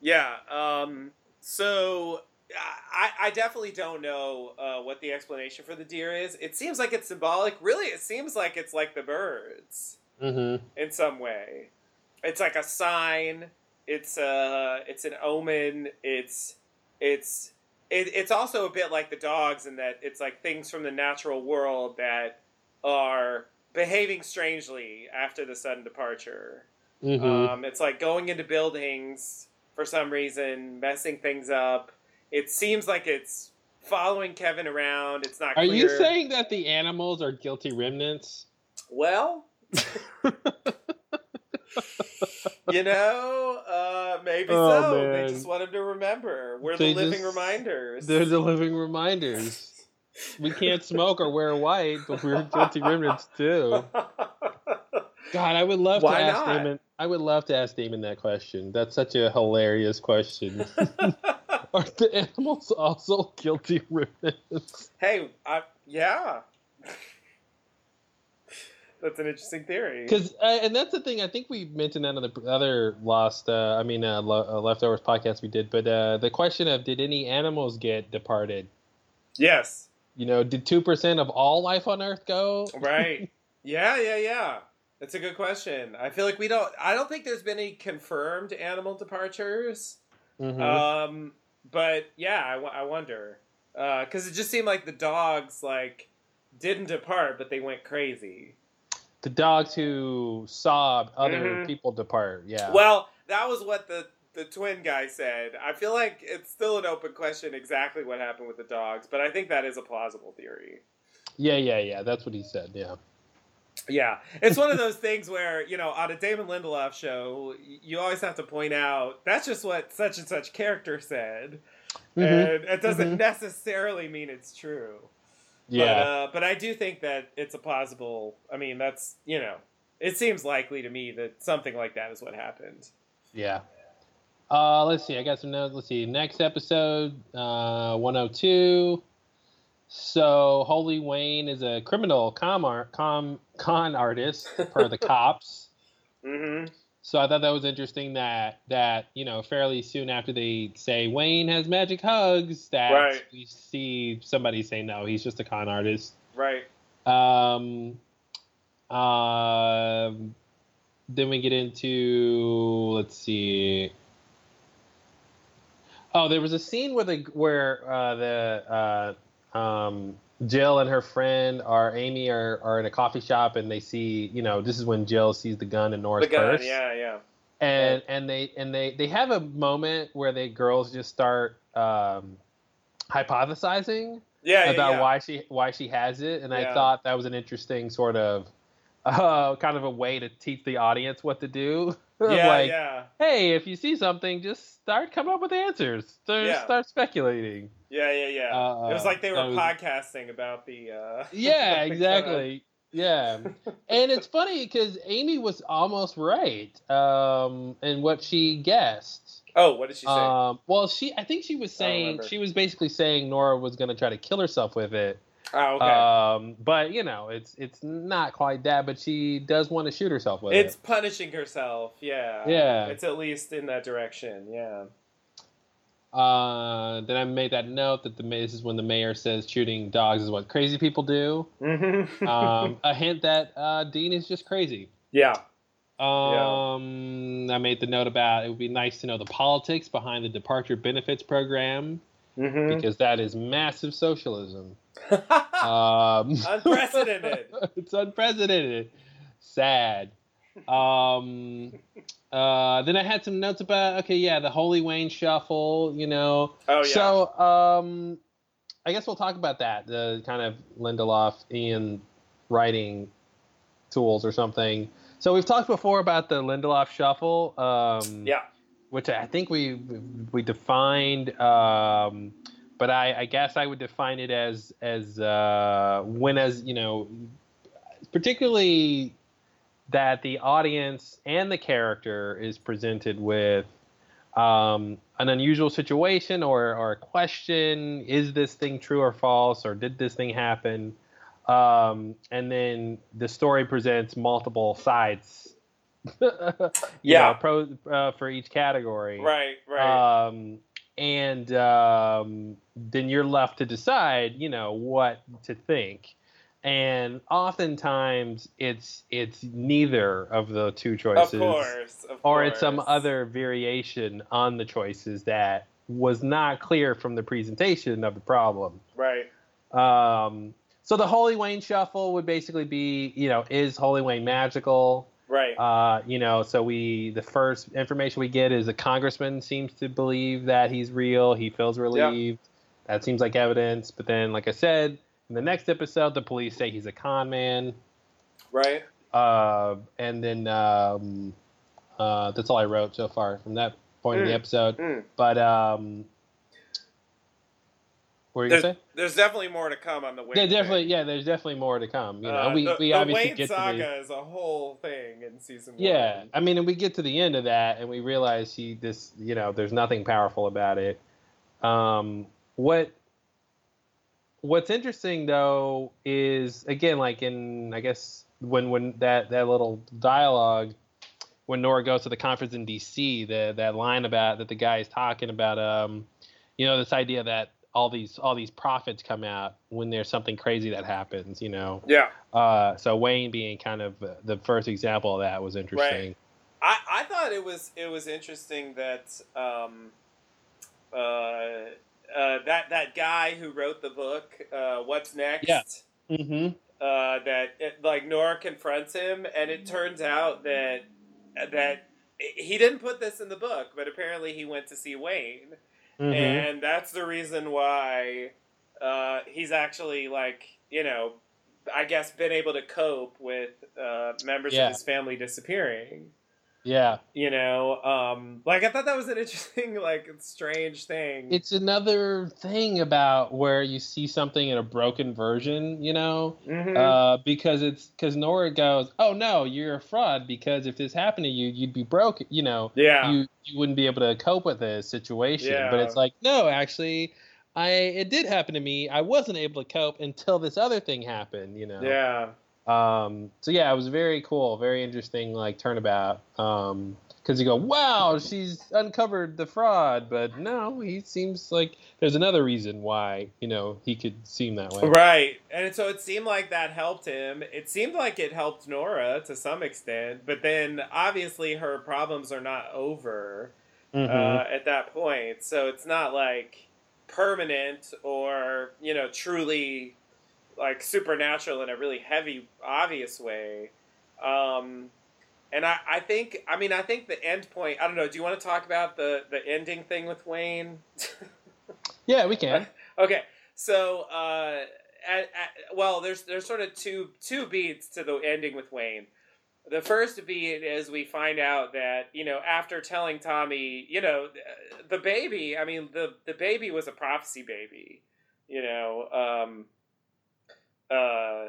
Yeah. Um, so I, I definitely don't know uh, what the explanation for the deer is. It seems like it's symbolic. Really, it seems like it's like the birds hmm in some way. It's like a sign. It's a it's an omen. It's it's it, it's also a bit like the dogs in that it's like things from the natural world that are behaving strangely after the sudden departure. hmm Um, it's like going into buildings for some reason, messing things up. It seems like it's following Kevin around. It's not. Clear. Are clear. you saying that the animals are guilty remnants? Well, you know, uh, maybe Oh, so. man. They just want him to remember. We're They the living just- reminders. They're the living reminders. We can't smoke or wear white, but we're guilty remnants too. God, I would love Why to ask not? Damon. I would love to ask Damon that question. That's such a hilarious question. Are the animals also guilty remnants? hey, I, yeah. That's an interesting theory. Because, uh, and that's the thing. I think we mentioned that on the other lost, uh, I mean, uh, lo- uh, leftovers podcast we did. But uh, the question of did any animals get departed? Yes. You know, did two percent of all life on Earth go? Right. yeah, yeah, yeah. That's a good question. I feel like we don't. I don't think there's been any confirmed animal departures. Mhm. Um, but yeah, I, w- I wonder because it just seemed like the dogs like didn't depart, but they went crazy. the dogs who saw other Mhm. people depart. Yeah. Well, that was what the the twin guy said. I feel like it's still an open question exactly what happened with the dogs, but I think that is a plausible theory. yeah, yeah, yeah. That's what he said. Yeah. Yeah, it's one of those things where you know on a Damon Lindelof show, you always have to point out that's just what such and such character said, Mhm. and it doesn't Mhm. necessarily mean it's true. Yeah. But, uh, but I do think that it's a plausible. I mean, that's you know, it seems likely to me that something like that is what happened. Yeah. Uh, let's see. I got some notes. Let's see. Next episode, uh, 102. So, Holy Wayne is a criminal com, art, com con artist per the cops. Mm-hmm. So I thought that was interesting that that you know fairly soon after they say Wayne has magic hugs that Right. we see somebody say no he's just a con artist. Right. Um, um, then we get into let's see. Oh, there was a scene where the where uh, the uh, um, Jill and her friend are Amy are, are in a coffee shop and they see you know this is when Jill sees the gun in Nora's The gun. purse Yeah. Yeah. and and they and they they have a moment where they girls just start um, hypothesizing Yeah. yeah, about yeah. why she why she has it, and I thought that was an interesting sort of uh, kind of a way to teach the audience what to do. Yeah, like, yeah, hey, if you see something, just start coming up with answers. Start, Yeah. start speculating. yeah, yeah, yeah. Uh, it was like they were so- podcasting about the. Uh, Yeah, exactly. Yeah, and it's funny because Amy was almost right um, in what she guessed. oh, what did she say? Um, well, she I think she was saying she was basically saying Nora was going to try to kill herself with it. Oh, okay. Um, but you know, it's it's not quite that, but she does want to shoot herself with it's it. punishing herself. Yeah. Yeah. It's at least in that direction. Yeah. Uh, then I made that note that the this is when the mayor says shooting dogs is what crazy people do. Mm-hmm. Um, a hint that uh, Dean is just crazy. yeah. Um, I made the note about it would be nice to know the politics behind the departure benefits program Mm-hmm. because that is massive socialism. Um, Unprecedented. it's unprecedented. Sad. Um, uh, then I had some notes about okay, yeah, the Holy Wayne Shuffle. You know, oh yeah. so um, I guess we'll talk about that. The kind of Lindelofian writing tools or something. So we've talked before about the Lindelof Shuffle. Um, yeah. Which I think we we defined, um, but I, I guess I would define it as as uh, when as you know, particularly that the audience and the character is presented with um, an unusual situation or or a question: Is this thing true or false, or did this thing happen? Um, and then the story presents multiple sides. Yeah. know, pro uh, for each category. Right. Right. Um, and um, then you're left to decide, you know, what to think. And oftentimes it's it's neither of the two of choices, course. Of course. or it's some other variation on the choices that was not clear from the presentation of the problem. Right. Um, so the Holy Wayne shuffle would basically be, you know, is Holy Wayne magical? Right. Uh, you know, so we the first information we get is the congressman seems to believe that he's real. He feels relieved. That seems like evidence. But then, like I said, in the next episode, the police say he's a con man. right. Uh, and then um, uh, that's all I wrote so far from that point in the Mm. episode. Mm. But um, what There's, say? there's definitely more to come on the Wayne. Yeah, thing. definitely. Yeah, there's definitely more to come. You know, Uh, we the, we the obviously Wayne get to the, saga is a whole thing in season Yeah, one. I mean, and we get to the end of that, and we realize he this, you know, there's nothing powerful about it. Um, what What's interesting though is again, like in I guess when when that that little dialogue when Nora goes to the conference in D.C. the that line about that the guy is talking about, um, you know, this idea that all these all these prophets come out when there's something crazy that happens, you know. Yeah. Uh, so Wayne being kind of the first example of that was interesting. Right. I, I thought it was it was interesting that um, uh, uh, that that guy who wrote the book, uh, What's Next? Yeah. Mm-hmm. Uh, that it, like Nora confronts him, and it turns out that that he didn't put this in the book, but apparently he went to see Wayne, Mm-hmm. and that's the reason why uh, he's actually like you know, I guess been able to cope with uh, members Yeah. of his family disappearing yeah, you know um like i thought that was an interesting like strange thing it's another thing about where you see something in a broken version, you know, Mhm. uh, because it's because Nora goes, "Oh no, you're a fraud because if this happened to you, you'd be broke, you know, yeah you you wouldn't be able to cope with this situation." But it's like, no, actually. I it did happen to me. I wasn't able to cope until this other thing happened, you know. yeah Um, so yeah, it was very cool, very interesting, like turnabout. Um, because you go, wow, she's uncovered the fraud, but no, he seems like there's another reason why you know he could seem that way. right and so it seemed like that helped him it seemed like it helped nora to some extent but then obviously her problems are not over Mhm. uh, at that point so it's not like permanent or you know truly like supernatural in a really heavy obvious way um and I, I think i mean i think the end point i don't know do you want to talk about the the ending thing with wayne yeah, we can. okay so uh at, at, well, there's there's sort of two two beats to the ending with Wayne. The first beat is we find out that you know after telling Tommy, you know, the baby. I mean, the the baby was a prophecy baby. You know, um, uh,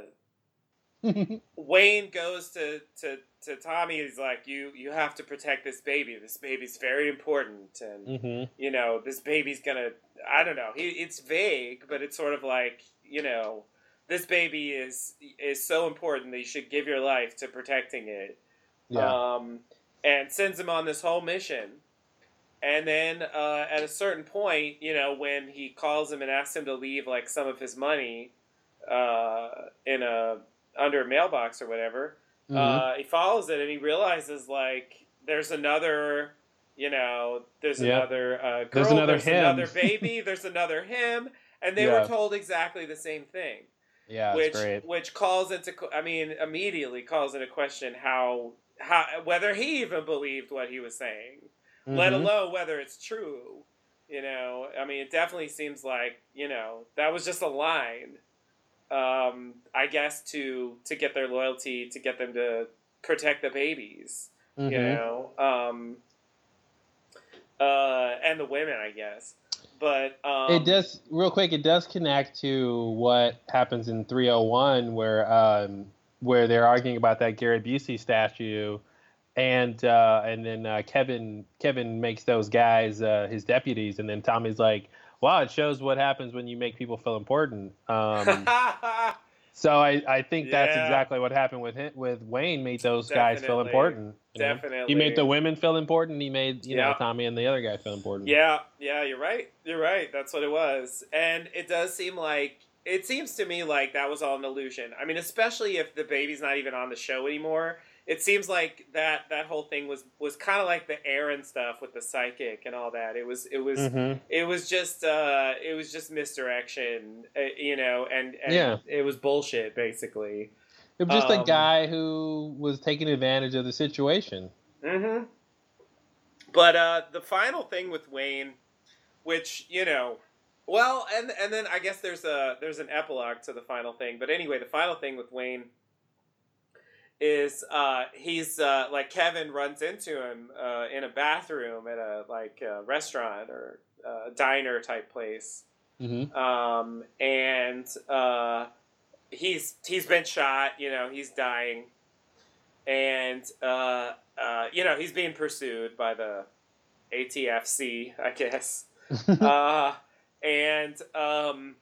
Wayne goes to, to, to Tommy. He's like, "You you have to protect this baby. This baby's very important, and mm-hmm. you know this baby's gonna. I don't know. He, it's vague, but it's sort of like you know this baby is is so important that you should give your life to protecting it. Yeah. Um, and sends him on this whole mission. And then uh, at a certain point, you know, when he calls him and asks him to leave like some of his money uh, in a under a mailbox or whatever, Mhm. uh, he follows it and he realizes like there's another, you know, there's Yeah. another uh, girl, There's another him. another baby, there's another him, and they Yeah. were told exactly the same thing yeah, which great. which calls into I mean immediately calls into question how how whether he even believed what he was saying, let Mhm. alone whether it's true. You know, I mean, it definitely seems like you know that was just a line. Um, I guess to to get their loyalty, to get them to protect the babies. You Mhm. know, um, uh, and the women, I guess. But um, it does real quick. It does connect to what happens in 301, where um, where they're arguing about that Gary Busey statue, and uh, and then uh, Kevin Kevin makes those guys uh, his deputies, and then Tommy's like, "Wow, it shows what happens when you make people feel important." Um, so I, I think that's Yeah. exactly what happened with him, with Wayne. Made those guys feel Definitely. important. you know? Definitely. He made the women feel important. He made you know Tommy and the other guy feel important. Yeah, yeah, you're right. You're right. That's what it was. And it does seem like it seems to me like that was all an illusion. I mean, especially if the baby's not even on the show anymore. It seems like that that whole thing was was kind of like the Aaron stuff with the psychic and all that. It was it was Mhm. it was just uh it was just misdirection, uh, you know, and, and Yeah. it was bullshit basically. It was just Um, a guy who was taking advantage of the situation. Mm-hmm. But uh, the final thing with Wayne, which you know, well, and and then I guess there's a there's an epilogue to the final thing. But anyway, the final thing with Wayne is uh, he's uh, like Kevin runs into him uh, in a bathroom at a like a restaurant or uh, diner type place Mm-hmm. um, and uh, he's he's been shot. You know, he's dying, and uh, uh, you know he's being pursued by the ATFC, I guess. uh, and um,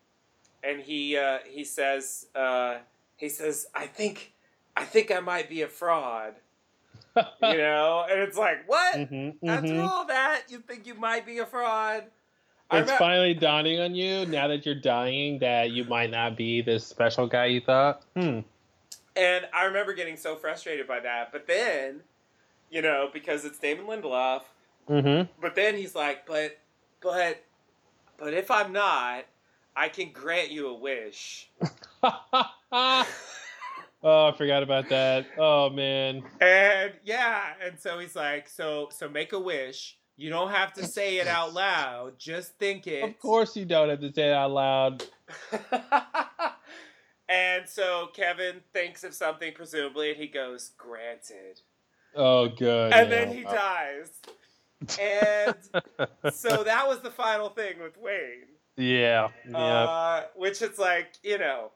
and he uh, he says uh, he says I think I think I might be a fraud. You know, and it's like what? Mm-hmm, After all that, you think you might be a fraud? It's finally dawning on you now that you're dying that you might not be this special guy you thought. Hmm. And I remember getting so frustrated by that. But then, you know, because it's Damon Lindelof, Mm-hmm. but then he's like, but, but, but if I'm not, I can grant you a wish. oh, I forgot about that. Oh man. And yeah, and so he's like, so, so make a wish. You don't have to say it out loud. Just think it. Of course you don't have to say it out loud. and so Kevin thinks of something, presumably, and he goes, granted. Oh good. and yeah. then he dies. And so that was the final thing with Wayne. Yeah. Yeah. Uh, which it's like, you know.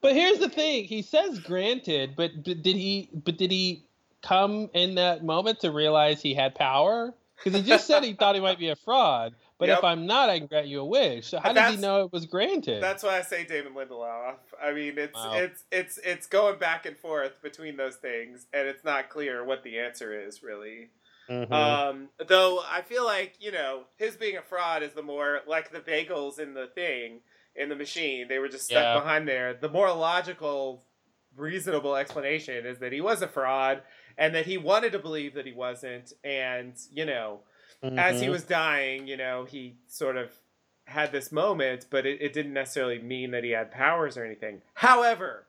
But here's the thing: he says granted, but, but did he? But did he come in that moment to realize he had power? Because he just said he thought he might be a fraud. But Yep. if I'm not, I can grant you a wish. So how did he know it was granted? That's why I say Damon Lindelof. I mean, it's Wow. it's it's it's going back and forth between those things, and it's not clear what the answer is really. Mhm. Um, though I feel like you know his being a fraud is the more like the bagels in the thing in the machine. They were just stuck Yeah. behind there. The more logical, reasonable explanation is that he was a fraud and that he wanted to believe that he wasn't. And you know, as he Mhm. was dying, you know, he sort of had this moment, but it, it didn't necessarily mean that he had powers or anything. However,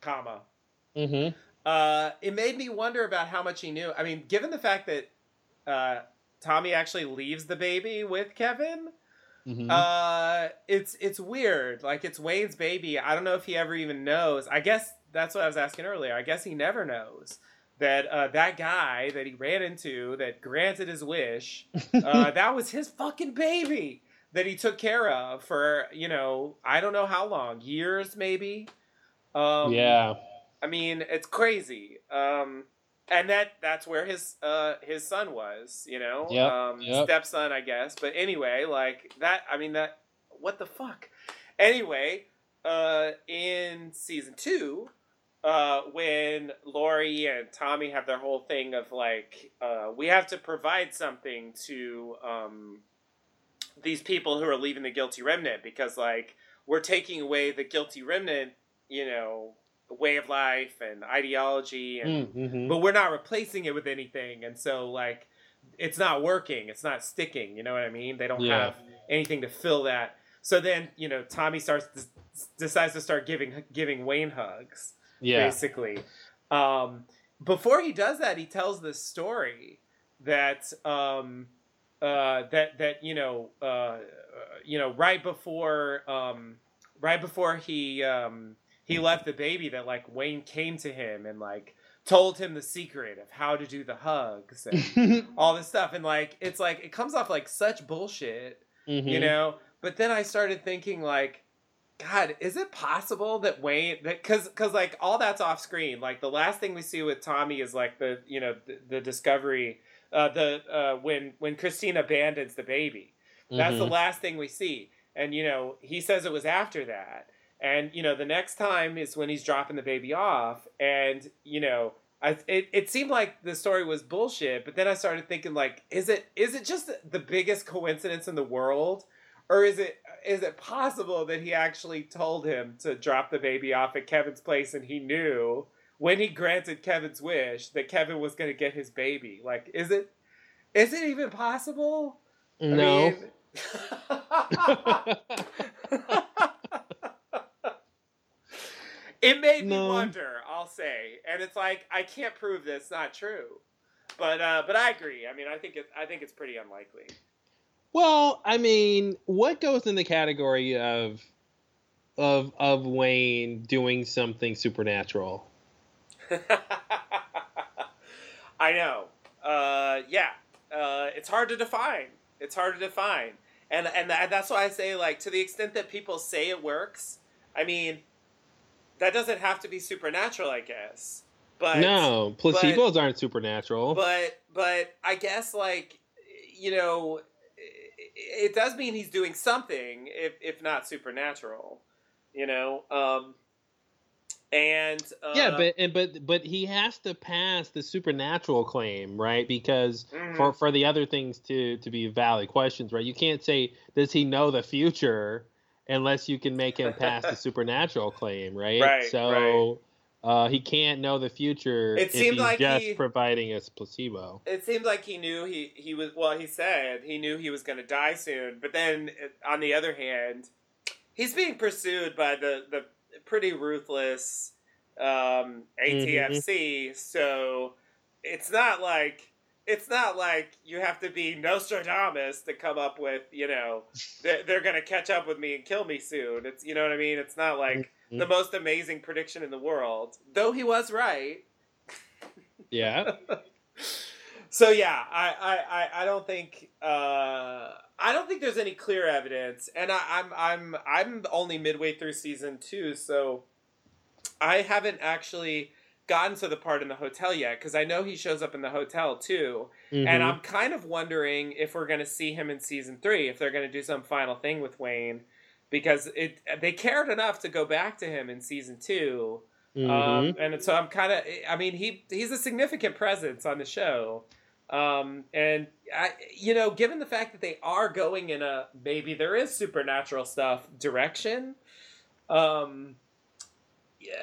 comma, Mm-hmm. uh, it made me wonder about how much he knew. I mean, given the fact that uh, Tommy actually leaves the baby with Kevin, Mm-hmm. Uh, it's it's weird. Like it's Wayne's baby. I don't know if he ever even knows. I guess that's what I was asking earlier. I guess he never knows that uh, that guy that he ran into that granted his wish, uh, that was his fucking baby that he took care of for you know I don't know how long years maybe. Um, yeah. I mean it's crazy. Um, and that that's where his uh his son was, you know, yep, um, yep. stepson, I guess. But anyway, like that. I mean that. What the fuck? Anyway, uh, in season two, uh, when Laurie and Tommy have their whole thing of like, uh, we have to provide something to um, these people who are leaving the guilty remnant because like we're taking away the guilty remnant, you know, way of life and ideology and mm, mm-hmm. but we're not replacing it with anything and so like it's not working it's not sticking you know what i mean they don't yeah. have anything to fill that so then you know tommy starts decides to start giving giving wayne hugs yeah basically um, before he does that he tells this story that um, uh, that that you know uh, you know right before um, right before he um, he left the baby that like Wayne came to him and like told him the secret of how to do the hugs and all this stuff. And like it's like it comes off like such bullshit mm-hmm. you know? But then i started thinking like god is it possible that wayne that because because like all that's off screen. Like the last thing we see with tommy is like the you know the, the discovery uh the uh when when christina abandons the baby. That's mm-hmm. the last thing we see. And you know he says it was after that and you know, the next time is when he's dropping the baby off, and you know, I it, it seemed like the story was bullshit. But then I started thinking, like, is it is it just the biggest coincidence in the world, or is it is it possible that he actually told him to drop the baby off at Kevin's place, and he knew when he granted Kevin's wish that Kevin was going to get his baby? Like, is it is it even possible? No. I mean... It made no. me wonder. I'll say, and it's like I can't prove this not true, but uh, but I agree. I mean, I think it, I think it's pretty unlikely. Well, I mean, what goes in the category of of of Wayne doing something supernatural? I know. Uh, yeah, uh, it's hard to define. It's hard to define, and and that's why I say like to the extent that people say it works. I mean, that doesn't have to be supernatural, I guess. But no, placebos but, aren't supernatural. But but I guess like you know, it does mean he's doing something, if if not supernatural. You know, um, and uh, yeah, but and but but he has to pass the supernatural claim, right? Because mm-hmm. for for the other things to to be valid questions, right? You can't say does he know the future unless you can make him pass the supernatural claim, right? Right. So right. Uh, he can't know the future. It seemed like just he, providing us placebo. It seemed like he knew he he was. Well, he said he knew he was going to die soon. But then, on the other hand, he's being pursued by the the pretty ruthless um, ATFC. Mm-hmm. So it's not like it's not like you have to be Nostradamus to come up with, you know, they're, they're going to catch up with me and kill me soon. It's, you know what I mean? It's not like mm-hmm. the most amazing prediction in the world, though he was right. Yeah. so yeah, I, I, I don't think, uh, I don't think there's any clear evidence, and I, I'm, I'm, I'm only midway through season two, so I haven't actually gotten to the part in the hotel yet because I know he shows up in the hotel too, mm-hmm. and I'm kind of wondering if we're going to see him in season three, if they're going to do some final thing with Wayne, because it they cared enough to go back to him in season 2 mm-hmm. um, and so I'm kind of, I mean, he he's a significant presence on the show. Um, and I, you know, given the fact that they are going in a maybe there is supernatural stuff direction, um, yeah,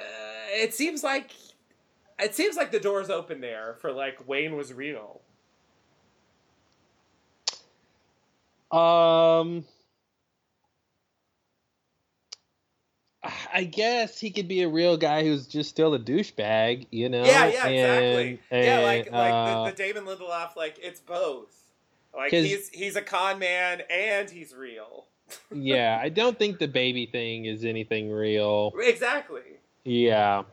it seems like it seems like the door's open there for like Wayne was real. Um, I guess he could be a real guy who's just still a douchebag, you know? Yeah, yeah, and, exactly. And, yeah, like like uh, the, the Damon Lindelof, like it's both. Like he's he's a con man and he's real. yeah, I don't think the baby thing is anything real. Exactly. Yeah.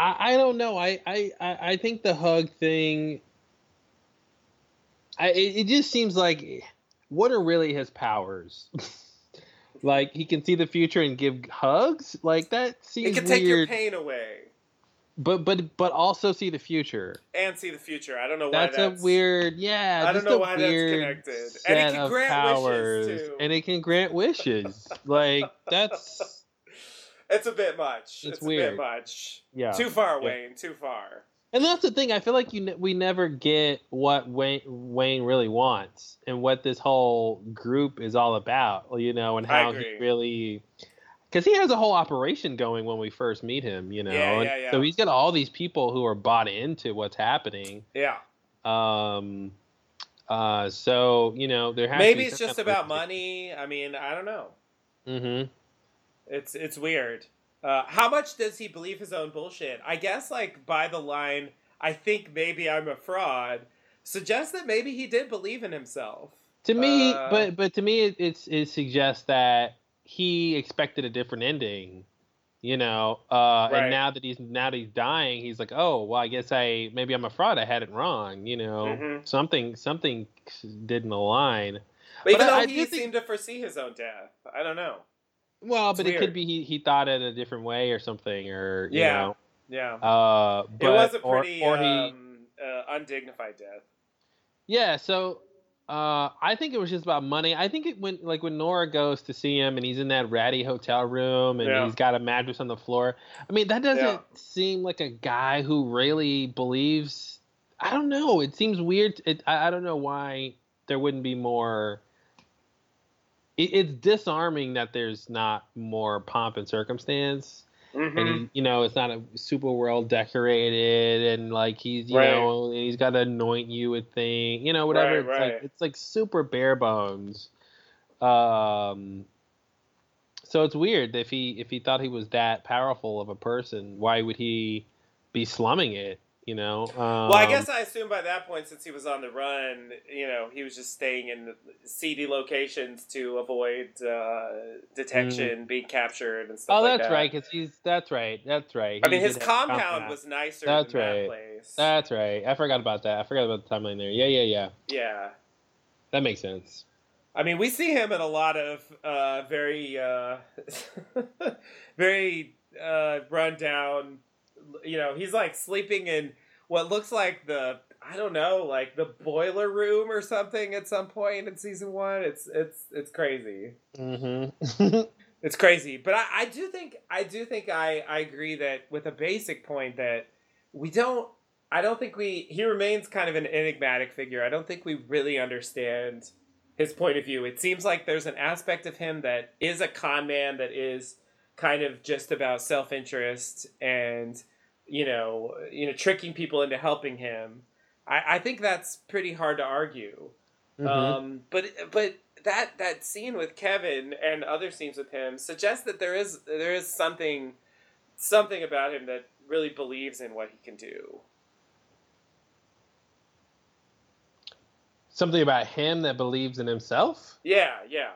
I, I don't know. I, I, I think the hug thing. I it, it just seems like what are really his powers? like he can see the future and give hugs. Like that seems It can weird. take your pain away but but but also see the future. and see the future. I don't know why That's, that's, a weird. Yeah, I don't know why that's weird connected. And it can grant wishes, powers, too. and it can grant wishes. like that's It's a bit much. It's It's, a weird. bit much. yeah. Too far, Yeah. Wayne. Too far. And that's the thing. I feel like you ne- we never get what Wayne Wayne really wants and what this whole group is all about. You know, and how he really because he has a whole operation going when we first meet him. You know, Yeah, yeah, yeah. so he's got all these people who are bought into what's happening. Yeah. Um. Uh. So you know, there has Maybe it's just about money. I mean, I don't know. Mm-hmm. It's it's weird. Uh, how much does he believe his own bullshit? I guess like by the line, I think maybe I'm a fraud, suggests that maybe he did believe in himself. To me, Uh, but but to me, it, it's it suggests that he expected a different ending. You know, uh, Right. and now that he's now that he's dying, he's like, oh well, I guess I maybe I'm a fraud. I had it wrong. You know, Mhm. something something didn't align. But even I- though I he do think- seemed to foresee his own death, I don't know. Well, It's but it could be he, he thought it a different way or something, or you Yeah. know, Yeah, uh, but, it was a pretty or, he, um, uh, undignified death. Yeah, so uh, I think it was just about money. I think it when like when Nora goes to see him and he's in that ratty hotel room and Yeah. he's got a mattress on the floor. I mean, that doesn't Yeah. seem like a guy who really believes. I don't know. It seems weird. It, I, I don't know why there wouldn't be more. It, it's disarming that there's not more pomp and circumstance Mhm. and you know, it's not a super well decorated, and like he's, you Right. know, and he's got to anoint you with thing, you know, whatever. Right, it's right. like it's like super bare bones. Um, so it's weird if he if he thought he was that powerful of a person, why would he be slumming it? You know. Um, Well, I guess I assume by that point, since he was on the run, you know, he was just staying in seedy locations to avoid uh, detection, being captured, and stuff Mm. Oh, like that's that. right, because he's that's right, that's right. I He mean, his a compound was nicer That's than that right. place. That's right. I forgot about that. I forgot about the timeline there. Yeah, yeah, yeah. yeah. That makes sense. I mean, we see him in a lot of uh, very, uh, very uh, run down. You know, he's like sleeping in what looks like the I don't know, like the boiler room or something at some point in season one. It's it's it's crazy. Mm-hmm. It's crazy, but I, I do think I do think I, I agree that with a basic point that we don't I don't think we he remains kind of an enigmatic figure. I don't think we really understand his point of view. It seems like there's an aspect of him that is a con man that is kind of just about self interest and you know you know tricking people into helping him. I, I think that's pretty hard to argue. Mhm. Um, but but that that scene with Kevin and other scenes with him suggests that there is there is something something about him that really believes in what he can do. Something about him that believes in himself? Yeah, yeah.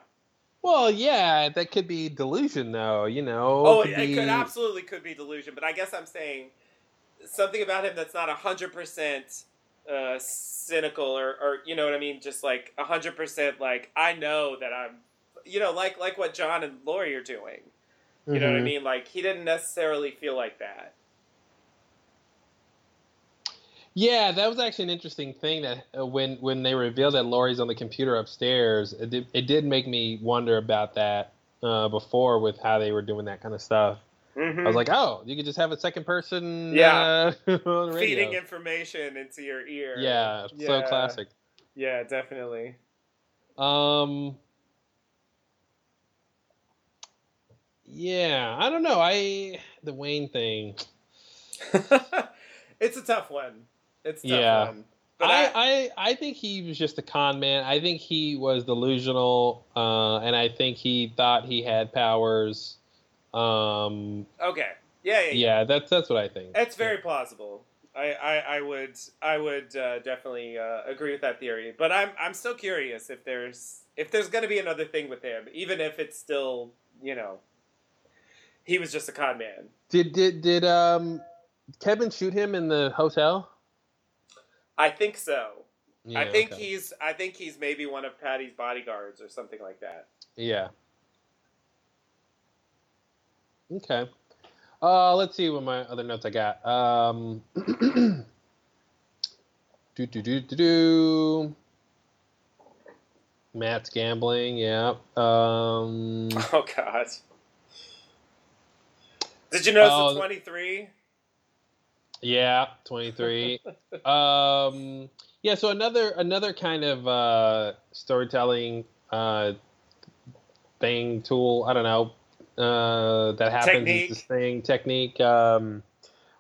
Well, yeah, that could be delusion, though. You know. Oh, could it, be- could absolutely could be delusion, but I guess I'm saying something about him that's not hundred percent uh, cynical or, or you know what I mean, just like hundred percent like I know that I'm, you know, like like what John and Laurie are doing. You know what I Mhm. mean? Like he didn't necessarily feel like that. Yeah, that was actually an interesting thing that uh, when when they revealed that Laurie's on the computer upstairs, it did, it did make me wonder about that uh, before with how they were doing that kind of stuff. Mm-hmm. I was like, oh, you could just have a second person, Yeah. uh, on the radio. feeding information into your ear. Yeah, so classic. Yeah, definitely. Um, yeah, I don't know. I the Wayne thing. it's a tough one. It's a tough Yeah. one. I, I I think he was just a con man. I think he was delusional, uh, and I think he thought he had powers. Um, okay. Yeah, yeah, yeah. yeah, that's that's what I think. It's very plausible. I, I, I would I would uh, definitely uh, agree with that theory, but I'm I'm still curious if there's if there's going to be another thing with him, even if it's still you know he was just a con man. Did did did um Kevin shoot him in the hotel? I think so. Yeah, I think okay. he's I think he's maybe one of Patti's bodyguards or something like that. Yeah. Okay. Uh, let's see what my other notes I got. Um, do do do do do. Matt's gambling. Yeah. Um, Oh God. Did you notice Oh, the twenty three? yeah. Twenty three. um, yeah. So another another kind of uh, storytelling uh, thing tool. I don't know. Uh, that happens Technique. is this thing technique. Um,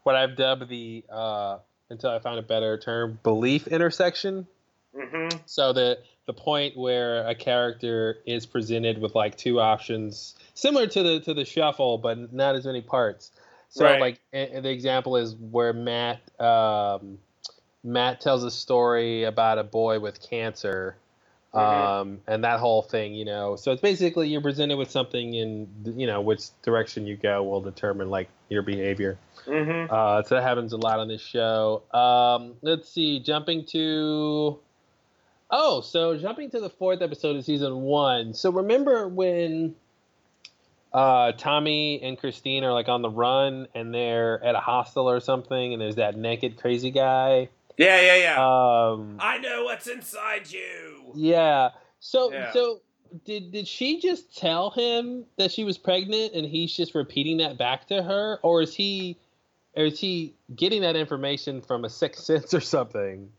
what I've dubbed the uh, until I found a better term belief intersection. Mm-hmm. So the the point where a character is presented with like two options, similar to the to the shuffle, but not as many parts. So Right. like the example is where Matt um, Matt tells a story about a boy with cancer. Mhm. Um, and that whole thing, you know, so it's basically you're presented with something, and you know which direction you go will determine like your behavior. Mm-hmm. Uh, so that happens a lot on this show. Um, let's see, jumping to. Oh, so jumping to the fourth episode of season one. So remember when uh, Tommy and Christine are like on the run and they're at a hostel or something, and there's that naked crazy guy. Yeah, yeah, yeah. Um, I know what's inside you. yeah. So Yeah. so did did she just tell him that she was pregnant and he's just repeating that back to her, or is he or is he getting that information from a sixth sense or something?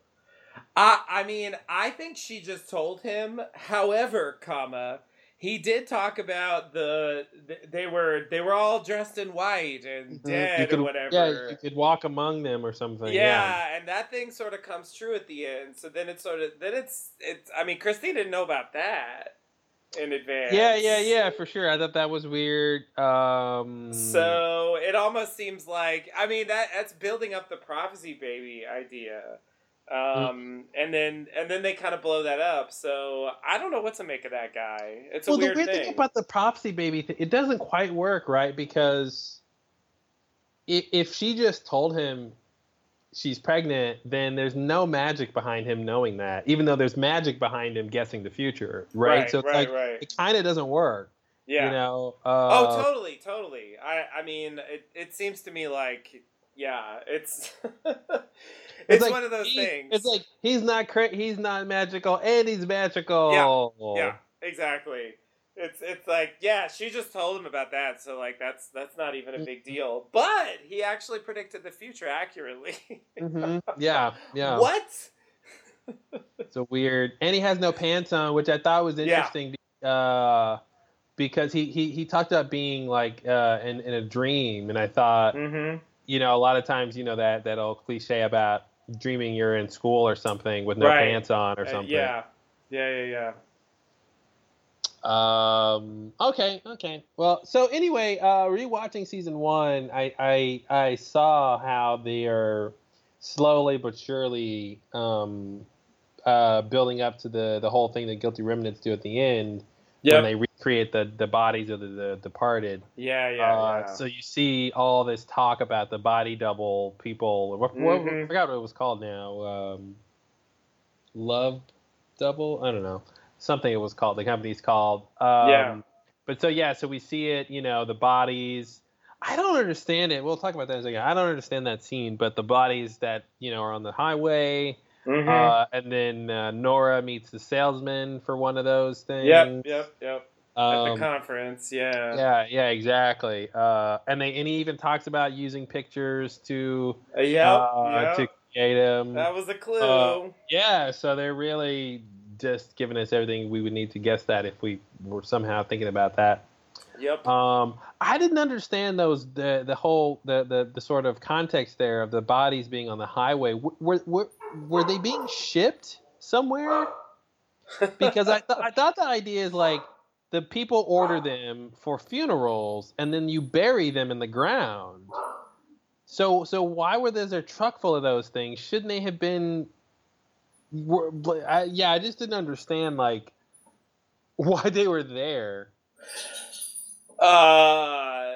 I I mean, I think she just told him. However, comma, he did talk about the they were they were all dressed in white and You dead could- or whatever. Yeah, you could walk among them or something. Yeah, and that thing sort of comes true at the end. So then it's sort of then it's it's. I mean, Christine didn't know about that in advance. Yeah, yeah, yeah, for sure. I thought that was weird. Um, So it almost seems like I mean that that's building up the prophecy baby idea. Um and then and then they kind of blow that up. So I don't know what to make of that guy. It's a well, weird, the weird thing. thing about the prophecy baby, thing, it doesn't quite work, right? Because if she just told him she's pregnant, then there's no magic behind him knowing that, even though there's magic behind him guessing the future, right? right, so it's right, like right. it kind of doesn't work, Yeah. you know. oh, Uh, totally, totally. I I mean, it it seems to me like yeah, it's it's, like one of those he- things. It's like he's not cra- he's not magical, and he's magical. Yeah, yeah, exactly. It's it's like yeah, she just told him about that, so like that's that's not even a big deal. But he actually predicted the future accurately. hmm Yeah, yeah. What? It's a weird, and he has no pants on, which I thought was Yeah. interesting. Uh, because he, he he talked about being like uh, in in a dream, and I thought, Mm-hmm. You know, a lot of times, you know, that that old cliche about dreaming you're in school or something with no Right. pants on or something. yeah, yeah, yeah, yeah. Um. Okay. Okay. Well. So anyway, uh, rewatching season one, I I I saw how they are slowly but surely um uh building up to the the whole thing that guilty remnants do at the end when they recreate the the bodies of the, the departed. Yeah, yeah, uh, yeah. So you see all this talk about the body double people. What, what, I forgot what it was called now. Um, Love double. I don't know something it was called. The company's called. Um, Yeah. But so yeah, so we see it. You know, the bodies. I don't understand it. We'll talk about that in a second. I don't understand that scene, but the bodies that you know are on the highway, Mhm. uh, and then uh, Nora meets the salesman for one of those things. yep, yep, yep. At Um, the conference, yeah. yeah, yeah, exactly. Uh, and they and he even talks about using pictures to Uh, yep, uh, yep. to create them. That was a clue. Uh, yeah, so they're really just giving us everything we would need to guess that if we were somehow thinking about that. yep. Um, I didn't understand those the the whole the, the the sort of context there of the bodies being on the highway. Were were were they being shipped somewhere? Because I th- I thought the idea is like the people order them for funerals and then you bury them in the ground. So so why were there a truck full of those things? Shouldn't they have been? Were, I, yeah, I just didn't understand like why they were there. Uh,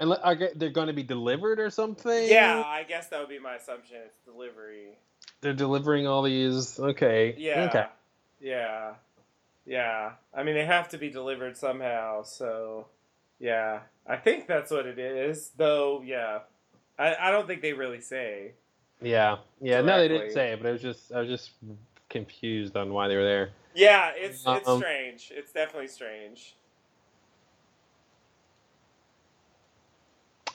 And are they're going to be delivered or something? yeah, I guess that would be my assumption. It's delivery. they're delivering all these. Okay, Yeah. okay. Yeah. Yeah. I mean, they have to be delivered somehow. So, yeah. I think that's what it is. Though, yeah. I, I don't think they really say. Yeah, yeah. No, they didn't say but I was just I was just confused on why they were there. Yeah, it's it's Um, strange. It's definitely strange.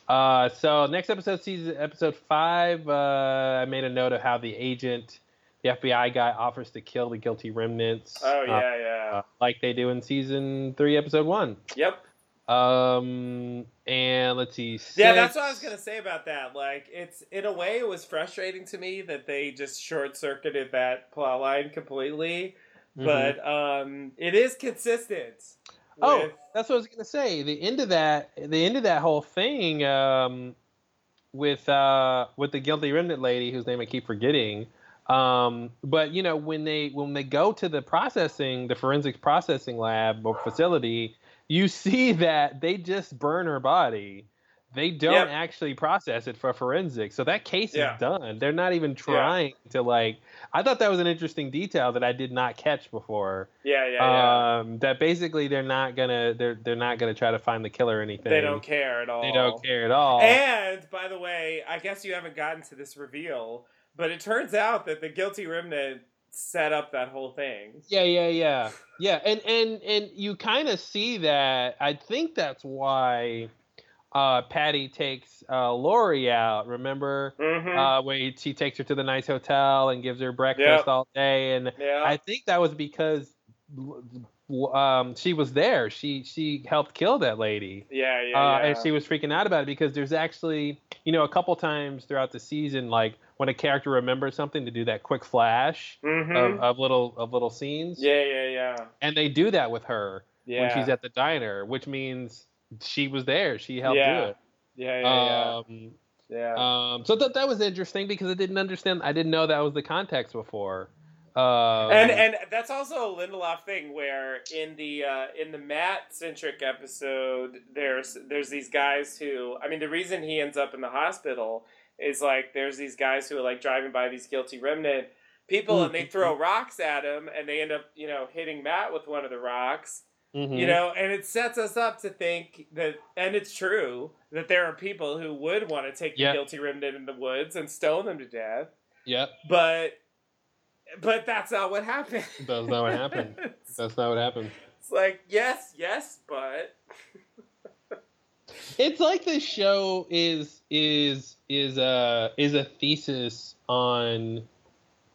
Uh, so next episode, season episode five. Uh, I made a note of how the agent, the FBI guy, offers to kill the guilty remnants. Oh uh, yeah, yeah. uh, like they do in season three, episode one. Yep. Um, and let's see. Yeah, that's what I was gonna say about that. Like, it's in a way, it was frustrating to me that they just short circuited that plot line completely. Mhm. But um, it is consistent. Oh, with- that's what I was gonna say. The end of that, the end of that whole thing, um, with uh, with the guilty remnant lady whose name I keep forgetting. Um, but you know, when they when they go to the processing, the forensics processing lab or facility, you see that they just burn her body. They don't Yep. actually process it for forensics, so that case Yeah. is done. They're not even trying to like. I thought that was an interesting detail that I did not catch before yeah, yeah, yeah. um, that basically they're not gonna they're they're not gonna try to find the killer or anything. they don't care at all. They don't care at all. And by the way, I guess you haven't gotten to this reveal, but it turns out that the guilty remnant set up that whole thing. yeah, yeah, yeah, yeah. And and and you kind of see that. I think that's why uh, Patti takes uh, Laurie out. Remember Mm-hmm. uh, when he- she takes her to the nice hotel and gives her breakfast Yep. all day, and yeah. I think that was because um, she was there. She she helped kill that lady. yeah, yeah, uh, yeah. and she was freaking out about it because there's actually, you know, a couple times throughout the season, like when a character remembers something, to do that quick flash Mhm. of, of little of little scenes, yeah, yeah, yeah. and they do that with her Yeah. when she's at the diner, which means she was there, she helped Yeah. do it. yeah, yeah, Um, yeah. yeah. um, so that that was interesting because I didn't understand, I didn't know that was the context before. Um, and and that's also a Lindelof thing where in the uh, in the Matt centric episode there's there's these guys who I mean the reason he ends up in the hospital is like there's these guys who are like driving by these guilty remnant people and they throw rocks at him and they end up you know hitting Matt with one of the rocks mhm. you know and it sets us up to think that and it's true that there are people who would want to take Yeah. the guilty remnant in the woods and stone them to death Yep, but but that's not what happened. that's not what happened. That's not what happened. it's like yes, yes, but it's like the show is is is a is a thesis on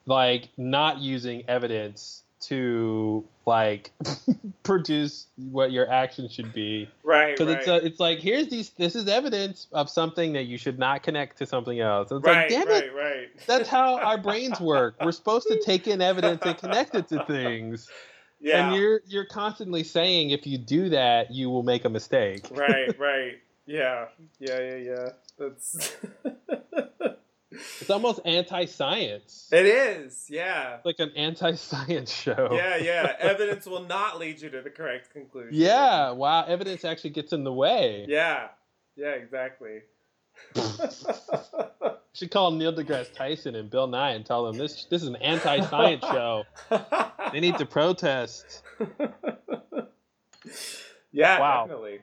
like not using evidence to like produce what your action should be. Right, because uh, right, it's a, it's like here's these this is evidence of something that you should not connect to something else. It's right, like damn right, it. right. that's how our brains work. We're supposed to take in evidence and connect it to things. Yeah, and you're you're constantly saying if you do that you will make a mistake. Right, right, yeah, yeah, yeah, yeah. That's it's almost anti-science it is, yeah, like an anti-science show. yeah, yeah. Evidence will not lead you to the correct conclusion. Yeah, wow, evidence actually gets in the way. yeah, yeah, exactly. should call Neil deGrasse Tyson and Bill Nye and tell them this this is an anti-science show. They need to protest. yeah, Wow. definitely.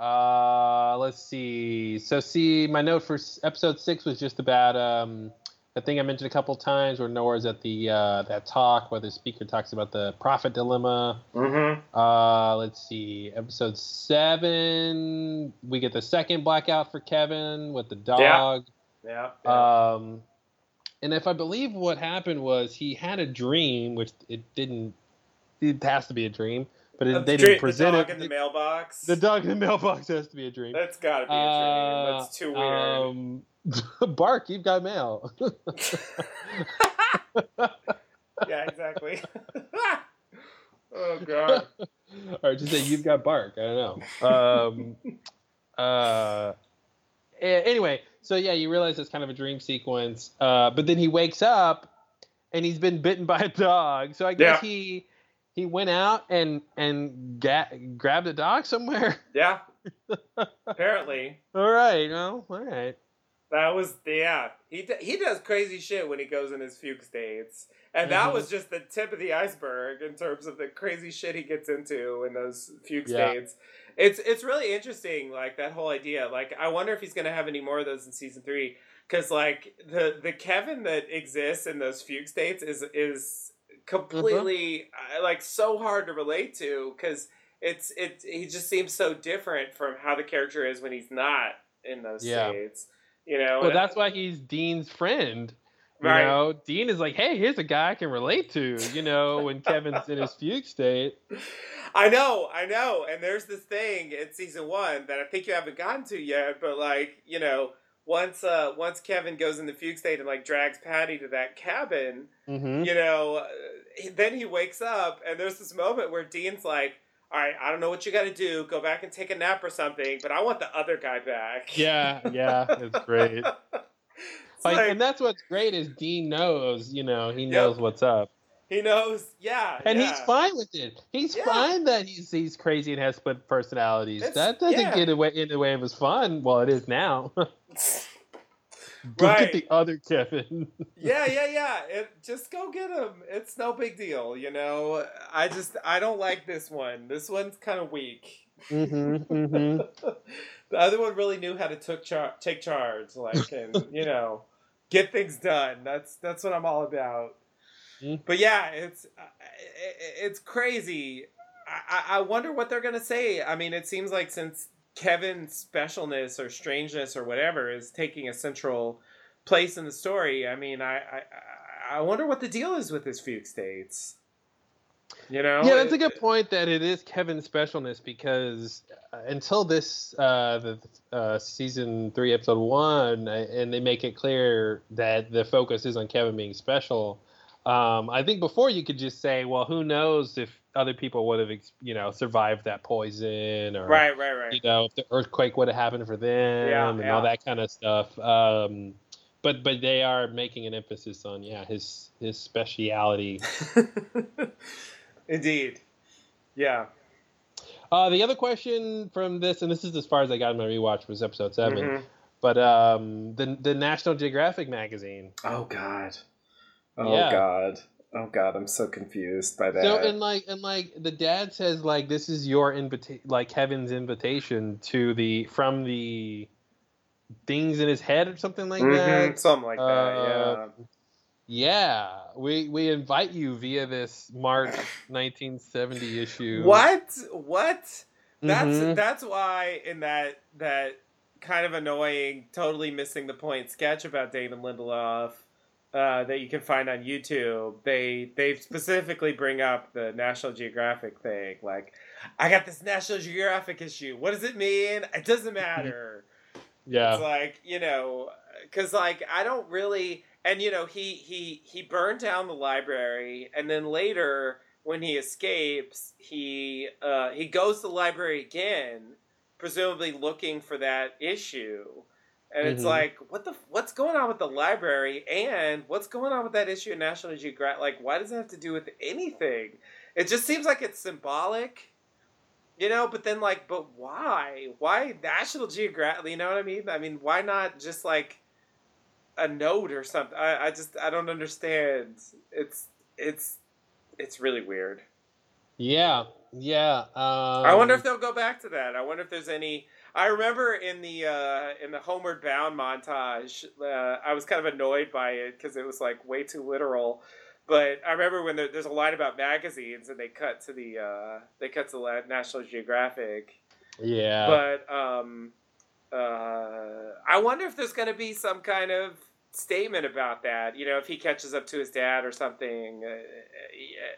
Uh, let's see. So, see, my note for episode six was just about um, the thing I mentioned a couple times where Nora's at the uh, that talk where the speaker talks about the profit dilemma. Mm-hmm. Uh, let's see. Episode seven, we get the second blackout for Kevin with the dog. Yeah. yeah. Um, and if I believe what happened was he had a dream, which it didn't. It has to be a dream, but it, they dra- didn't present the dog it. in the mailbox. the dog in the mailbox has to be a dream. That's gotta be a Uh, dream. That's too weird. Um, Bark, you've got mail. yeah, exactly. oh god. or just say you've got bark. I don't know. Um, uh, anyway, so yeah, you realize it's kind of a dream sequence. Uh, but then he wakes up and he's been bitten by a dog. So I guess Yeah. he he went out and and ga- grabbed a dog somewhere. Yeah. Apparently. all right, well, all right. That was yeah. He d- he does crazy shit when he goes in his fugue states, and that Mhm. was just the tip of the iceberg in terms of the crazy shit he gets into in those fugue Yeah. states. It's it's really interesting, like that whole idea. Like, I wonder if he's gonna have any more of those in season three, because like the the Kevin that exists in those fugue states is is completely uh, like so hard to relate to because it's it he just seems so different from how the character is when he's not in those Yeah. states. You know, Well, that's why he's Dean's friend. You Right. know, Dean is like, hey, here's a guy I can relate to. You know, when Kevin's in his fugue state. I know, I know. And there's this thing in season one that I think you haven't gotten to yet, but like, you know, once uh once Kevin goes in the fugue state and like drags Patti to that cabin, Mm-hmm. you know, uh, he- then he wakes up and there's this moment where Dean's like, "All right, I don't know what you got to do. Go back and take a nap or something, but I want the other guy back." Yeah, yeah, it's great. It's Like, like, and that's what's great is Dean knows, you know, he knows what's up, he knows, yeah, and yeah. he's fine with it. He's Yeah. fine that he's he's crazy and has split personalities. It's- that doesn't yeah. get away in the way of his fun. Well, it is now. Go Right. get the other Kevin. yeah, yeah, yeah. It, just go get him. It's no big deal, you know. I just I don't like this one. This one's kind of weak. mm-hmm, mm-hmm. the other one really knew how to took char- take charge, like and you know, get things done. That's that's what I'm all about. Mm. But yeah, it's uh, it, it's crazy. I I wonder what they're gonna say. I mean, it seems like since Kevin's specialness or strangeness or whatever is taking a central place in the story. I mean, I I, I- wonder what the deal is with his fugue states. You know, yeah, that's a good point. That it is Kevin's specialness because uh, until this, uh, the uh, season three, episode one, uh, and they make it clear that the focus is on Kevin being special. Um, I think before you could just say, well, who knows if other people would have, you know, survived that poison, or Right, right, right. you know, if the earthquake would have happened for them, Yeah, and yeah. all that kind of stuff. Um, but but they are making an emphasis on yeah his his speciality. Indeed. Yeah. Uh, the other question from this, and this is as far as I got in my rewatch, was episode 7 Mhm. But um, the the National Geographic magazine. Oh God. Oh Yeah. God. Oh God. I'm so confused by that. So and like and like the dad says like this is your invitation, like Kevin's invitation to the from the things in his head or something like Mhm, that. Something like that. Uh, Yeah, we we invite you via this March 1970 issue. What? What? That's Mhm. that's why in that that kind of annoying, totally missing the point sketch about David Lindelof uh, that you can find on YouTube. They they specifically bring up the National Geographic thing. Like, I got this National Geographic issue. What does it mean? It doesn't matter. yeah. It's like you know, because like I don't really, and you know, he he he burned down the library, and then later when he escapes, he uh, he goes to the library again, presumably looking for that issue. And it's Mhm. like, what the what's going on with the library, and what's going on with that issue in National Geographic? Like, why does it have to do with anything? It just seems like it's symbolic, you know. But then, like, but why? Why National Geographic? You know what I mean? I mean, why not just like a note or something? I, I just I don't understand. It's it's it's really weird. Yeah, yeah. Um, I wonder if they'll go back to that. I wonder if there's any. I remember in the uh, in the Homeward Bound montage, uh, I was kind of annoyed by it because it was like way too literal. But I remember when there, there's a line about magazines and they cut to the uh, they cut to the National Geographic. Yeah. But um, uh, I wonder if there's going to be some kind of statement about that. You know, if he catches up to his dad or something. Uh,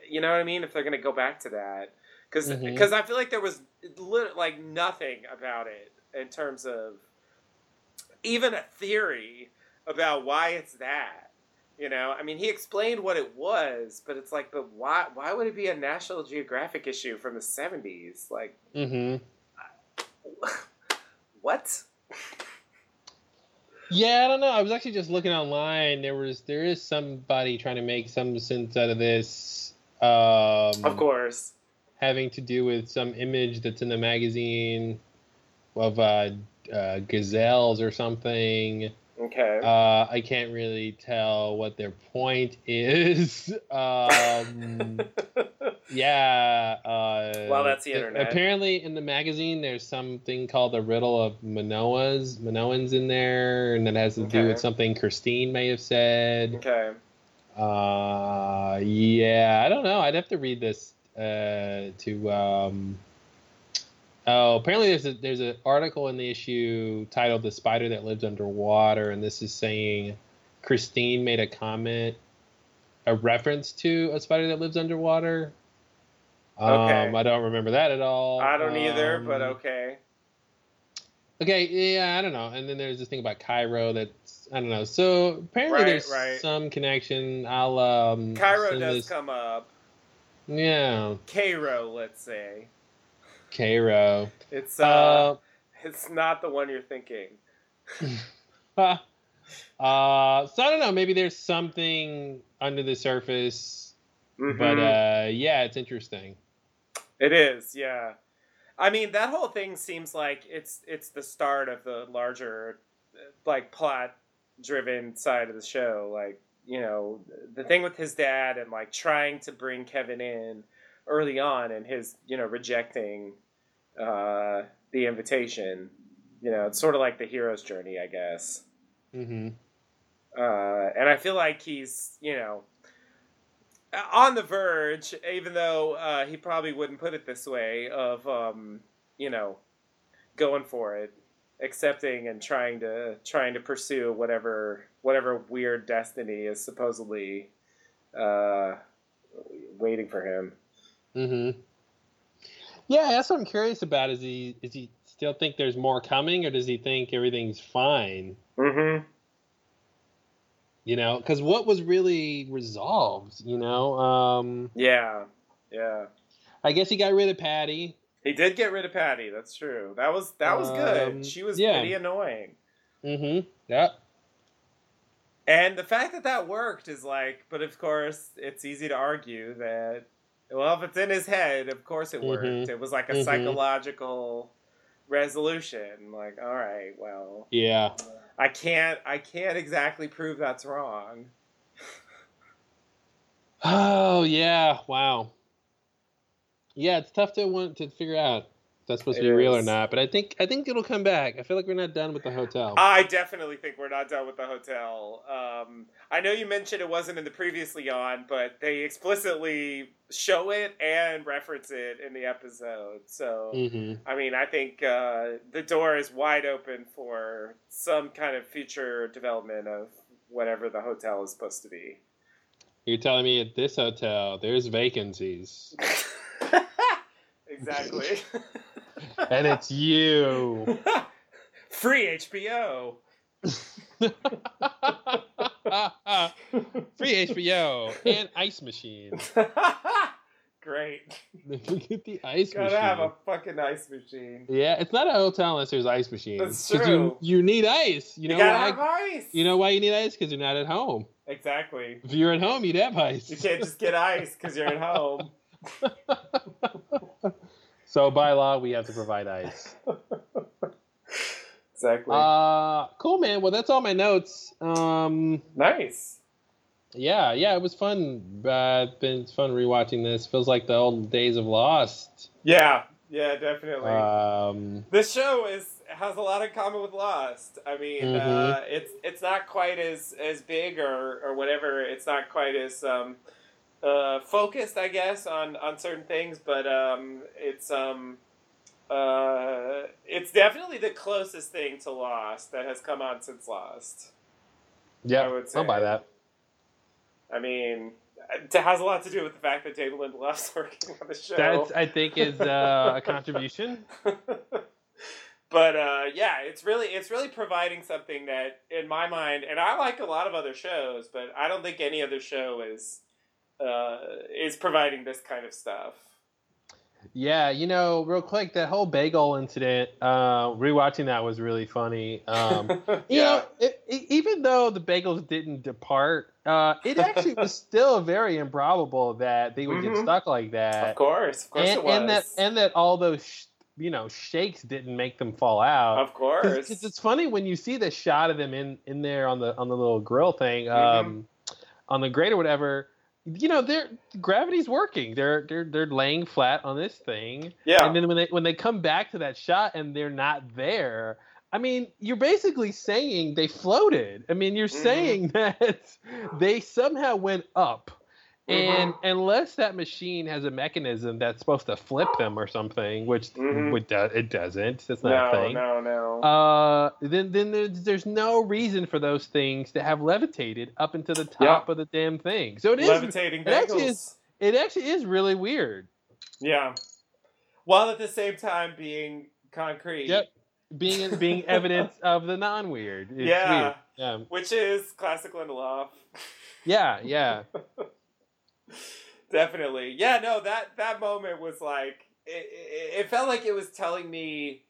you know what I mean? If they're going to go back to that, because Mhm. I feel like there was lit- like nothing about it in terms of even a theory about why it's that. You know, I mean, he explained what it was, but it's like, but why? Why would it be a National Geographic issue from the '70s? Like, mm-hmm. what? Yeah, I don't know. I was actually just looking online. There was there is somebody trying to make some sense out of this. Um, of course. Having to do with some image that's in the magazine of uh, uh, gazelles or something. Okay. Uh, I can't really tell what their point is. Um, yeah. Uh, well, that's the internet. Apparently, in the magazine, there's something called the riddle of Manoas, Minoans in there, and that has to Okay. do with something Christine may have said. okay. Uh, yeah, I don't know. I'd have to read this uh, to. Um, oh, apparently there's a there's an article in the issue titled "The Spider That Lives Underwater," and this is saying Christine made a comment, a reference to a spider that lives underwater. Okay. Um, I don't remember that at all. I don't either, but Um, okay. Okay, yeah, I don't know. And then there's this thing about Cairo that's I don't know. So apparently Right, there's right. some connection. I'll um Cairo does this- come up. Yeah, Cairo, let's say. Cairo. It's uh, Uh, it's not the one you're thinking. uh, so I don't know. Maybe there's something under the surface, but Mhm. uh, yeah, it's interesting. It is, yeah. I mean, that whole thing seems like it's it's the start of the larger, like plot driven side of the show. Like you know, the thing with his dad and like trying to bring Kevin in early on, and his you know rejecting uh, the invitation. You know, it's sort of like the hero's journey, I guess. Mm-hmm. Uh, and I feel like he's, you know, on the verge, even though uh, he probably wouldn't put it this way, of, um, you know, going for it, accepting and trying to trying to pursue whatever whatever weird destiny is supposedly uh, waiting for him. Mm-hmm. Yeah, that's what I'm curious about. Is he is he still think there's more coming, or does he think everything's fine? Mm-hmm. You know, because what was really resolved? You know, um, Yeah, yeah. I guess he got rid of Patti. He did get rid of Patti. That's true. That was that was good. Um, She was yeah. pretty annoying. Mm-hmm. Yep. And the fact that that worked is like, but of course, it's easy to argue that, well, if it's in his head, of course it worked. Mhm. It was like a Mhm. psychological resolution. Like, all right, well, Yeah. I can't, I can't exactly prove that's wrong. Oh yeah. Wow. Yeah, it's tough to want to figure out if that's supposed to It be real or not. But I think I think it'll come back. I feel like we're not done with the hotel. I definitely think we're not done with the hotel. Um, I know you mentioned it wasn't in the previously on, but they explicitly show it and reference it in the episode. So. hmm I mean, I think uh, the door is wide open for some kind of future development of whatever the hotel is supposed to be. You're telling me at this hotel there's vacancies, exactly. and it's you. Free HBO. Free HBO and ice machine. Great. Get the ice Gotta machine. have a fucking ice machine. Yeah, it's not a hotel unless there's ice machines. That's true. You, you need ice. You You, know gotta why? have ice. You know why you need ice? Because you're not at home. exactly. If you're at home, you'd have ice. You can't just get ice because you're at home. So by law, we have to provide ice. Exactly. Uh, cool, man. Well, that's all my notes. Um, nice. yeah, yeah, it was fun. Uh, it's been fun rewatching this. Feels like the old days of Lost. Yeah. Yeah. Definitely. Um, this show is has a lot in common with Lost. I mean, Mhm. uh, it's it's not quite as as big or or whatever. It's not quite as um, uh, focused, I guess, on on certain things. But um, it's um, uh, it's definitely the closest thing to Lost that has come on since Lost. yeah, I would say. I'll buy that. I mean, it has a lot to do with the fact that David Lindelof's working on the show. That I think is uh, a contribution. but uh, yeah, it's really it's really providing something that, in my mind, and I like a lot of other shows, but I don't think any other show is uh, is providing this kind of stuff. Yeah, you know, real quick, that whole bagel incident, uh, rewatching that was really funny. Um, you know, it, it, even though the bagels didn't depart, uh, it actually was still very improbable that they would Mhm. get stuck like that. Of course, of course and, it was. and that and that all those sh- you know shakes didn't make them fall out. of course. Because it's funny when you see the shot of them in in there on the on the little grill thing, um, on the grate or whatever. You know, their gravity's working. They're they're they're laying flat on this thing, yeah. and then when they when they come back to that shot and they're not there. I mean, you're basically saying they floated. I mean, you're Mhm. saying that they somehow went up. And Mm-hmm. unless that machine has a mechanism that's supposed to flip them or something, which Mhm. would do, it doesn't. That's not a no, thing. no, no. Uh, then then there's, there's no reason for those things to have levitated up into the top of the damn thing. So it is Levitating it actually is- it actually is really weird. Yeah. While at the same time being concrete. Yep. Being being evidence of the non weird. Yeah. Weird. Yeah. Which is classic Lindelof. Yeah. Yeah. Definitely. Yeah, no, that that moment was like it, it, it felt like it was telling me,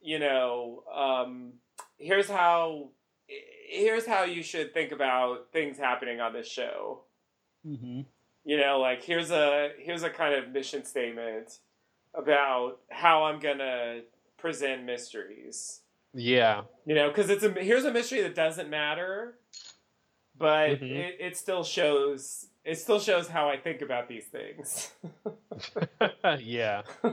you know, um, here's how here's how you should think about things happening on this show. hmm You know, like here's a here's a kind of mission statement about how I'm gonna present mysteries. Yeah. You know, because it's a here's a mystery that doesn't matter, but Mhm. it, it still shows it still shows how I think about these things. yeah.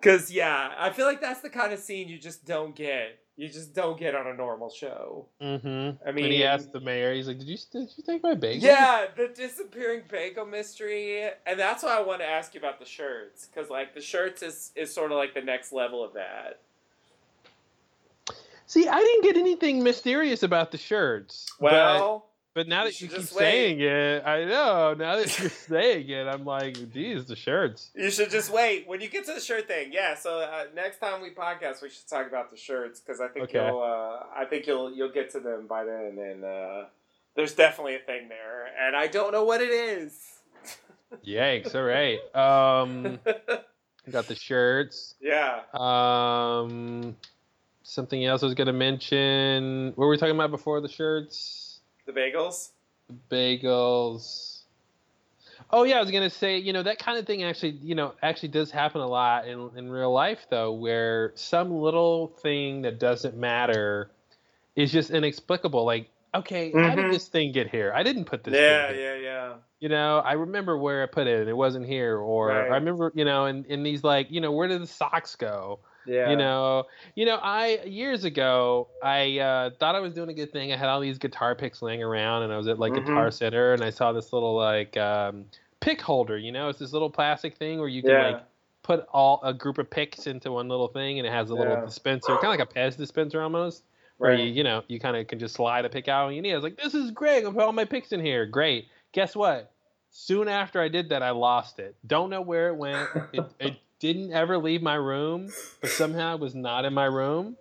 Because yeah, I feel like that's the kind of scene you just don't get. You just don't get on a normal show. Mm-hmm. I when mean, he asked the mayor, he's like, "Did you did you take my bagel?" Yeah, the disappearing bagel mystery, and that's why I want to ask you about the shirts because like the shirts is is sort of like the next level of that. See, I didn't get anything mysterious about the shirts. Well, But now that you keep wait. saying it, I know. Now that you're saying it, I'm like, geez, the shirts. you should just wait when you get to the shirt thing. Yeah, so uh, next time we podcast, we should talk about the shirts because I think Okay. you'll uh, I think you'll you'll get to them by then, and uh, there's definitely a thing there, and I don't know what it is. Yikes! All right. Um, got the shirts. yeah. Um, something else I was gonna mention. What were we talking about before the shirts? The bagels. Bagels. Oh yeah, I was gonna say, you know, that kind of thing actually, you know, actually does happen a lot in in real life though, where some little thing that doesn't matter is just inexplicable. Like, okay, how Mhm. did this thing get here? I didn't put this. Yeah, yeah, yeah. You know, I remember where I put it and it wasn't here, or Right. I remember, you know, in in these like, you know, where did the socks go? Yeah. You know, you know, I years ago I uh, thought I was doing a good thing. I had all these guitar picks laying around, and I was at like Mhm. Guitar Center, and I saw this little like um, pick holder. You know, it's this little plastic thing where you can Yeah. like put all a group of picks into one little thing, and it has a little Yeah. dispenser, kind of like a Pez dispenser almost, where Right. you you know you kind of can just slide a pick out when you need. I was like, this is great. I'm put all my picks in here. Great. Guess what? Soon after I did that, I lost it. Don't know where it went. It, it didn't ever leave my room, but somehow it was not in my room.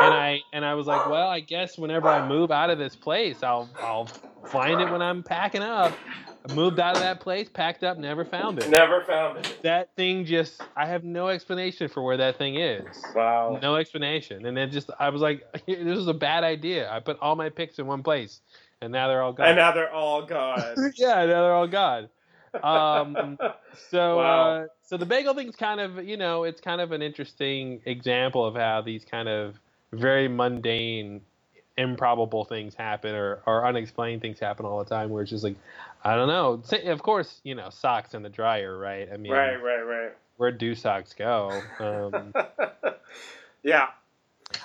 And I and I was like, well, I guess whenever I move out of this place, I'll I'll find it when I'm packing up. I moved out of that place, packed up, never found it. Never found it. That thing just I have no explanation for where that thing is. Wow. No explanation. And then just I was like, this is a bad idea. I put all my picks in one place, and now they're all gone. And now they're all gone. yeah, now they're all gone. Um, so, Wow. uh, so the bagel thing's kind of, you know, it's kind of an interesting example of how these kind of very mundane, improbable things happen, or, or unexplained things happen all the time. Where it's just like, I don't know. Of course, you know, socks in the dryer, right? I mean, right, right, right. where do socks go? Um, yeah.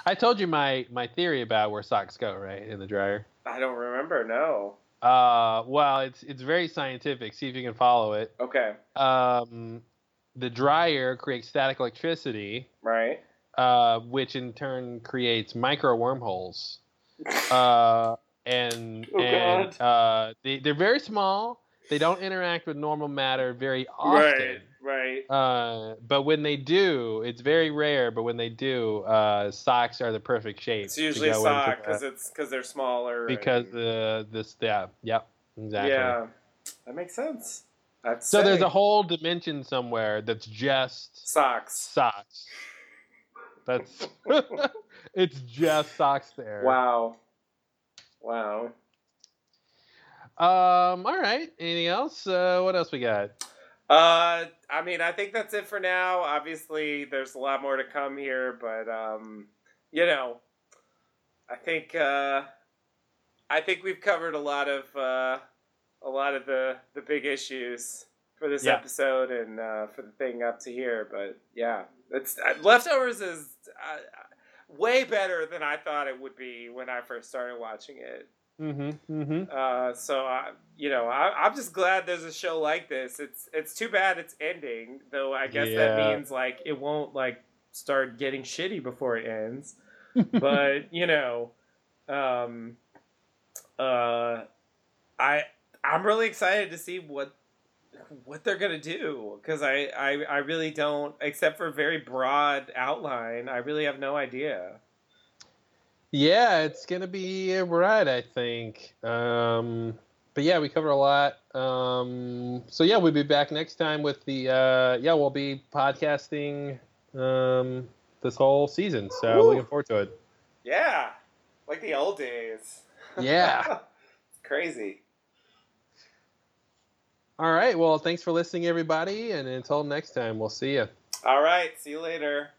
I told you my my theory about where socks go, right, in the dryer. I don't remember. No. Uh, well, it's it's very scientific. See if you can follow it. Okay. um, the dryer creates static electricity, Right. uh, which in turn creates micro wormholes. Uh, and Oh, and uh, they, they're very small. They don't interact with normal matter very often. Right. Right. Uh, but when they do, it's very rare. But when they do, uh, socks are the perfect shape. It's usually sock because it's because they're smaller. because and- the this yeah yep exactly yeah, that makes sense. So there's a whole dimension somewhere that's just socks. socks. That's it's just socks there. Wow. Wow. Um. All right. Anything else? Uh, what else we got? Uh, I mean, I think that's it for now. Obviously, there's a lot more to come here, but um, you know, I think uh, I think we've covered a lot of uh, a lot of the the big issues for this Yeah. episode and uh, for the thing up to here. But yeah, it's uh, leftovers is uh, way better than I thought it would be when I first started watching it. Mm-hmm. Mm-hmm. Uh, so I, you know, I, I'm just glad there's a show like this. It's it's too bad it's ending, though. I guess that means like it won't like start getting shitty before it ends. but you know, um, uh, I I'm really excited to see what what they're gonna do because I, I I really don't, except for a very broad outline. I really have no idea. Yeah, it's gonna be a ride, I think. Um, but yeah, we cover a lot. Um, so yeah, we'll be back next time with the uh, yeah, we'll be podcasting um, this whole season. So Woo. looking forward to it. Yeah, like the old days. Yeah. it's crazy. All right. Well, thanks for listening, everybody, and until next time, we'll see you. All right. See you later.